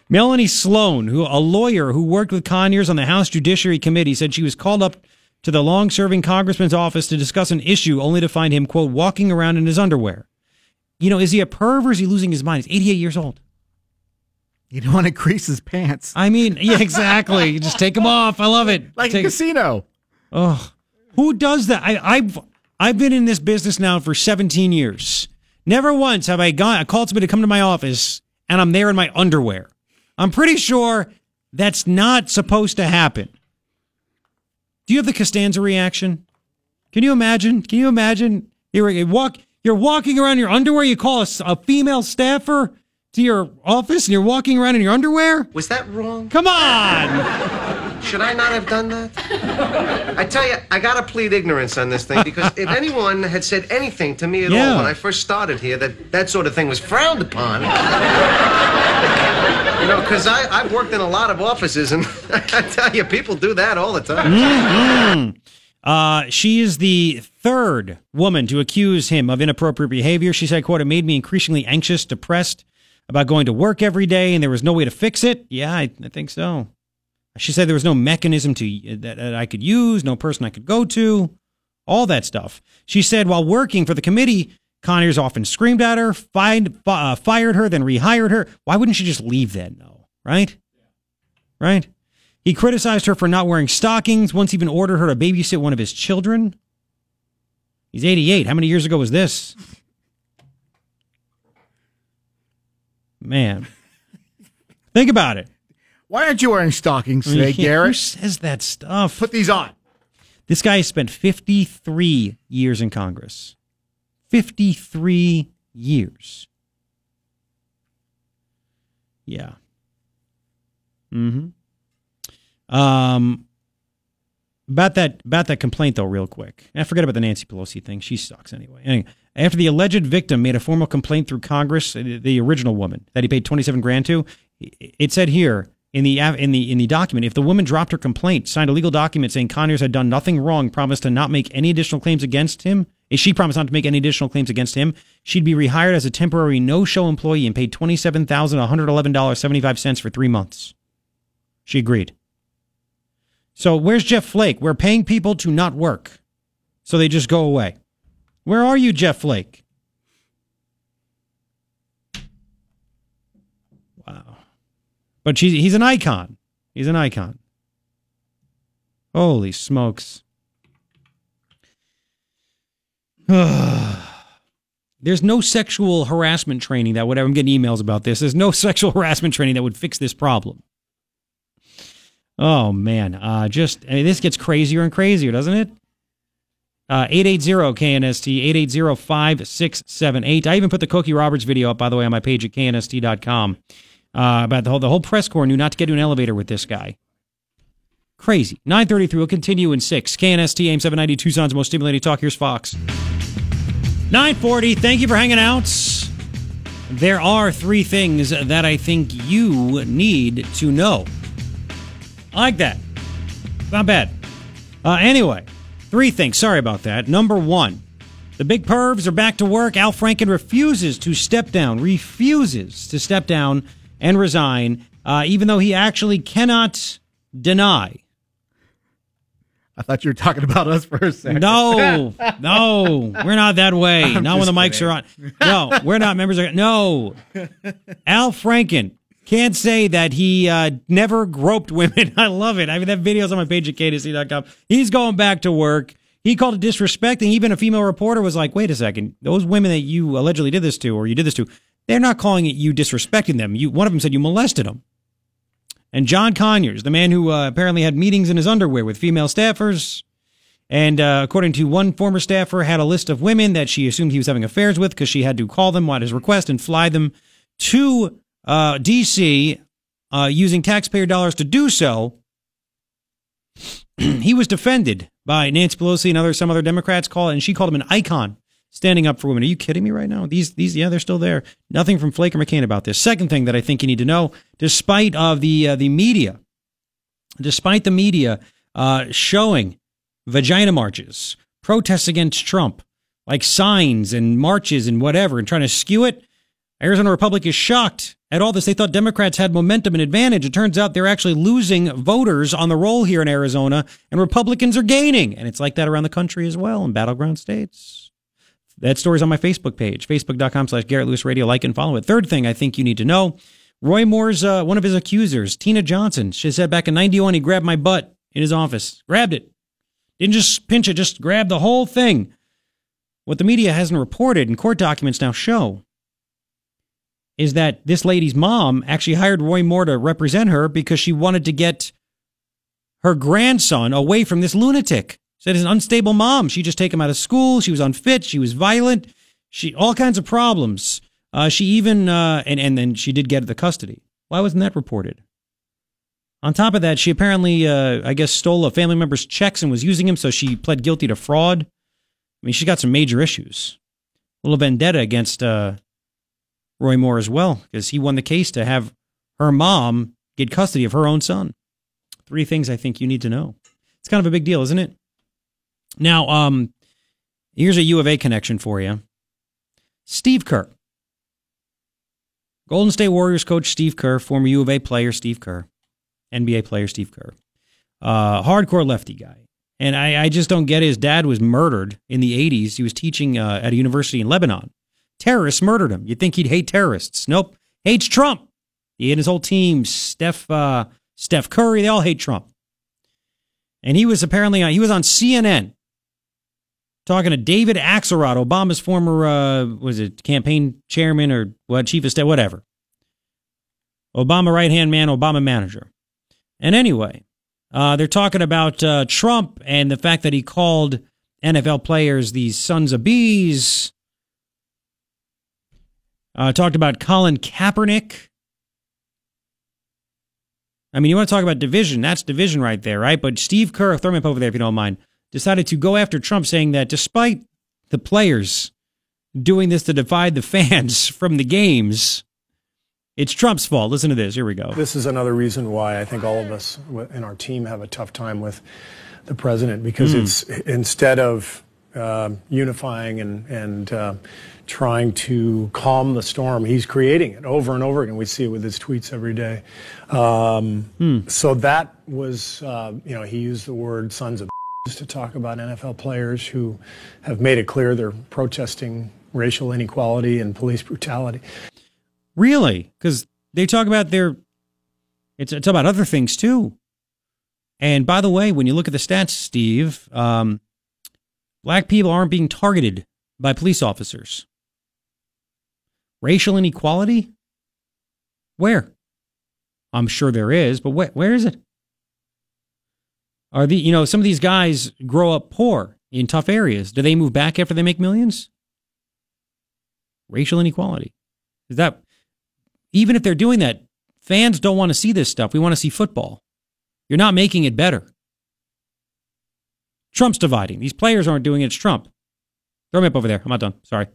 Melanie Sloan, who a lawyer who worked with Conyers on the House Judiciary Committee, said she was called up to the long-serving congressman's office to discuss an issue, only to find him quote walking around in his underwear. You know, is he a perv or is he losing his mind? He's 88 years old. You don't want to crease his pants. I mean, (laughs) yeah, exactly. Just take them off. I love it. Like take, a casino. Oh, who does that? I, I've I've been in this business now for 17 years. Never once have I gone. I called somebody to come to my office and I'm there in my underwear. I'm pretty sure that's not supposed to happen. Do you have the Costanza reaction? Can you imagine? Can you imagine? You're walk. You're walking around in your underwear. You call a, a female staffer to your office, and you're walking around in your underwear. Was that wrong? Come on. Should I not have done that? I tell you, I gotta plead ignorance on this thing because if anyone had said anything to me at Yeah. all when I first started here that that sort of thing was frowned upon, you know, because I I've worked in a lot of offices and (laughs) I tell you, people do that all the time. Mhm. Uh, she is the third woman to accuse him of inappropriate behavior. She said, quote, it made me increasingly anxious, depressed about going to work every day and there was no way to fix it. Yeah, I, I think so. She said there was no mechanism to that, that I could use, no person I could go to, all that stuff. She said while working for the committee, Conyers often screamed at her, find, uh, fired her, then rehired her. Why wouldn't she just leave then, though? Right? Right? He criticized her for not wearing stockings, once even ordered her to babysit one of his children. He's 88. How many years ago was this? Man. (laughs) Think about it. Why aren't you wearing stockings today, can't- (laughs) Who says that stuff? Put these on. This guy has spent 53 years in Congress. 53 years. Yeah. Mm-hmm. Um about that about that complaint though, real quick. I forget about the Nancy Pelosi thing. She sucks anyway. Anyway, after the alleged victim made a formal complaint through Congress, uh, the original woman that he paid twenty seven grand to, it said here in the in the in the document, if the woman dropped her complaint, signed a legal document saying Conyers had done nothing wrong, promised to not make any additional claims against him, if she promised not to make any additional claims against him, she'd be rehired as a temporary no-show employee and paid twenty seven thousand one hundred eleven dollars seventy five cents for three months. She agreed. So where's Jeff Flake? We're paying people to not work, so they just go away. Where are you, Jeff Flake? Wow. But he's an icon. He's an icon. Holy smokes. (sighs) There's no sexual harassment training that would I'm getting emails about this. There's no (laughs) sexual harassment training that would fix this problem. Oh man, uh, just I mean, this gets crazier and crazier, doesn't it? Uh, 880-KNST, 880-5678. I even put the Cokie Roberts video up, by the way, on my page at knst.com uh, about the whole, the whole press corps knew not to get to an elevator with this guy. Crazy. 933 will continue in 6. KNST, AM 790, Tucson's most stimulating talk. Here's Fox. 940, thank you for hanging out. there are three things that I think you need to know. I like that. Not bad. Uh, anyway, three things. Sorry about that. Number one, the big pervs are back to work. Al Franken refuses to step down, refuses to step down and resign, uh, even though he actually cannot deny. I thought you were talking about us for a second. No, (laughs) no, we're not that way. I'm not when the mics are on. No, we're not members of. No, (laughs) Al Franken can't say that he uh, never groped women. (laughs) I love it. I mean, that video's on my page at KDC.com. He's going back to work. He called it disrespecting. Even a female reporter was like, wait a second. Those women that you allegedly did this to or you did this to, they're not calling it you disrespecting them. You, one of them said you molested them. And John Conyers, the man who uh, apparently had meetings in his underwear with female staffers, and uh, according to one former staffer, had a list of women that she assumed he was having affairs with because she had to call them at his request and fly them to uh, D.C. Uh, using taxpayer dollars to do so. (clears throat) he was defended by Nancy Pelosi and other some other Democrats call and she called him an icon standing up for women. Are you kidding me right now? These these yeah, they're still there. Nothing from Flake or McCain about this. Second thing that I think you need to know, despite of the uh, the media, despite the media uh, showing vagina marches, protests against Trump, like signs and marches and whatever, and trying to skew it. Arizona Republic is shocked at all this. They thought Democrats had momentum and advantage. It turns out they're actually losing voters on the roll here in Arizona, and Republicans are gaining. And it's like that around the country as well in battleground states. That story's on my Facebook page, facebook.com slash Garret Lewis Radio. Like and follow it. Third thing I think you need to know Roy Moore's, uh, one of his accusers, Tina Johnson, she said back in 91, he grabbed my butt in his office, grabbed it. Didn't just pinch it, just grabbed the whole thing. What the media hasn't reported and court documents now show is that this lady's mom actually hired Roy Moore to represent her because she wanted to get her grandson away from this lunatic. Said an unstable mom. She just take him out of school. She was unfit. She was violent. She all kinds of problems. Uh, she even uh, and and then she did get the custody. Why wasn't that reported? On top of that, she apparently, uh, I guess, stole a family member's checks and was using them, so she pled guilty to fraud. I mean, she's got some major issues. A little vendetta against uh, Roy Moore as well, because he won the case to have her mom get custody of her own son. Three things I think you need to know. It's kind of a big deal, isn't it? Now, um, here's a U of A connection for you. Steve Kerr. Golden State Warriors coach Steve Kerr, former U of A player Steve Kerr, NBA player Steve Kerr, uh, hardcore lefty guy. And I, I, just don't get it. His dad was murdered in the 80s. He was teaching uh, at a university in Lebanon. Terrorists murdered him. You'd think he'd hate terrorists. Nope. Hates Trump. He and his whole team, Steph, uh, Steph Curry, they all hate Trump. And he was apparently on, he was on CNN talking to David Axelrod, Obama's former, uh, was it campaign chairman or what, chief of staff, whatever. Obama right hand man, Obama manager. And anyway, uh, they're talking about uh, Trump and the fact that he called NFL players these sons of bees. Uh, talked about Colin Kaepernick. I mean, you want to talk about division? That's division right there, right? But Steve Kerr, throw me up over there if you don't mind, decided to go after Trump, saying that despite the players doing this to divide the (laughs) fans from the games, it's Trump's fault. Listen to this. Here we go. This is another reason why I think all of us in our team have a tough time with the president because mm. it's instead of uh, unifying and, and uh, trying to calm the storm. He's creating it over and over again. We see it with his tweets every day. Um, hmm. So that was, uh, you know, he used the word sons of to talk about NFL players who have made it clear they're protesting racial inequality and police brutality. Really? Because they talk about their, it's, it's about other things too. And by the way, when you look at the stats, Steve, um, black people aren't being targeted by police officers. Racial inequality? Where? I'm sure there is, but where, where is it? Are the you know some of these guys grow up poor in tough areas? Do they move back after they make millions? Racial inequality is that even if they're doing that, fans don't want to see this stuff. We want to see football. You're not making it better. Trump's dividing. These players aren't doing it. It's Trump. Throw me up over there. I'm not done. Sorry.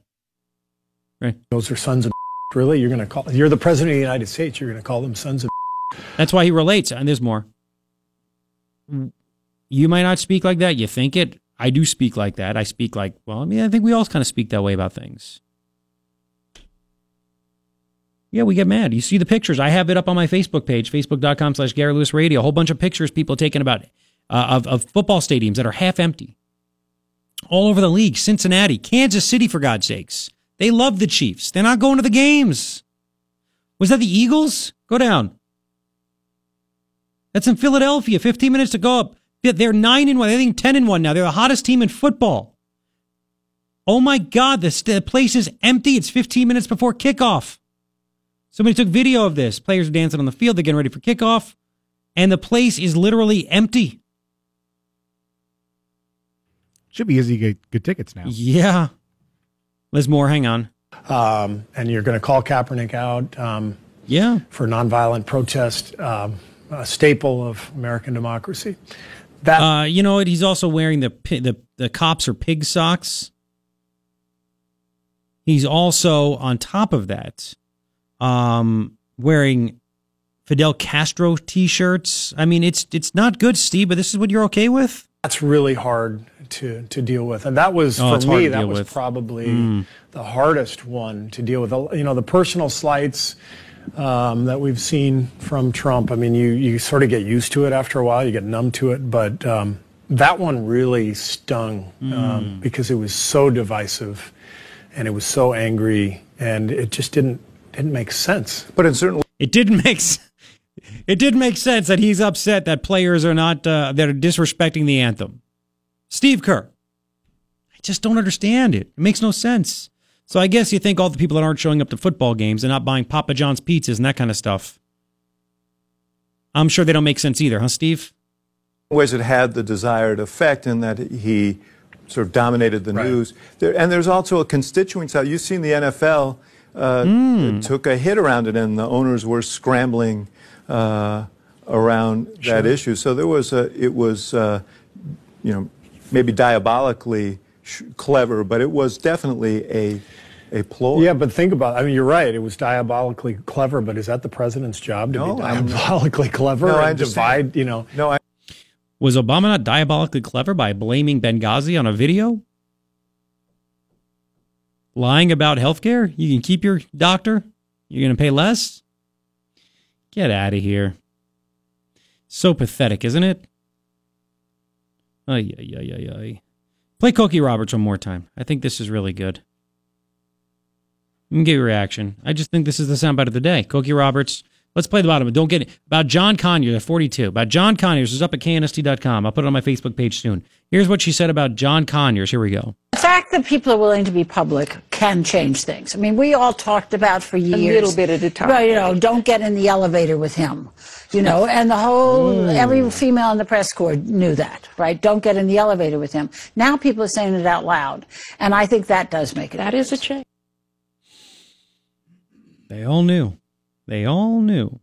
Right. Those are sons of (laughs) Really, you're going to call? You're the president of the United States. You're going to call them sons of? (laughs) That's why he relates, and there's more. You might not speak like that. You think it. I do speak like that. I speak like, well, I mean, I think we all kind of speak that way about things. Yeah, we get mad. You see the pictures. I have it up on my Facebook page, facebook.com slash Garret Lewis Radio. A whole bunch of pictures people taking about uh, of, of football stadiums that are half empty. All over the league. Cincinnati, Kansas City, for God's sakes. They love the Chiefs. They're not going to the games. Was that the Eagles? Go down. That's in Philadelphia. 15 minutes to go up. They're 9 and 1. They're 10 and 1 now. They're the hottest team in football. Oh my God, this, the place is empty. It's 15 minutes before kickoff. Somebody took video of this. Players are dancing on the field. They're getting ready for kickoff. And the place is literally empty. Should be easy to get good tickets now. Yeah. Liz Moore, hang on. Um, and you're going to call Kaepernick out. Um, yeah. For nonviolent protest, um, a staple of American democracy. That uh, you know what? He's also wearing the the the cops are pig socks. He's also on top of that, um, wearing Fidel Castro T-shirts. I mean, it's it's not good, Steve. But this is what you're okay with. That's really hard to to deal with, and that was Oh, for me. That was with. probably Mm. the hardest one to deal with. You know, the personal slights um, that we've seen from Trump. I mean, you you sort of get used to it after a while. You get numb to it, but um, that one really stung um, Mm. because it was so divisive, and it was so angry, and it just didn't didn't make sense. But in certain It didn't make s- it did make sense that he's upset that players are not uh, that are disrespecting the anthem. Steve Kerr. I just don't understand it. It makes no sense. So I guess you think all the people that aren't showing up to football games and not buying Papa John's pizzas and that kind of stuff. I'm sure they don't make sense either, huh, Steve? ways it had the desired effect in that he sort of dominated the news. There, and there's also a constituent side. You've seen the NFL uh, Hmm. took a hit around it, and the owners were scrambling uh, around that issue. So there was a, it was, uh, you know, maybe diabolically sh- clever, but it was definitely a a ploy. Yeah, but think about. I mean, you're right. It was diabolically clever, but is that the president's job to No, be I'm- diabolically clever No, I and understand. divide? You know, No, I. Was Obama not diabolically clever by blaming Benghazi on a video? Lying about healthcare? You can keep your doctor? You're going to pay less? Get out of here. So pathetic, isn't it? Ay, ay, ay, ay, ay. Play Cokie Roberts one more time. I think this is really good. Let me get your reaction. I just think this is the soundbite of the day. Cokie Roberts. Let's play the bottom. Don't get it. About John Conyers at 42. About John Conyers is up at knst.com. I'll put it on my Facebook page soon. Here's what she said about John Conyers. Here we go. The fact that people are willing to be public can change things. I mean, we all talked about for years. A little bit at a time. Well, you know, don't get in the elevator with him. You know, and the whole, mm. every female in the press corps knew that, right? Don't get in the elevator with him. Now people are saying it out loud. And I think that does make it. That is a change. They all knew. They all knew.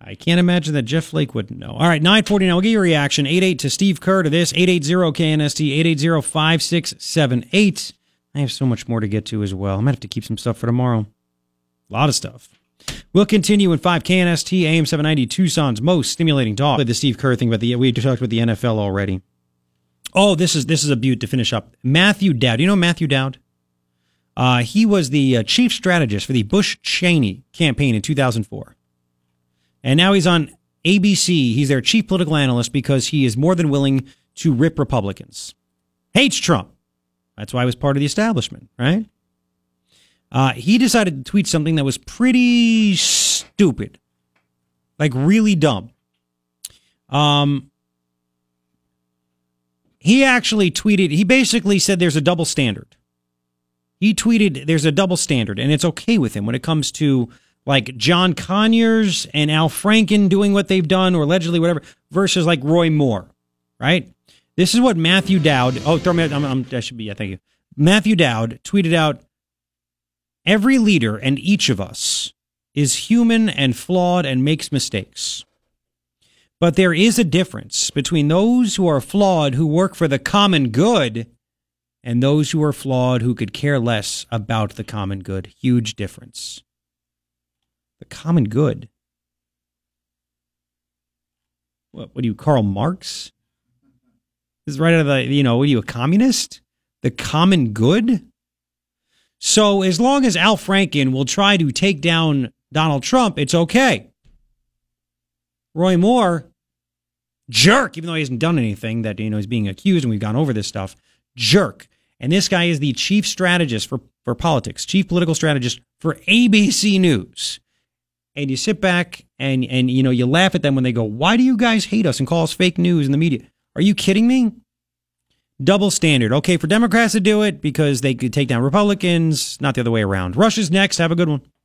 I can't imagine that Jeff Flake wouldn't know. All right, 949. We'll get your reaction. 88 to Steve Kerr to this. 880-KNST, 880-5678. I have so much more to get to as well. I might have to keep some stuff for tomorrow. A lot of stuff. We'll continue in 5 KNST, AM 790, Tucson's most stimulating talk. The Steve Kerr thing, but the, we talked about the NFL already. Oh, this is this is a beaut to finish up. Matthew Dowd. You know Matthew Dowd? Uh, he was the uh, chief strategist for the Bush Cheney campaign in 2004. And now he's on ABC. He's their chief political analyst because he is more than willing to rip Republicans. Hates Trump. That's why he was part of the establishment, right? Uh, he decided to tweet something that was pretty stupid, like really dumb. Um, he actually tweeted, he basically said there's a double standard. He tweeted there's a double standard, and it's okay with him when it comes to like John Conyers and Al Franken doing what they've done, or allegedly whatever, versus like Roy Moore, right? This is what Matthew Dowd. Oh, throw me. I'm, I'm, that should be. Yeah, thank you. Matthew Dowd tweeted out: Every leader and each of us is human and flawed and makes mistakes. But there is a difference between those who are flawed, who work for the common good, and those who are flawed who could care less about the common good. Huge difference. The common good. What, what are you, Karl Marx? This is right out of the, you know, what are you, a communist? The common good? So as long as Al Franken will try to take down Donald Trump, it's okay. Roy Moore, jerk, even though he hasn't done anything that, you know, he's being accused and we've gone over this stuff, jerk. And this guy is the chief strategist for, for politics, chief political strategist for ABC News. And you sit back and, and, you know, you laugh at them when they go, why do you guys hate us and call us fake news in the media? Are you kidding me? Double standard. Okay, for Democrats to do it because they could take down Republicans, not the other way around. Russia's next. Have a good one.